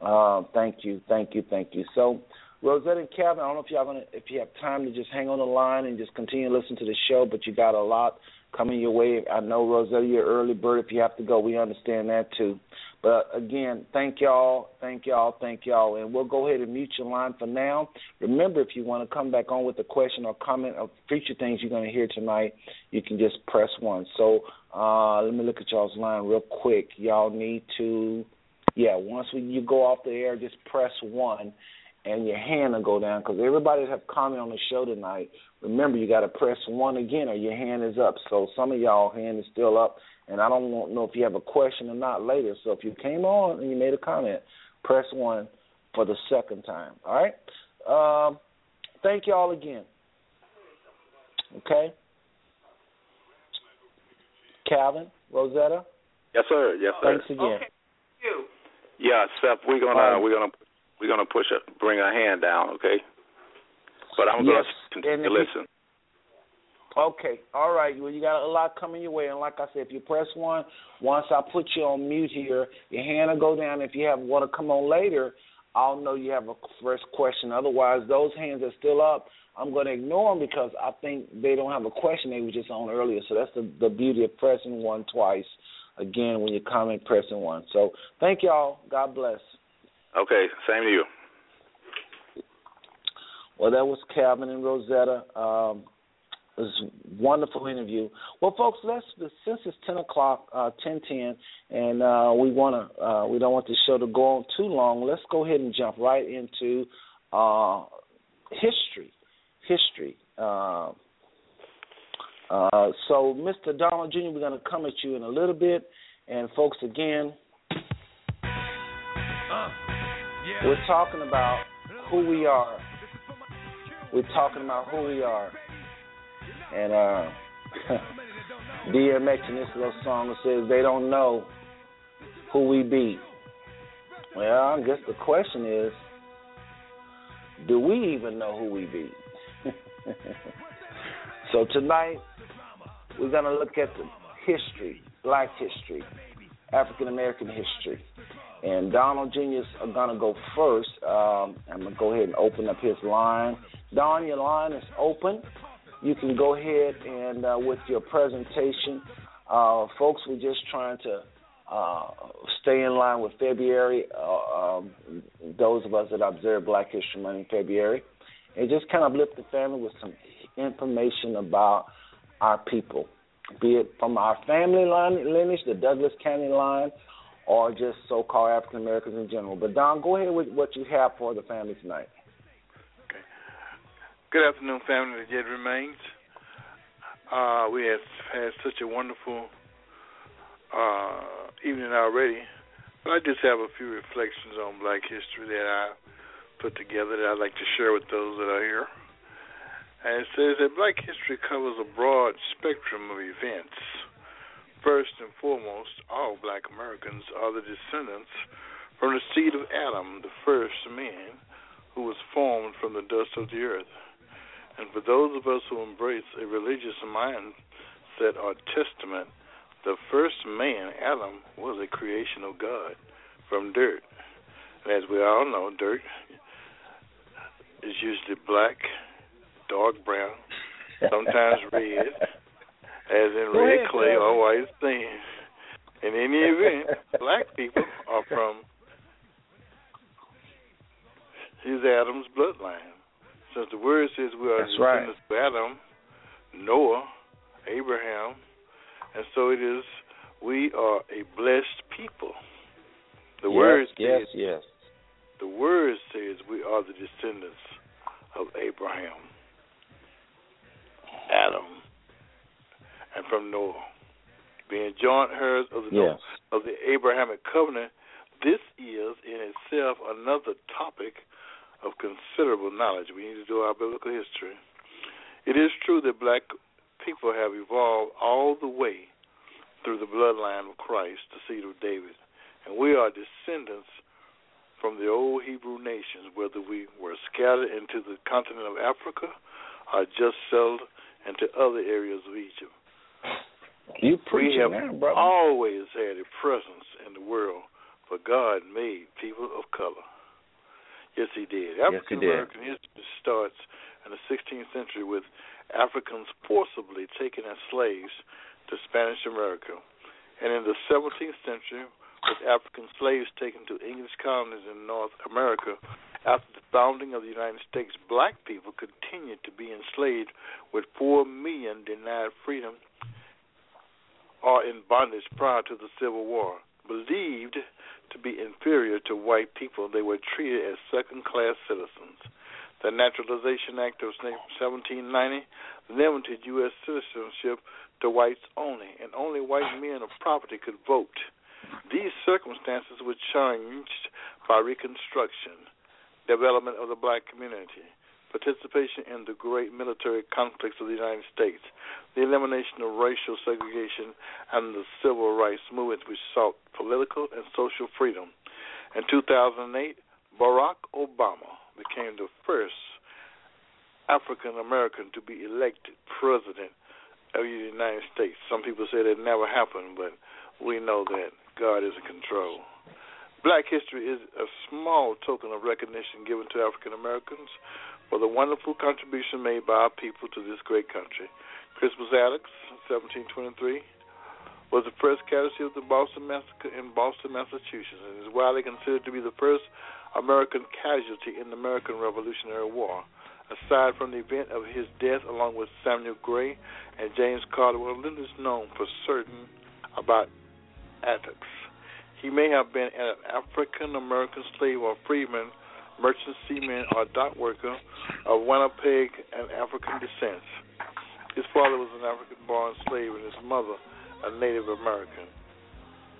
uh, thank you, thank you, thank you. So, Rosetta and Kevin, I don't know if y'all gonna if you have time to just hang on the line and just continue to listen to the show, but you got a lot coming your way. I know Rosetta, you're early bird. If you have to go, we understand that too. But again, thank y'all, thank y'all, thank y'all, and we'll go ahead and mute your line for now. Remember, if you want to come back on with a question or comment or future things you're going to hear tonight, you can just press one. So uh, let me look at y'all's line real quick. Y'all need to, yeah, once we, you go off the air, just press one, and your hand will go down because everybody have comment on the show tonight. Remember, you got to press one again, or your hand is up. So some of y'all hand is still up, and I don't know if you have a question or not later. So if you came on and you made a comment, press one for the second time. All right. Um, thank y'all again. Okay. Calvin, Rosetta. Yes, sir. Yes, sir. Thanks again. Okay. You. Yeah, Seth, we're gonna Um, we're gonna we're gonna push a, bring a hand down, okay? But I'm Yes, continue to you- listen. Okay, all right. Well, you got a lot coming your way, and like I said, if you press one, once I put you on mute here, your hand will go down. If you have want to come on later, I'll know you have a first question. Otherwise, those hands are still up. I'm going to ignore them because I think they don't have a question. They were just on earlier, so that's the the beauty of pressing one twice. Again, when you comment, pressing one. So thank y'all. God bless. Okay, same to you. Well, that was Calvin and Rosetta. Um, it was a wonderful interview. Well, folks, let's since it's ten o'clock, uh, ten ten, and uh, we want to uh, we don't want the show to go on too long. Let's go ahead and jump right into uh, history. History. Uh, uh, so, Mr. Donald Jr., we're going to come at you in a little bit, and folks, again, we're talking about who we are. We're talking about who we are. And uh DMX in this little song says they don't know who we be. Well, I guess the question is, do we even know who we be? so tonight we're gonna look at the history, black history, African American history. And Donald Jr. is gonna go first. Um, I'm gonna go ahead and open up his line. Don, your line is open. You can go ahead and uh, with your presentation, uh, folks. We're just trying to uh, stay in line with February. Uh, um, those of us that observe Black History Month in February, and just kind of uplift the family with some information about our people, be it from our family line lineage, the Douglas Canady line, or just so-called African Americans in general. But Don, go ahead with what you have for the family tonight. Good afternoon, family that yet remains. Uh, we have had such a wonderful uh, evening already, but I just have a few reflections on Black history that I put together that I'd like to share with those that are here. And it says that Black history covers a broad spectrum of events. First and foremost, all Black Americans are the descendants from the seed of Adam, the first man who was formed from the dust of the earth. And for those of us who embrace a religious mindset or testament, the first man, Adam, was a creation of God from dirt. And as we all know, dirt is usually black, dark brown, sometimes red, as in Go red ahead, clay or white sand. In any event, black people are from his Adam's bloodline. Since the word says we are That's right. descendants of Adam, Noah, Abraham, and so it is we are a blessed people. The yes, word yes, says yes. the word says we are the descendants of Abraham, Adam, and from Noah. Being joint heirs of the Yes. of the Abrahamic covenant, this is in itself another topic of considerable knowledge. We need to do our biblical history. It is true that black people have evolved all the way through the bloodline of Christ, the seed of David. And we are descendants from the old Hebrew nations, whether we were scattered into the continent of Africa or just settled into other areas of Egypt. You we have now, brother. always had a presence in the world, for God made people of color. Yes, He did. African. American history starts in the 16th century with Africans forcibly taken as slaves to Spanish America, and in the 17th century with African slaves taken to English colonies in North America. After the founding of the United States, black people continued to be enslaved, with four million denied freedom or in bondage prior to the Civil War. Believed to be inferior to white people, they were treated as second class citizens. The Naturalization Act of 1790 limited U.S. citizenship to whites only, and only white men of property could vote. These circumstances were changed by Reconstruction, development of the black community, participation in the great military conflicts of the United States, the elimination of racial segregation, and the civil rights movement which sought political and social freedom. In 2008, Barack Obama became the first African American to be elected president of the United States. Some people say that never happened, but we know that God is in control. Black history is a small token of recognition given to African Americans for the wonderful contribution made by our people to this great country. Crispus Attucks, 1723, was the first casualty of the Boston Massacre in Boston, Massachusetts, and is widely considered to be the first American casualty in the American Revolutionary War. Aside from the event of his death, along with Samuel Gray and James Caldwell, little is known for certain about Attucks. He may have been an African American slave or freedman, merchant seaman, or dock worker of Wampanoag and African descent. His father was an African born slave and his mother a Native American.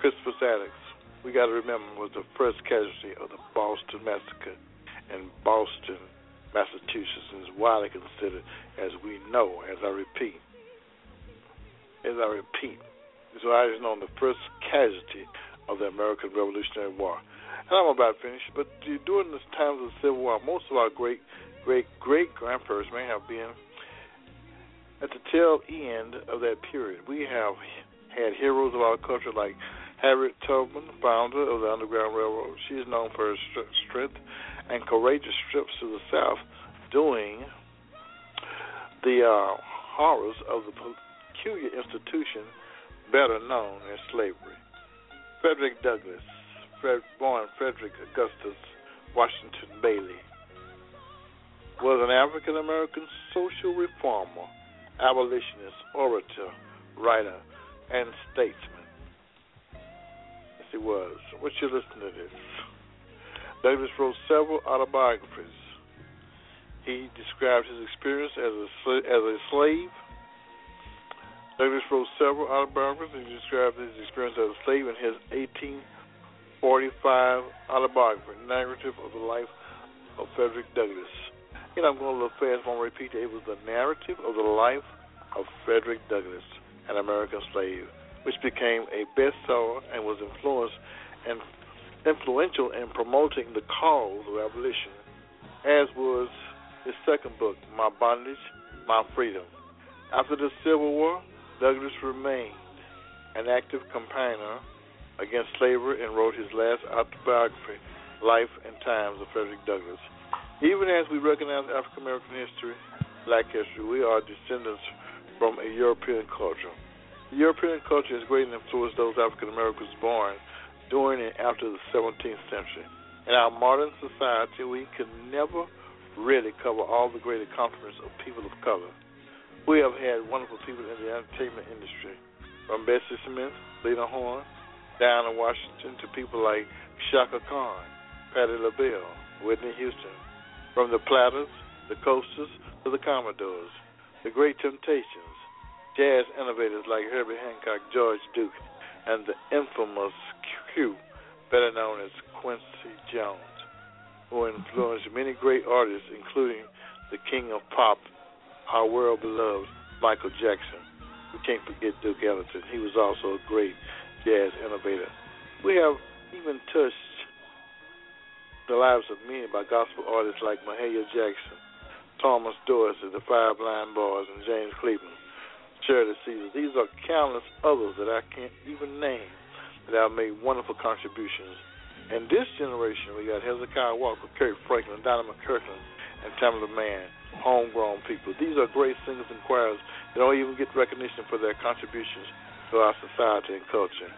Crispus Attucks, we got to remember, was the first casualty of the Boston Massacre in Boston, Massachusetts, and is widely considered, as we know, as I repeat, as I repeat, is widely known the first casualty of the American Revolutionary War. And I'm about finished, but during the times of the Civil War, most of our great, great, great grandparents may have been at the tail end of that period. We have had heroes of our culture like Harriet Tubman, founder of the Underground Railroad. She is known for her strength and courageous trips to the South, doing the uh, horrors of the peculiar institution better known as slavery. Frederick Douglass, Fred, born Frederick Augustus Washington Bailey, was an African American social reformer, abolitionist, orator, writer, and statesman. Yes, he was. What you listen to this? Davis wrote several autobiographies. He described his experience as a as a slave. Douglass wrote several autobiographies. He described his experience as a slave in his 1845 autobiography, Narrative of the Life of Frederick Douglass. And I'm going a little fast. I'm going to repeat it. It was the narrative of the life of Frederick Douglass, an American slave, which became a bestseller and was influenced and influential in promoting the cause of abolition, as was his second book, My Bondage, My Freedom. After the Civil War, Douglass remained an active campaigner against slavery and wrote his last autobiography, Life and Times of Frederick Douglass. Even as we recognize African American history, black history, we are descendants from a European culture. The European culture has greatly influenced those African Americans born during and after the 17th century. In our modern society, we can never really cover all the great accomplishments of people of color. We have had wonderful people in the entertainment industry, from Bessie Smith, Lena Horne, Diana Washington, to people like Chaka Khan, Patti LaBelle, Whitney Houston, from the Platters, the Coasters, to the Commodores, the Great Temptations, jazz innovators like Herbie Hancock, George Duke, and the infamous Q, better known as Quincy Jones. who influenced many great artists, including the king of pop, our world beloved Michael Jackson. We can't forget Duke Ellington. He was also a great jazz innovator. We have even touched the lives of men by gospel artists like Mahalia Jackson, Thomas Dorsey, the Five Blind Boys, and James Cleveland, Charity Caesar. These are countless others that I can't even name that have made wonderful contributions. In this generation, we got Hezekiah Walker, Kirk Franklin, Donnie McClurkin, and Tamela Mann, homegrown people. These are great singers and choirs that don't even get recognition for their contributions to our society and culture.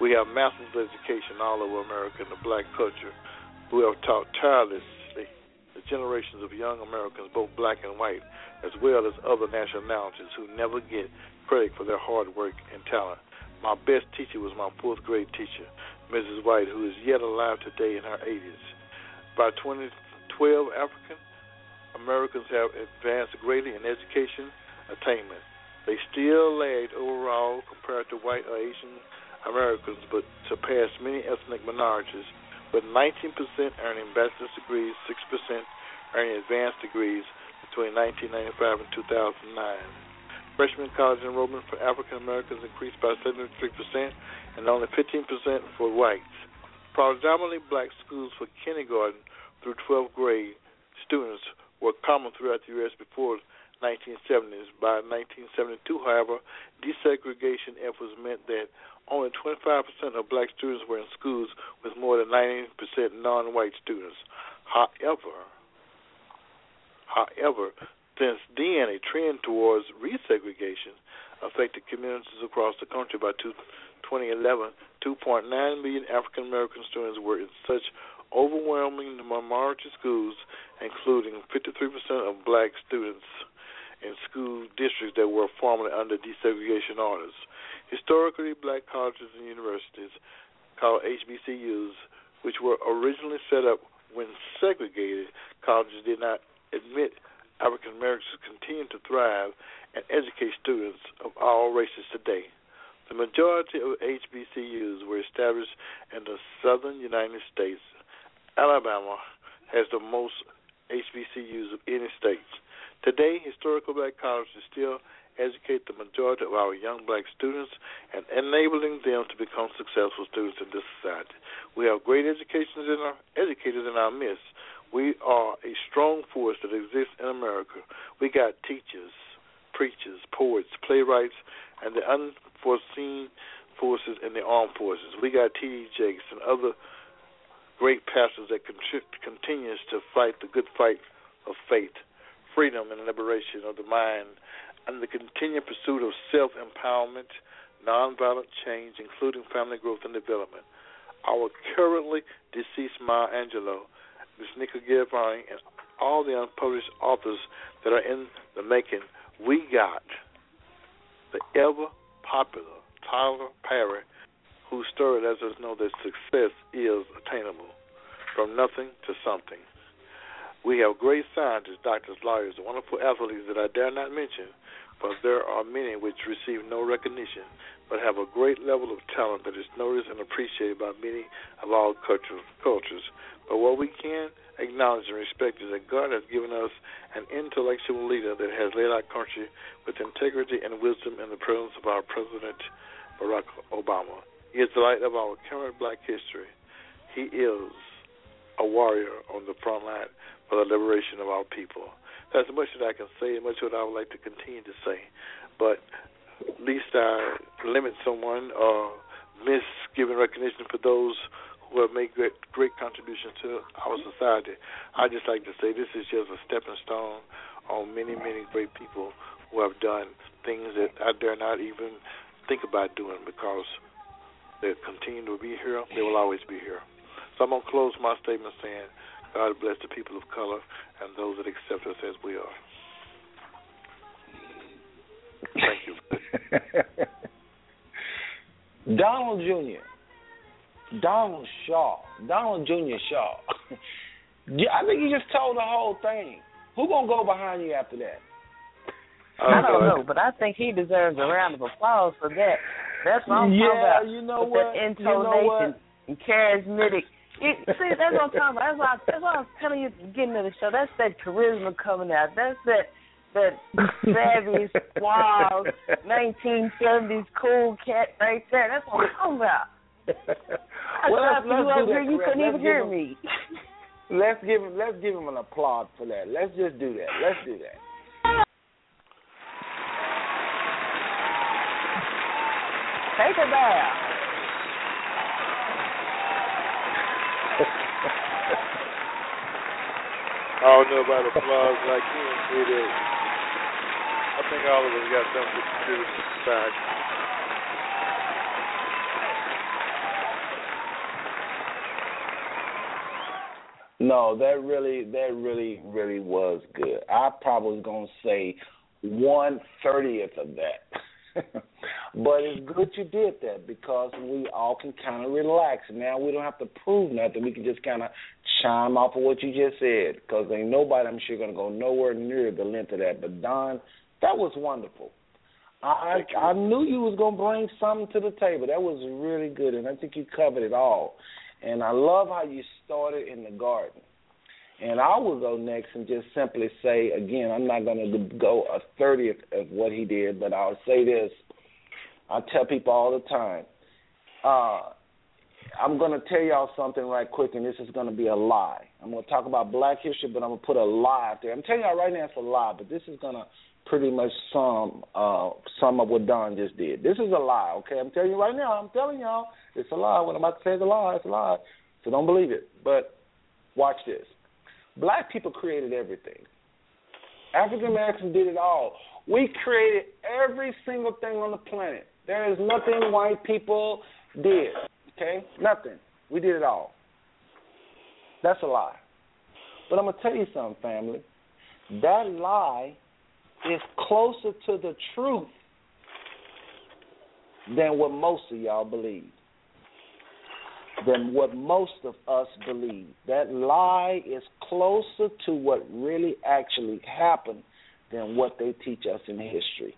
We have masters of education all over America in the black culture who have taught tirelessly the generations of young Americans, both black and white, as well as other nationalities who never get credit for their hard work and talent. My best teacher was my fourth grade teacher, Mrs. White, who is yet alive today in her 80s. By 2012, African Americans have advanced greatly in education attainment. They still lagged overall compared to white or Asian Americans, but surpassed many ethnic minorities with 19% earning bachelor's degrees, 6% earning advanced degrees between 1995 and 2009. Freshman college enrollment for African Americans increased by 73% and only 15% for whites. Predominantly black schools for kindergarten through 12th grade students were common throughout the U.S. before 1970s. By 1972, however, desegregation efforts meant that only 25% of black students were in schools with more than 90% non-white students. However, however, since then a trend towards resegregation affected communities across the country. By 2011, 2.9 million African American students were in such overwhelming minority schools, including 53% of black students in school districts that were formerly under desegregation orders. Historically, black colleges and universities, called HBCUs, which were originally set up when segregated colleges did not admit African Americans continue to thrive and educate students of all races today. The majority of HBCUs were established in the southern United States. Alabama has the most HBCUs of any state. Today, historical black colleges still educate the majority of our young black students and enabling them to become successful students in this society. We have great in our educators in our midst. We are a strong force that exists in America. We got teachers, preachers, poets, playwrights, and the unforeseen forces in the armed forces. We got T.D. Jakes and other great pastors that continues to fight the good fight of faith, freedom, and liberation of the mind and the continued pursuit of self empowerment, nonviolent change, including family growth and development. Our currently deceased Maya Angelou, Ms. Nikki Giovanni, and all the unpublished authors that are in the making, we got the ever popular Tyler Perry, whose story lets us know that success is attainable from nothing to something. We have great scientists, doctors, lawyers, wonderful athletes that I dare not mention, but there are many which receive no recognition, but have a great level of talent that is noticed and appreciated by many of all cultures. But what we can acknowledge and respect is that God has given us an intellectual leader that has led our country with integrity and wisdom in the presence of our President Barack Obama. He is the light of our current black history. He is a warrior on the front line for the liberation of our people. That's much that I can say, and much what I would like to continue to say. But at least I limit someone or miss giving recognition for those who have made great, great contributions to our society. I just like to say this is just a stepping stone on many, many great people who have done things that I dare not even think about doing because they continue to be here. They will always be here. So I'm going to close my statement saying God bless the people of color and those that accept us as we are. Thank you. Donald Jr. Donald Shaw. Donald Jr. Shaw. I think you just told the whole thing. Who gonna go behind you after that? I don't know, but I think he deserves a round of applause for that. That's what I'm yeah, talking about. you know With what? That intonation you know what? and charismatic it, see, that's what I'm talking about. That's why, I, that's why I was telling you at the beginning of the show. That's that charisma coming out. That's that that savvy, suave, 1970s cool cat right there. That's what I'm talking about. I well, thought let's, you let's over do here, you couldn't Let's even hear him- me. Let's give him let's give him an applaud for that. Let's just do that. Let's do that. Take it back. I don't know about applause like you and see that. I think all of us got something to do with fact. No, that really that really really was good. I probably was gonna say one thirtieth of that. but it's good you did that because we all can kind of relax. Now we don't have to prove nothing. We can just kind of chime off of what you just said because ain't nobody I'm sure gonna go nowhere near the length of that. But Don, that was wonderful. I I, knew you was gonna bring something to the table. That was really good, and I think you covered it all. And I love how you started in the garden. And I will go next and just simply say again, I'm not going to go a thirtieth of what he did, but I'll say this: I tell people all the time. Uh, I'm to tell y'all something right quick, and this is to be a lie. I'm to talk about Black history, but I'm to put a lie out there. I'm telling y'all right now it's a lie, but this is to pretty much sum uh, sum up what Don just did. This is a lie, okay? I'm telling you right now. I'm telling y'all it's a lie. What I'm about to say is a lie. It's a lie. So don't believe it. But watch this. Black people created everything. African Americans did it all. We created every single thing on the planet. There is nothing white people did. Okay? Nothing. We did it all. That's a lie. But I'm going to tell you something, family. That lie is closer to the truth than what most of y'all believe. Than what most of us believe. That lie is closer to what really actually happened than what they teach us in history.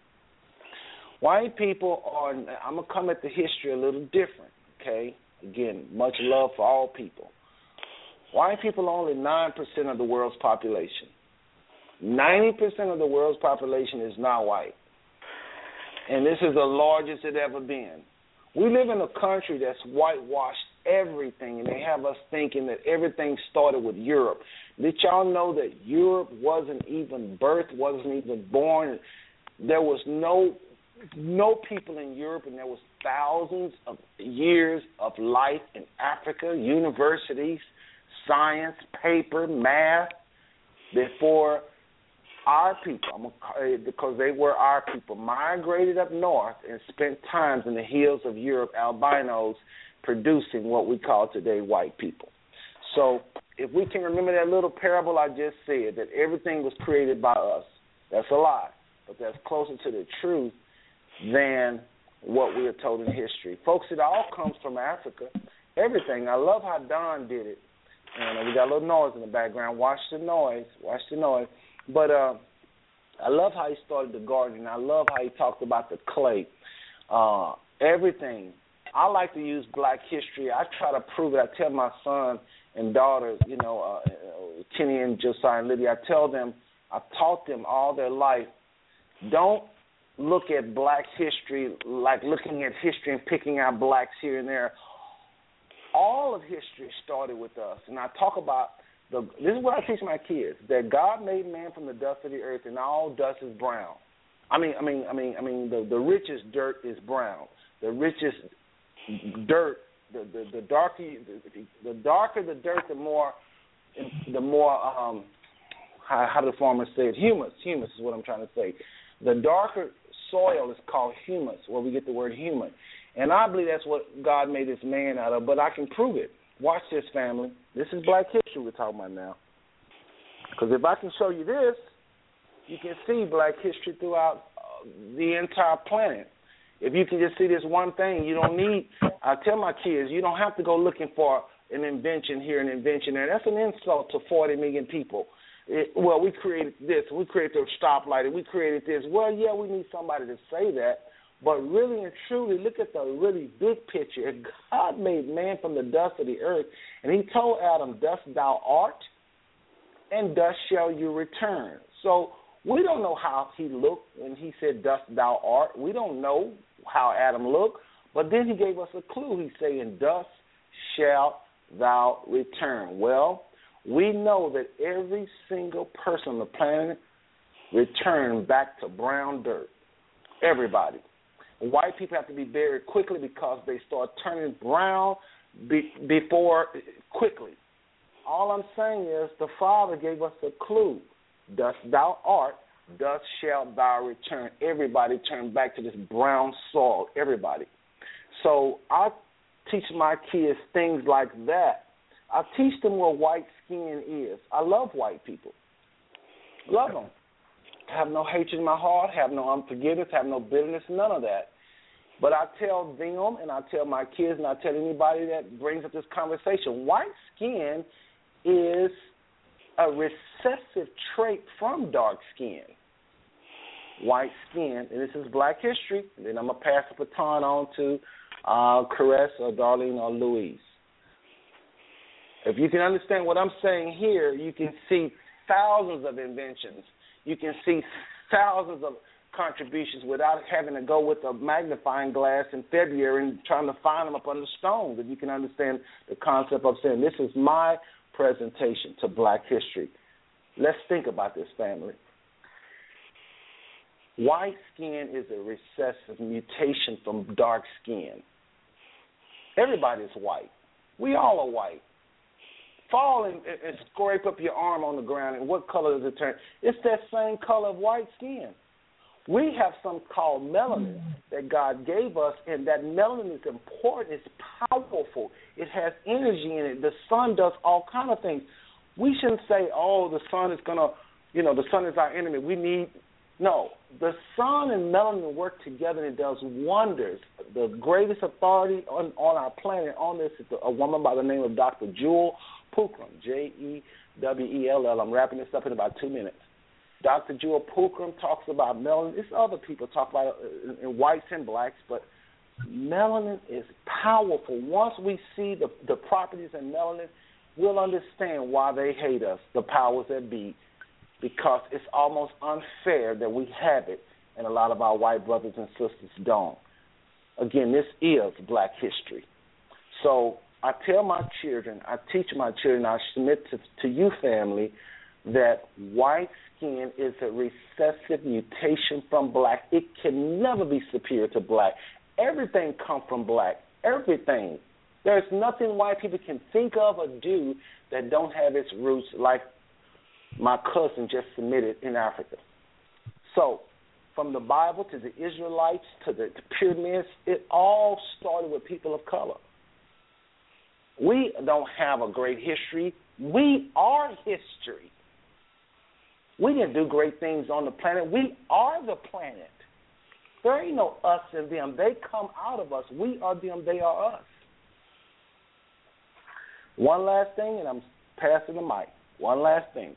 White people are, I'm going to come at the history a little different, okay? Again, much love for all people. White people only 9% of the world's population. 90% of the world's population is not white. And this is the largest it ever been. We live in a country that's whitewashed everything, and they have us thinking that everything started with Europe. Did y'all know that Europe wasn't even birthed, wasn't even born? There was no no people in Europe, and there was thousands of years of life in Africa, universities, science, paper, math, before our people, eh, because they were our people, migrated up north and spent times in the hills of Europe, albinos producing what we call today white people. So if we can remember that little parable I just said, that everything was created by us, that's a lie, but that's closer to the truth than what we are told in history. Folks, it all comes from Africa. Everything. I love how Don did it. And we got a little noise in the background. Watch the noise. Watch the noise. But uh, I love how he started the garden. I love how he talked about the clay. Uh, everything. I like to use Black history. I try to prove it. I tell my son and daughter, you know, uh, Kenny and Josiah and Lydia. I tell them, I taught them all their life. Don't look at Black history like looking at history and picking out blacks here and there. All of history started with us, and I talk about the, this is what I teach my kids: that God made man from the dust of the earth, and all dust is brown. I mean, I mean, I mean, I mean, the the richest dirt is brown. The richest dirt, the the, the darker the, the darker the dirt, the more the more um how, how do the farmers say it? Humus. Humus is what I'm trying to say. The darker soil is called humus, where we get the word human. And I believe that's what God made this man out of, but I can prove it. Watch this, family. This is black history we're talking about now. Because if I can show you this, you can see black history throughout uh, the entire planet. If you can just see this one thing, you don't need. I tell my kids, you don't have to go looking for an invention here, an invention there. That's an insult to 40 million people. It, well, we created this, we created the stoplight, and we created this. Well, yeah, we need somebody to say that, But really and truly, look at the really big picture. God made man from the dust of the earth, and He told Adam, "Dust thou art, and dust shall you return." So we don't know how he looked when he said, "Dust thou art." We don't know how Adam looked, but then He gave us a clue. He's saying, "Dust shall thou return." Well, we know that every single person on the planet returned back to brown dirt. Everybody. White people have to be buried quickly because they start turning brown be, before quickly. All I'm saying is the Father gave us a clue. Thus thou art, thus shalt thou return. Everybody turn back to this brown soil. Everybody. So I teach my kids things like that. I teach them what white skin is. I love white people. Love them have no hatred in my heart, have no unforgiveness, have no bitterness, none of that. But I tell them and I tell my kids and I tell anybody that brings up this conversation, white skin is a recessive trait from dark skin. White skin, and this is black history, and then I'm going to pass the baton on to uh, Caress or Darlene or Louise. If you can understand what I'm saying here, you can see thousands of inventions you can see thousands of contributions without having to go with a magnifying glass in February and trying to find them up under stones. If you can understand the concept of saying, this is my presentation to black history. Let's think about this, family. White skin is a recessive mutation from dark skin. Everybody's white. We all are white fall and, and scrape up your arm on the ground, and what color does it turn? It's that same color of white skin. We have something called melanin that God gave us, and that melanin is important. It's powerful. It has energy in it. The sun does all kind of things. We shouldn't say, "Oh, the sun is gonna," you know, the sun is our enemy. We need no. The sun and melanin work together, and it does wonders. The greatest authority on on our planet on this is a woman by the name of Dr. Jewel Pookrum, J E W E L L. I'm wrapping this up in about two minutes. Dr. Jewel Pookrum talks about melanin. It's other people talk about it in whites and blacks, but melanin is powerful. Once we see the, the properties in melanin, we'll understand why they hate us, the powers that be, because it's almost unfair that we have it and a lot of our white brothers and sisters don't. Again, this is black history. So I tell my children, I teach my children, I submit to, to you, family, that white skin is a recessive mutation from black. It can never be superior to black. Everything comes from black. Everything. There's nothing white people can think of or do that don't have its roots like my cousin just submitted in Africa. So, from the Bible to the Israelites to the, the pyramids, it all started with people of color. We don't have a great history. We are history. We didn't do great things on the planet. We are the planet. There ain't no us and them. They come out of us. We are them. They are us. One last thing, and I'm passing the mic. One last thing.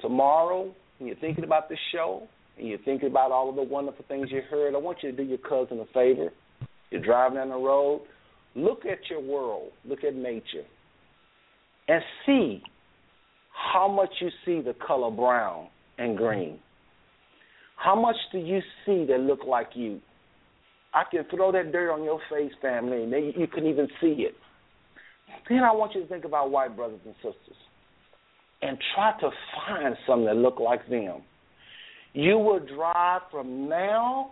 Tomorrow, when you're thinking about this show, and you're thinking about all of the wonderful things you heard, I want you to do your cousin a favor. You're driving down the road, Look at your world, look at nature, and see how much you see the color brown and green. How much do you see that look like you? I can throw that dirt on your face, family, and then you can even see it. Then I want you to think about white brothers and sisters and try to find some that look like them. You will drive from now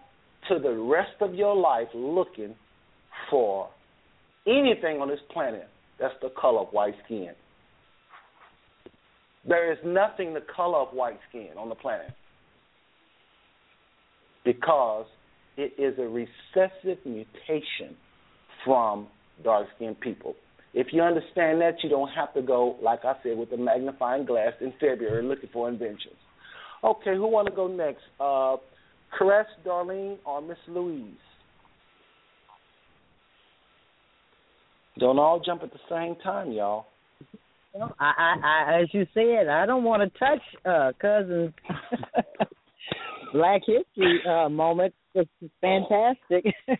to the rest of your life looking for anything on this planet that's the color of white skin. There is nothing the color of white skin on the planet because it is a recessive mutation from dark skinned people. If you understand that, you don't have to go, like I said, with a magnifying glass in February looking for inventions. Okay, who want to go next? Uh, Caress, Darlene, or Miss Louise? Don't all jump at the same time, y'all. Well, I, I, I, as you said, I don't want to touch uh, cousin's Black History uh, moment was fantastic.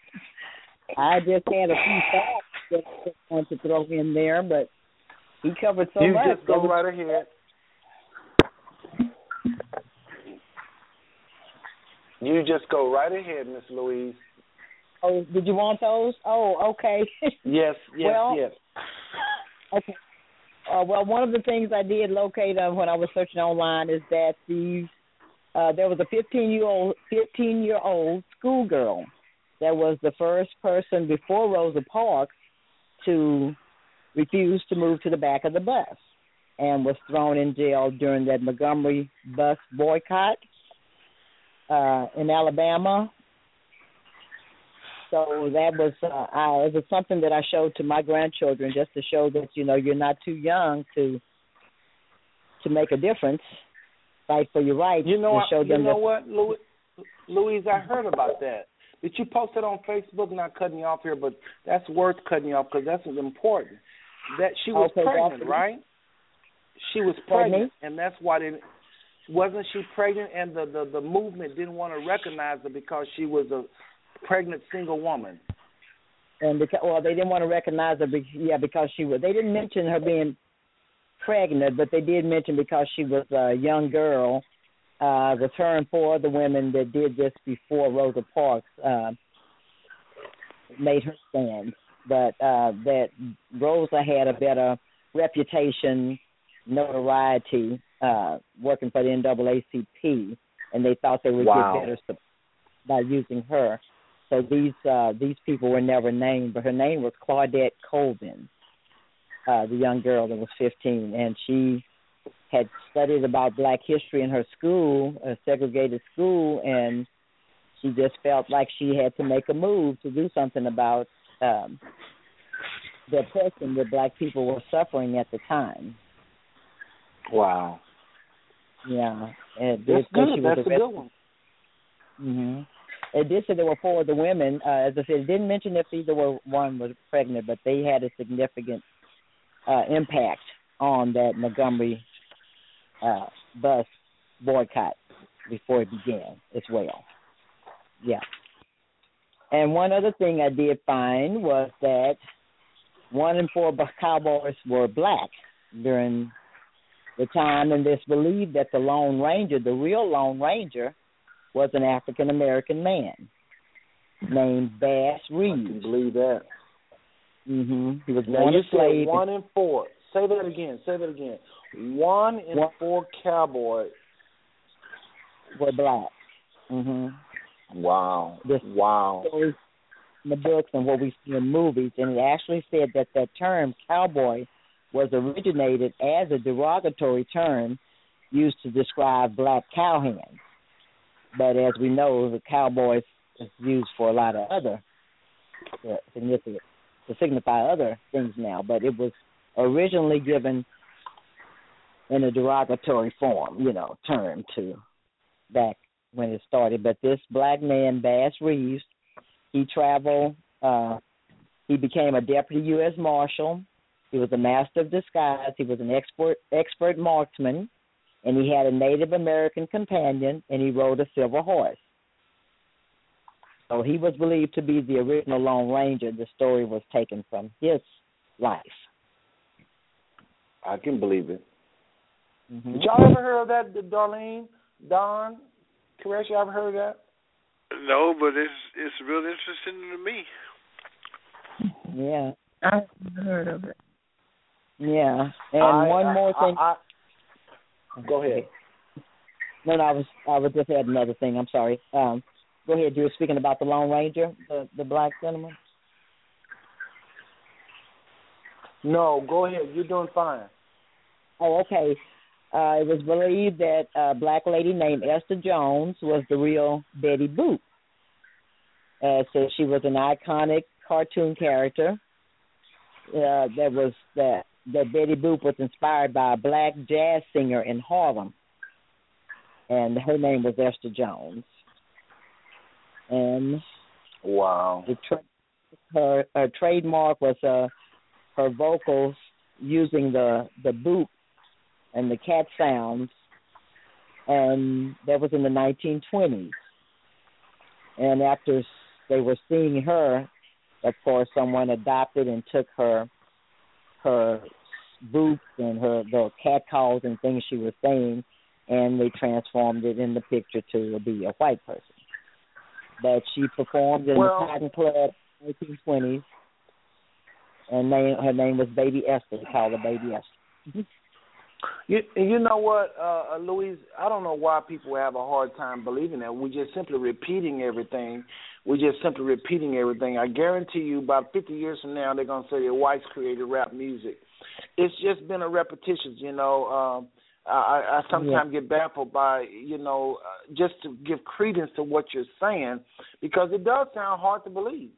I just had a few thoughts that I want to throw in there, but he covered so you much. just go right ahead. You just go right ahead, Miss Louise. Oh, did you want those? Oh, okay. Yes, yes, Well, yes. Okay. Uh, well, one of the things I did locate uh, when I was searching online is that these uh, there was a 15 year old 15 year old schoolgirl that was the first person before Rosa Parks to refuse to move to the back of the bus and was thrown in jail during that Montgomery bus boycott uh, in Alabama. So that was uh, I, it was something that I showed to my grandchildren just to show that you know you're not too young to to make a difference, fight for your rights. You know, I, you know what, Louis, Louise? I heard about that. Did you post it on Facebook? Not cutting you off here, but that's worth cutting you off because that's important. That she was Okay, pregnant, right? She was pregnant, and that's why they wasn't she pregnant, and the, the the movement didn't want to recognize her because she was a pregnant single woman. and because well they didn't want to recognize her. Be, yeah, because she was. They didn't mention her being pregnant, but they did mention because she was a young girl. Uh, was her and four other women that did this before Rosa Parks uh, made her stand. But uh, that Rosa had a better reputation, notoriety, uh, working for the NAACP, and they thought they would Wow. get better support by using her. So these uh, these people were never named, but her name was Claudette Colvin, uh, the young girl that was 15, and she had studied about Black history in her school, a segregated school, and she just felt like she had to make a move to do something about um, the oppression that Black people were suffering at the time. Wow, Yeah, and that's good. was That's a good one. hmm It did say there were four of the women. Uh, as I said, it didn't mention if either one was pregnant, but they had a significant uh, impact on that Montgomery uh, bus boycott before it began as well. Yeah. And one other thing I did find was that one in four cowboys were black during the time, and it's believed that the Lone Ranger, the real Lone Ranger, was an African American man named Bass I Reeves. can believe that. hmm He was Now born a slave. one in four. Say that again. Say that again. One in One- four cowboys. were black. hmm Wow. This wow. stories in the books and what we see in movies, and it actually said that that term cowboy was originated as a derogatory term used to describe black cowhands. But as we know, the cowboy is used for a lot of other uh, significant to signify other things now. But it was originally given in a derogatory form, you know, term to back when it started. But this black man, Bass Reeves, he traveled. Uh, he became a deputy U.S. Marshal. He was a master of disguise. He was an expert expert marksman, and he had a Native American companion, and he rode a silver horse. So he was believed to be the original Lone Ranger. The story was taken from his life. I can believe it. hmm Did y'all ever hear of that, Darlene? Don? Caress, you ever heard of that? No, but it's it's real interesting to me. Yeah, I've heard of it. yeah. And I- one I- more thing. I, I, go ahead. No, no, I was I was just add another thing. I'm sorry. Um, go ahead. You were speaking about the Lone Ranger, the the black gentleman. No, go ahead. You're doing fine. Oh, okay. Uh, it was believed that a black lady named Esther Jones was the real Betty Boop. Uh, so she was an iconic cartoon character. Uh, that was that that Betty Boop was inspired by a black jazz singer in Harlem, and her name was Esther Jones. And Wow. the tra- her her trademark was uh her vocals using the the boop and the cat sounds and that was in the 1920s And after they were seeing her, of course, someone adopted and took her her boots and her the cat calls and things she was saying, and they transformed it in the picture to be a white person. But she performed in Well- the Cotton Club in the 1920s, and name, her name was Baby Esther. They called her Baby Esther. You you know what, uh, uh, Louise? I don't know why people have a hard time believing that. We're just simply repeating everything. We're just simply repeating everything. I guarantee you, about 50 years from now, they're gonna say the whites created rap music. It's just been a repetition. You know, um, I, I sometimes get baffled by you know uh, just to give credence to what you're saying because it does sound hard to believe.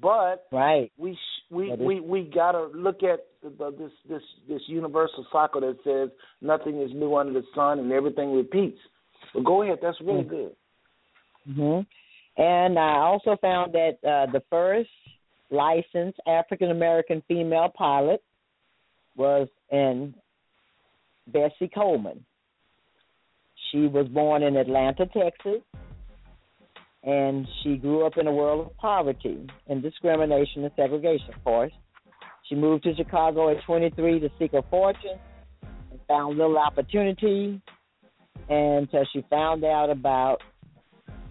But right, we sh- we we we gotta look at the, the, this this this universal cycle that says nothing is new under the sun and everything repeats. But go ahead, that's really Mm. good. hmm And I also found that uh, the first licensed African American female pilot was in Bessie Coleman. She was born in Atlanta, Texas, and she grew up in a world of poverty and discrimination and segregation, of course. She moved to Chicago at 23 to seek a fortune and found little opportunity until she found out about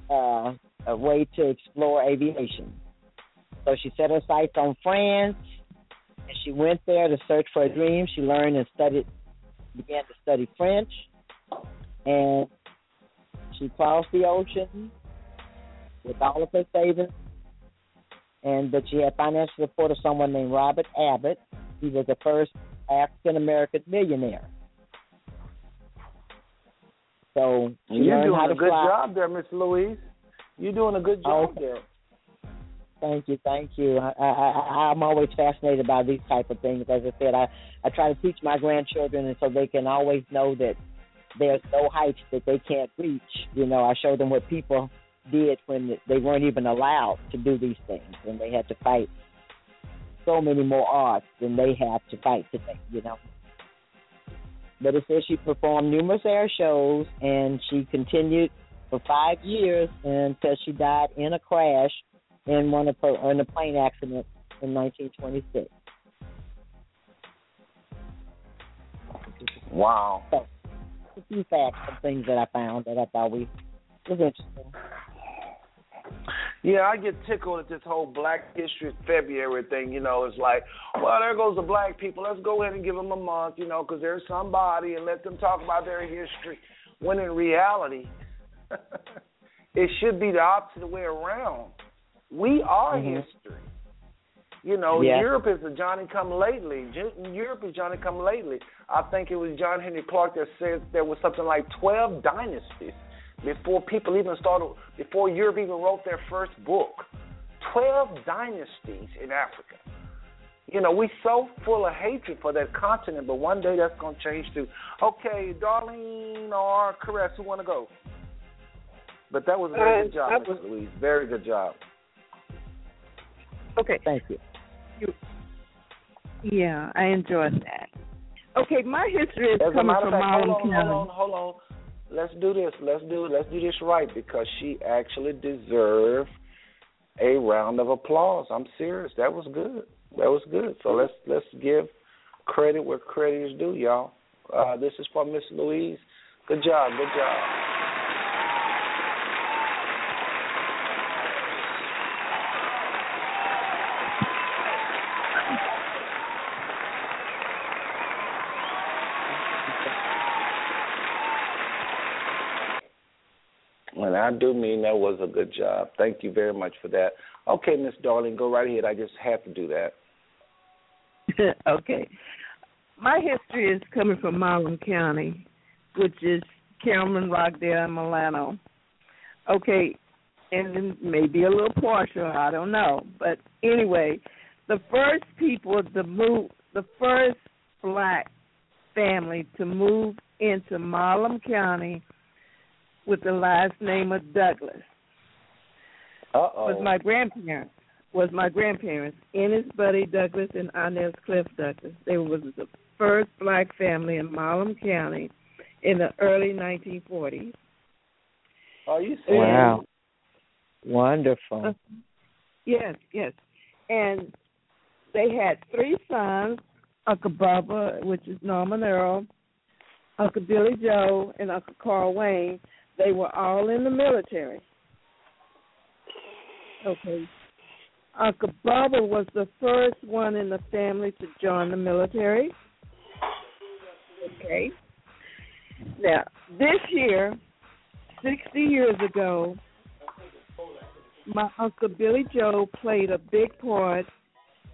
uh, a way to explore aviation. So she set her sights on France, and she went there to search for a dream. She learned and studied, began to study French, and she crossed the ocean with all of her savings. And but she had financial support of someone named Robert Abbott. He was the first African American millionaire. So You're doing a good fly. job there, Miss Louise. You're doing a good job Okay. there. Thank you, thank you. I, I, I, I'm always fascinated by these type of things. As I said, I, I try to teach my grandchildren, and so they can always know that there's no heights that they can't reach. You know, I show them what people did when they weren't even allowed to do these things, and they had to fight so many more odds than they have to fight today. You know. But it says she performed numerous air shows, and she continued for five years until she died in a crash in one of her in a plane accident in 1926. Wow. So, a few facts and things that I found that I thought we was interesting. Yeah, I get tickled at this whole Black History February thing. You know, it's like, well, there goes the black people. Let's go ahead and give them a month, you know, because there's somebody and let them talk about their history. When in reality, it should be the opposite way around. We are Mhm. history. You know. Europe is a Johnny come lately. Europe is Johnny come lately. I think it was John Henrik Clarke that said there was something like 12 dynasties before people even started, before Europe even wrote their first book. 12 dynasties in Africa. You know, we're so full of hatred for that continent, but one day that's going to change too. okay, Darlene or Caress, who want to go? But that was a very Uh, good job, I Miss was- Louise. Very good job. Okay. Thank you. Yeah, I enjoyed that. Okay, my history is As coming matter of from fact, hold Marlon on, County. hold on, hold on. Let's do this. Let's do let's do this right because she actually deserved a round of applause. I'm serious. That was good. That was good. So let's let's give credit where credit is due, y'all. Uh, this is for Miss Louise. Good job. Good job. I do mean that was a good job. Thank you very much for that. Okay, Miss Darling, go right ahead. I just have to do that. okay. My history is coming from Marlon County, which is Cameron, Rockdale, and Milano. Okay, and maybe a little partial, I don't know. But anyway, the first people to move, the first black family to move into Marlon County with the last name of Douglas Uh-oh. was my grandparents. Was my grandparents, Ennis Buddy Douglas and Inez Cliff Douglas. They was the first black family in Marlon County in the early 1940s. Are you serious? Wow. Wonderful. Uh, yes, yes. And they had three sons, Uncle Bubba, which is Norman Earl, Uncle Billy Joe, and Uncle Carl Wayne. They were all in the military. Okay. Uncle Bubba was the first one in the family to join the military. Okay. Now, this year, 60 years ago, my Uncle Billy Joe played a big part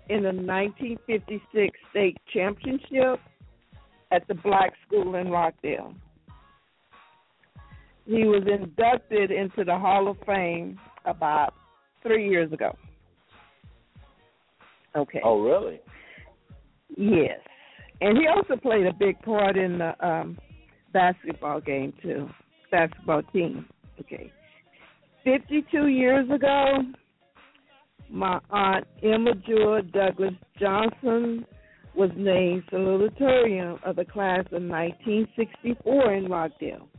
in the 1956 state championship at the Black School in Rockdale. He was inducted into the Hall of Fame about three years ago. Okay. Oh, really? Yes. And he also played a big part in the um basketball game too. Basketball team. Okay. Fifty two years ago, my aunt Emma Jewel Douglas Johnson was named salutatorian of the class of 1964 in Rockdale.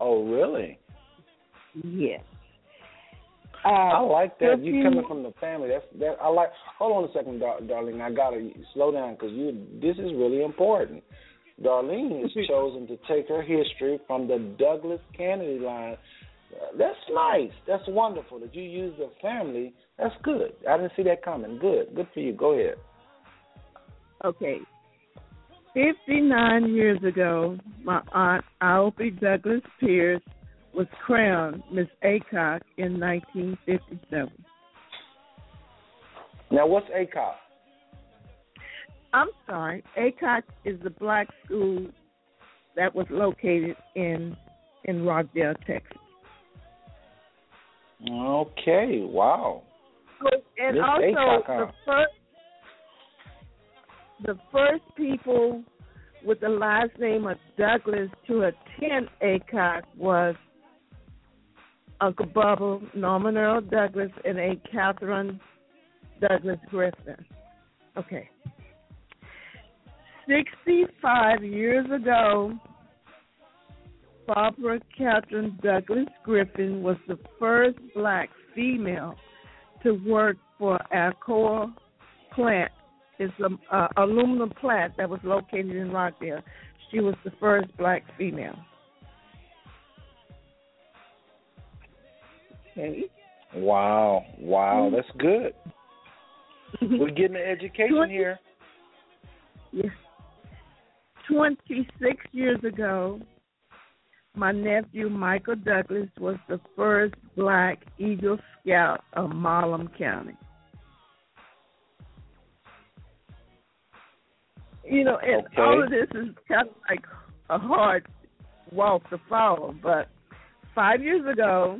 Oh, really? Yes. Uh, I like that. You coming from the family. That's that. I like. Hold on a second, dar- darling. I gotta slow down because you. This is really important. Darlene has chosen to take her history from the Douglas Canady line. Uh, that's nice. That's wonderful that you use the family. That's good. I didn't see that coming. Good. Good for you. Go ahead. Okay. 59 years ago, my aunt Albie Douglas Pierce was crowned Miss Aycock in 1957. Now, what's Aycock? I'm sorry. Aycock is the black school that was located in in Rockdale, Texas. Okay. Wow. And Miss also the first the first people with the last name of Douglas to attend Aycock was Uncle Bubba, Norman Earl Douglas, and A. Catherine Douglas Griffin. Okay. 65 years ago, Barbara Catherine Douglas Griffin was the first black female to work for Alcoa plant. It's an uh, aluminum plant that was located in Rockdale. She was the first black female. Okay. Wow. Wow. That's good. We're getting an education here. Yes. 26 years ago, my nephew Michael Douglas was the first black Eagle Scout of Marlum County. You know, and Okay. all of this is kind of like a hard walk to follow, but five years ago,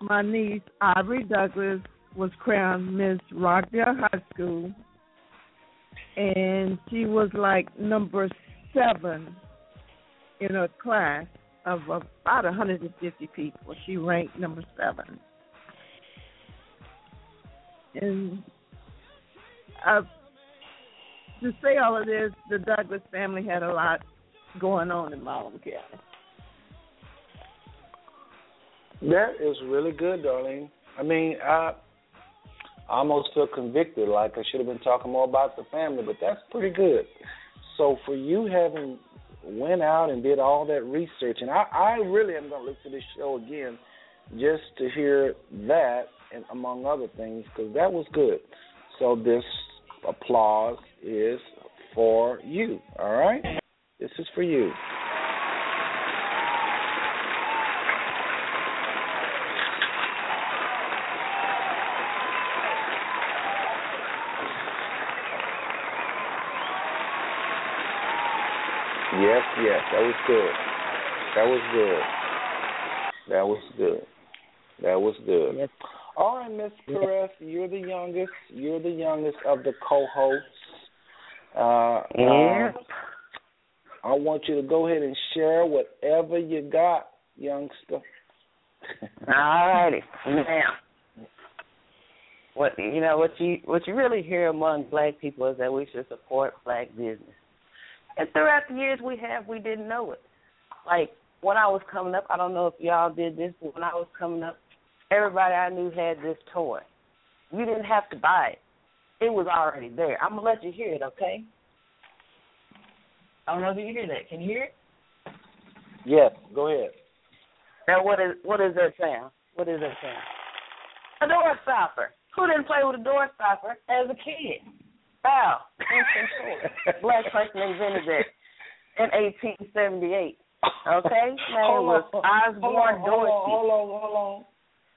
my niece Aubrey Douglas was crowned Miss Rockdale High School, and she was like number seven in her class of about 150 people. She ranked number seven. And uh, to say all of this, the Douglas family had a lot going on in Marlon County. That is really good, darling. I mean, I I almost feel convicted, like I should have been talking more about the family, but that's pretty good. So for you having went out and did all that research, and I, I really am going to listen to this show again just to hear that, and among other things, because that was good. So this applause is for you. All right, this is for you. Yes, yes, that was good. That was good. That was good. That was good. Yes. All right, Miss Caress, you're the youngest. You're the youngest of the co-hosts. Uh, Yeah. uh, I want you to go ahead and share whatever you got, youngster. All righty. Now, what you know, what you what you really hear among black people is that we should support black business. And throughout the years we have, we didn't know it. Like when I was coming up, I don't know if y'all did this, but when I was coming up, everybody I knew had this toy. You didn't have to buy it. It was already there. I'm gonna let you hear it, okay? I don't know if you can hear that. Can you hear it? Yes, go ahead. Now what is what is that sound? What is that sound? A door stopper. Who didn't play with a door stopper as a kid? Wow. Black person invented that in 1878. Okay? Name hold was on, Osborne on, hold Dorsey. on, hold on, hold on.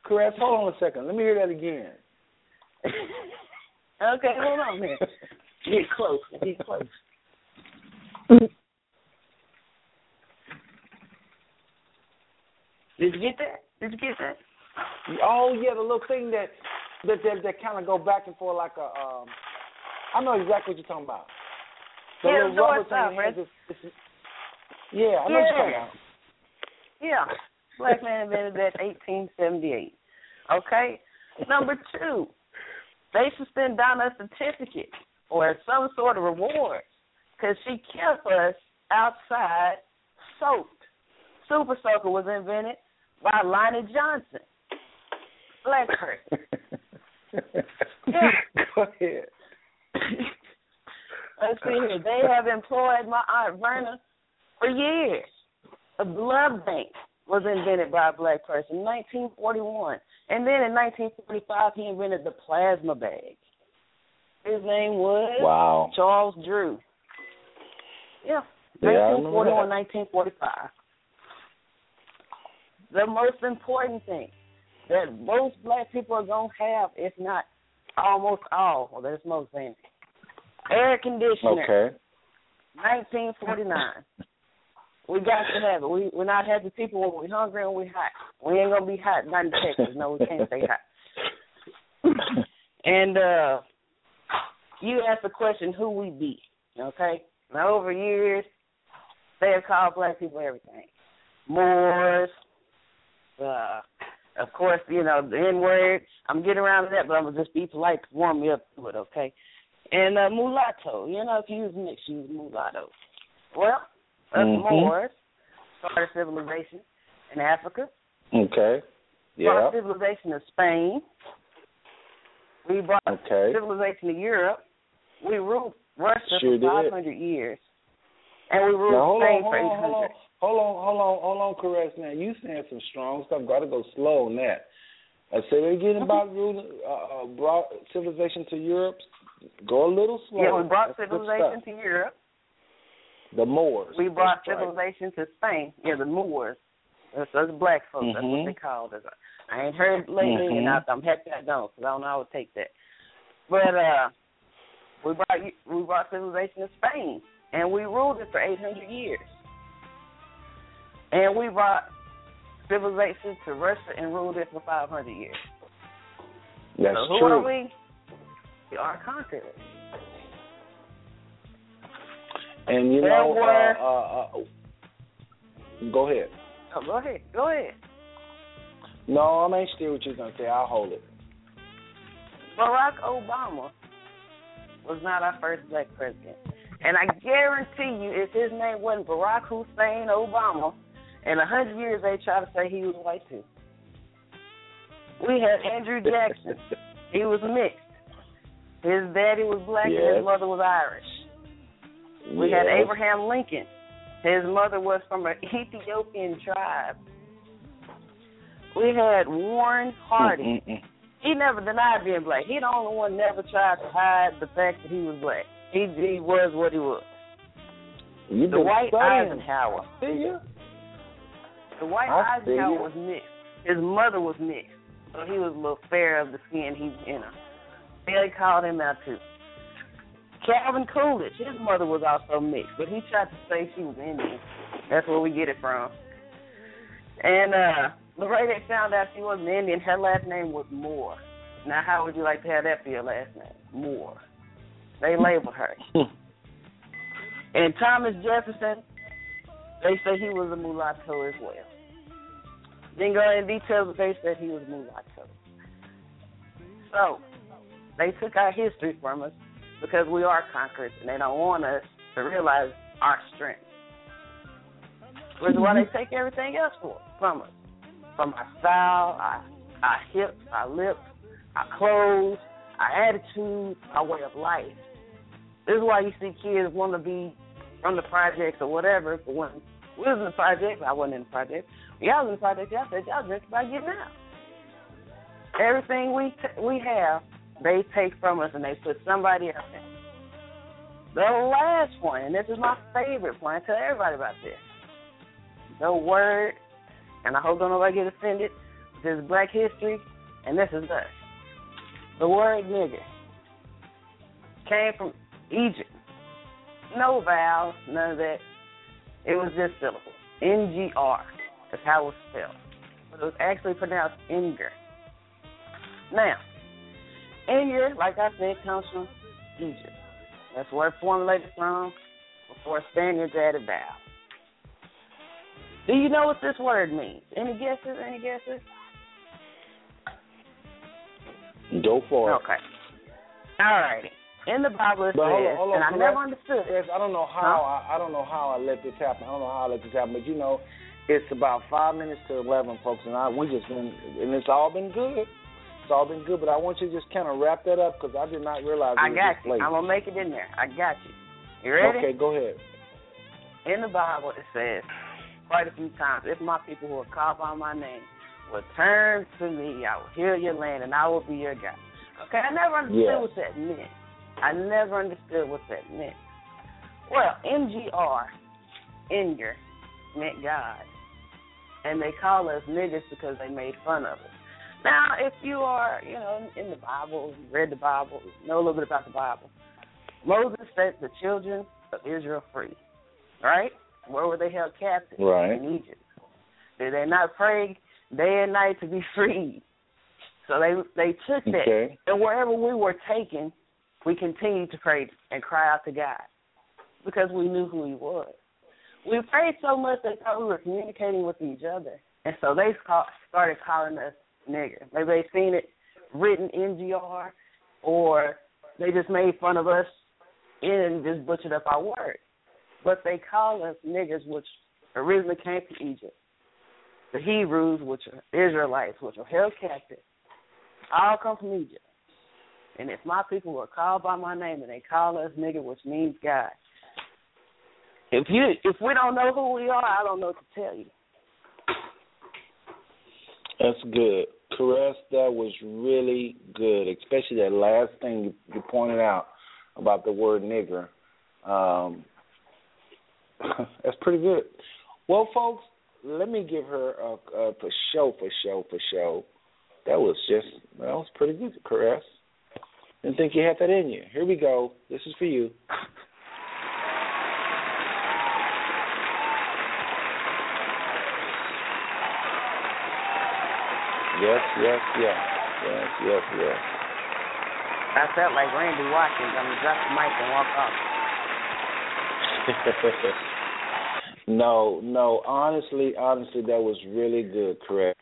Caress, hold on a second. Let me hear that again. Okay, hold on here. Get close. Get close. Did you get that? Did you get that? Oh yeah, the little thing that that that, that kind of go back and forth like a. Um, I know exactly what you're talking about. The Yeah, little rubber thing stopper. has this- this- yeah, I know what you're talking about. Yeah. Black man invented that 1878. Okay? Number two, they should send down a certificate or some sort of reward because she kept us outside soaked. Super Soaker was invented by Lonnie Johnson. Black person. Yeah. Go ahead. Let's see here. They have employed my aunt Verna for years. A blood bank was invented by a black person in 1941. And then in 1945, he invented the plasma bag. His name was Wow. Charles Drew. Yeah. Yeah, 1941, 1945. The most important thing that most black people are going to have, if not almost all, well, that's most things, air conditioner. Okay. 1949. We got to have it. We we're not happy people when we're hungry and we're hot. We ain't gonna be hot. Not in Texas. No, we can't stay hot. and uh you asked the question who we be. Okay. Now over years they have called black people everything. Moors, uh of course, you know, the N word. I'm getting around to that, but I'm gonna just be polite to warm me up to it, okay? And uh mulatto, you know, if you use mixed, you use mulatto. Well, us Mhm. Moors started civilization in Africa. Okay. Yeah. Brought civilization to Spain. We brought Okay. civilization to Europe. We ruled Russia Sure for did. 500 years. And we ruled Now hold on, Spain for on, 800. hold on, hold on, hold on, hold on, Caress. Now you saying some strong stuff. Got to go slow on that. I said they Mm-hmm. again about ruling, uh, uh, brought civilization to Europe. Go a little slow. Yeah, we brought That's civilization to Europe. The Moors. We brought That's right. civilization to Spain. Yeah, the Moors. That's us black folks. That's what Mhm. they called us. I ain't heard lately, Mhm. and I, I'm happy I don't, because I don't know how would take that. But uh, we brought we brought civilization to Spain, and we ruled it for 800 years. And we brought civilization to Russia and ruled it for 500 years. That's so who true. are we? We are conquerors. And you There know, were- uh, uh, uh, go ahead. Go ahead. Go ahead. No, I'm ain't still what you're gonna say. I'll hold it. Barack Obama was not our first black president. And I guarantee you, if his name wasn't Barack Hussein Obama, in a hundred years they try to say he was white too. We had Andrew Jackson. he was mixed. His daddy was black and his mother was Irish. We had Abraham Lincoln. His mother was from an Ethiopian tribe. We had Warren Hardy. Mm-mm-mm. He never denied being black. He the only one never tried to hide the fact that he was black. He he was what he was. You The white studying. Eisenhower. See ya? The white I Eisenhower you. was mixed. His mother was mixed, so he was a little fair of the skin. He you know. They called him out too. Calvin Coolidge, his mother was also mixed, but he tried to say she was Indian. That's where we get it from. And uh Lorraine found out she wasn't Indian. Her last name was Moore. Now, how would you like to have that for your last name? Moore. They labeled her. And Thomas Jefferson, they say he was a mulatto as well. Didn't go into details, but they said he was a mulatto. So, they took our history from us because we are conquerors, and they don't want us to realize our strength. Which is why they take everything else for, from us. From our style, our, our hips, our lips, our clothes, our attitude, our way of life. This is why you see kids want to be from the projects or whatever. But when we was in the projects, I wasn't in the project. When y'all was in the projects, y'all said y'all just about getting out. Everything we t- we have, they take from us and they put somebody else in. The last one, and this is my favorite point. I tell everybody about this. The word, and I hope don't nobody get offended. This is Black History, and this is us. The word nigger came from Egypt. No vowels, none of that. It was just syllable. N-G-R. That's how it was spelled. But it was actually pronounced Inger. Now, Inger, like I said, comes from Egypt. That's where it formulated from before Spaniards added vowels. Do you know what this word means? Any guesses? Any guesses? Go for it. Okay. All righty. In the Bible it But hold on, says, hold on, and I never understood Yes, I don't know how I, I don't know how I let this happen. I don't know how I let this happen, but you know, it's about five minutes to eleven, folks, and I we just been and it's all been good. It's all been good, but I want you to just kind of wrap that up because I did not realize. I got you. I'm gonna make it in there. I got you. You ready? Okay, go ahead. In the Bible it says quite a few times, if my people who are called by my name will turn to me, I will heal your land and I will be your God. Okay, I never understood what that meant. I never understood what that meant. Well, NGR, Inger, meant God. And they call us niggers because they made fun of us. Now, if you are, you know, in the Bible, you read the Bible, know a little bit about the Bible, Moses set the children of Israel free, right? Where were they held captive? Right. In Egypt. Did they not pray day and night to be freed? So they they took that, Okay. and wherever we were taken, we continued to pray and cry out to God because we knew who He was. We prayed so much they thought we were communicating with each other, and so they started calling us nigger. Maybe they seen it written in GR, or they just made fun of us and just butchered up our word. But they call us niggers, which originally came from Egypt. The Hebrews, which are Israelites, which are held captive, all come from Egypt. And if my people were called by my name and they call us nigger, which means God. If you if we don't know who we are, I don't know what to tell you. That's good. Caress, that was really good, especially that last thing you, pointed out about the word nigger. Um, that's pretty good. Well, folks, let me give her a, a for show, for show, for show. That was just that was pretty good, Caress. Didn't think you had that in you. Here we go. This is for you. Yes, yes, yes, yes, yes, yes. I felt like Randy Watson. I'm gonna drop the mic and walk off. no, no. Honestly, honestly, that was really good, Chris.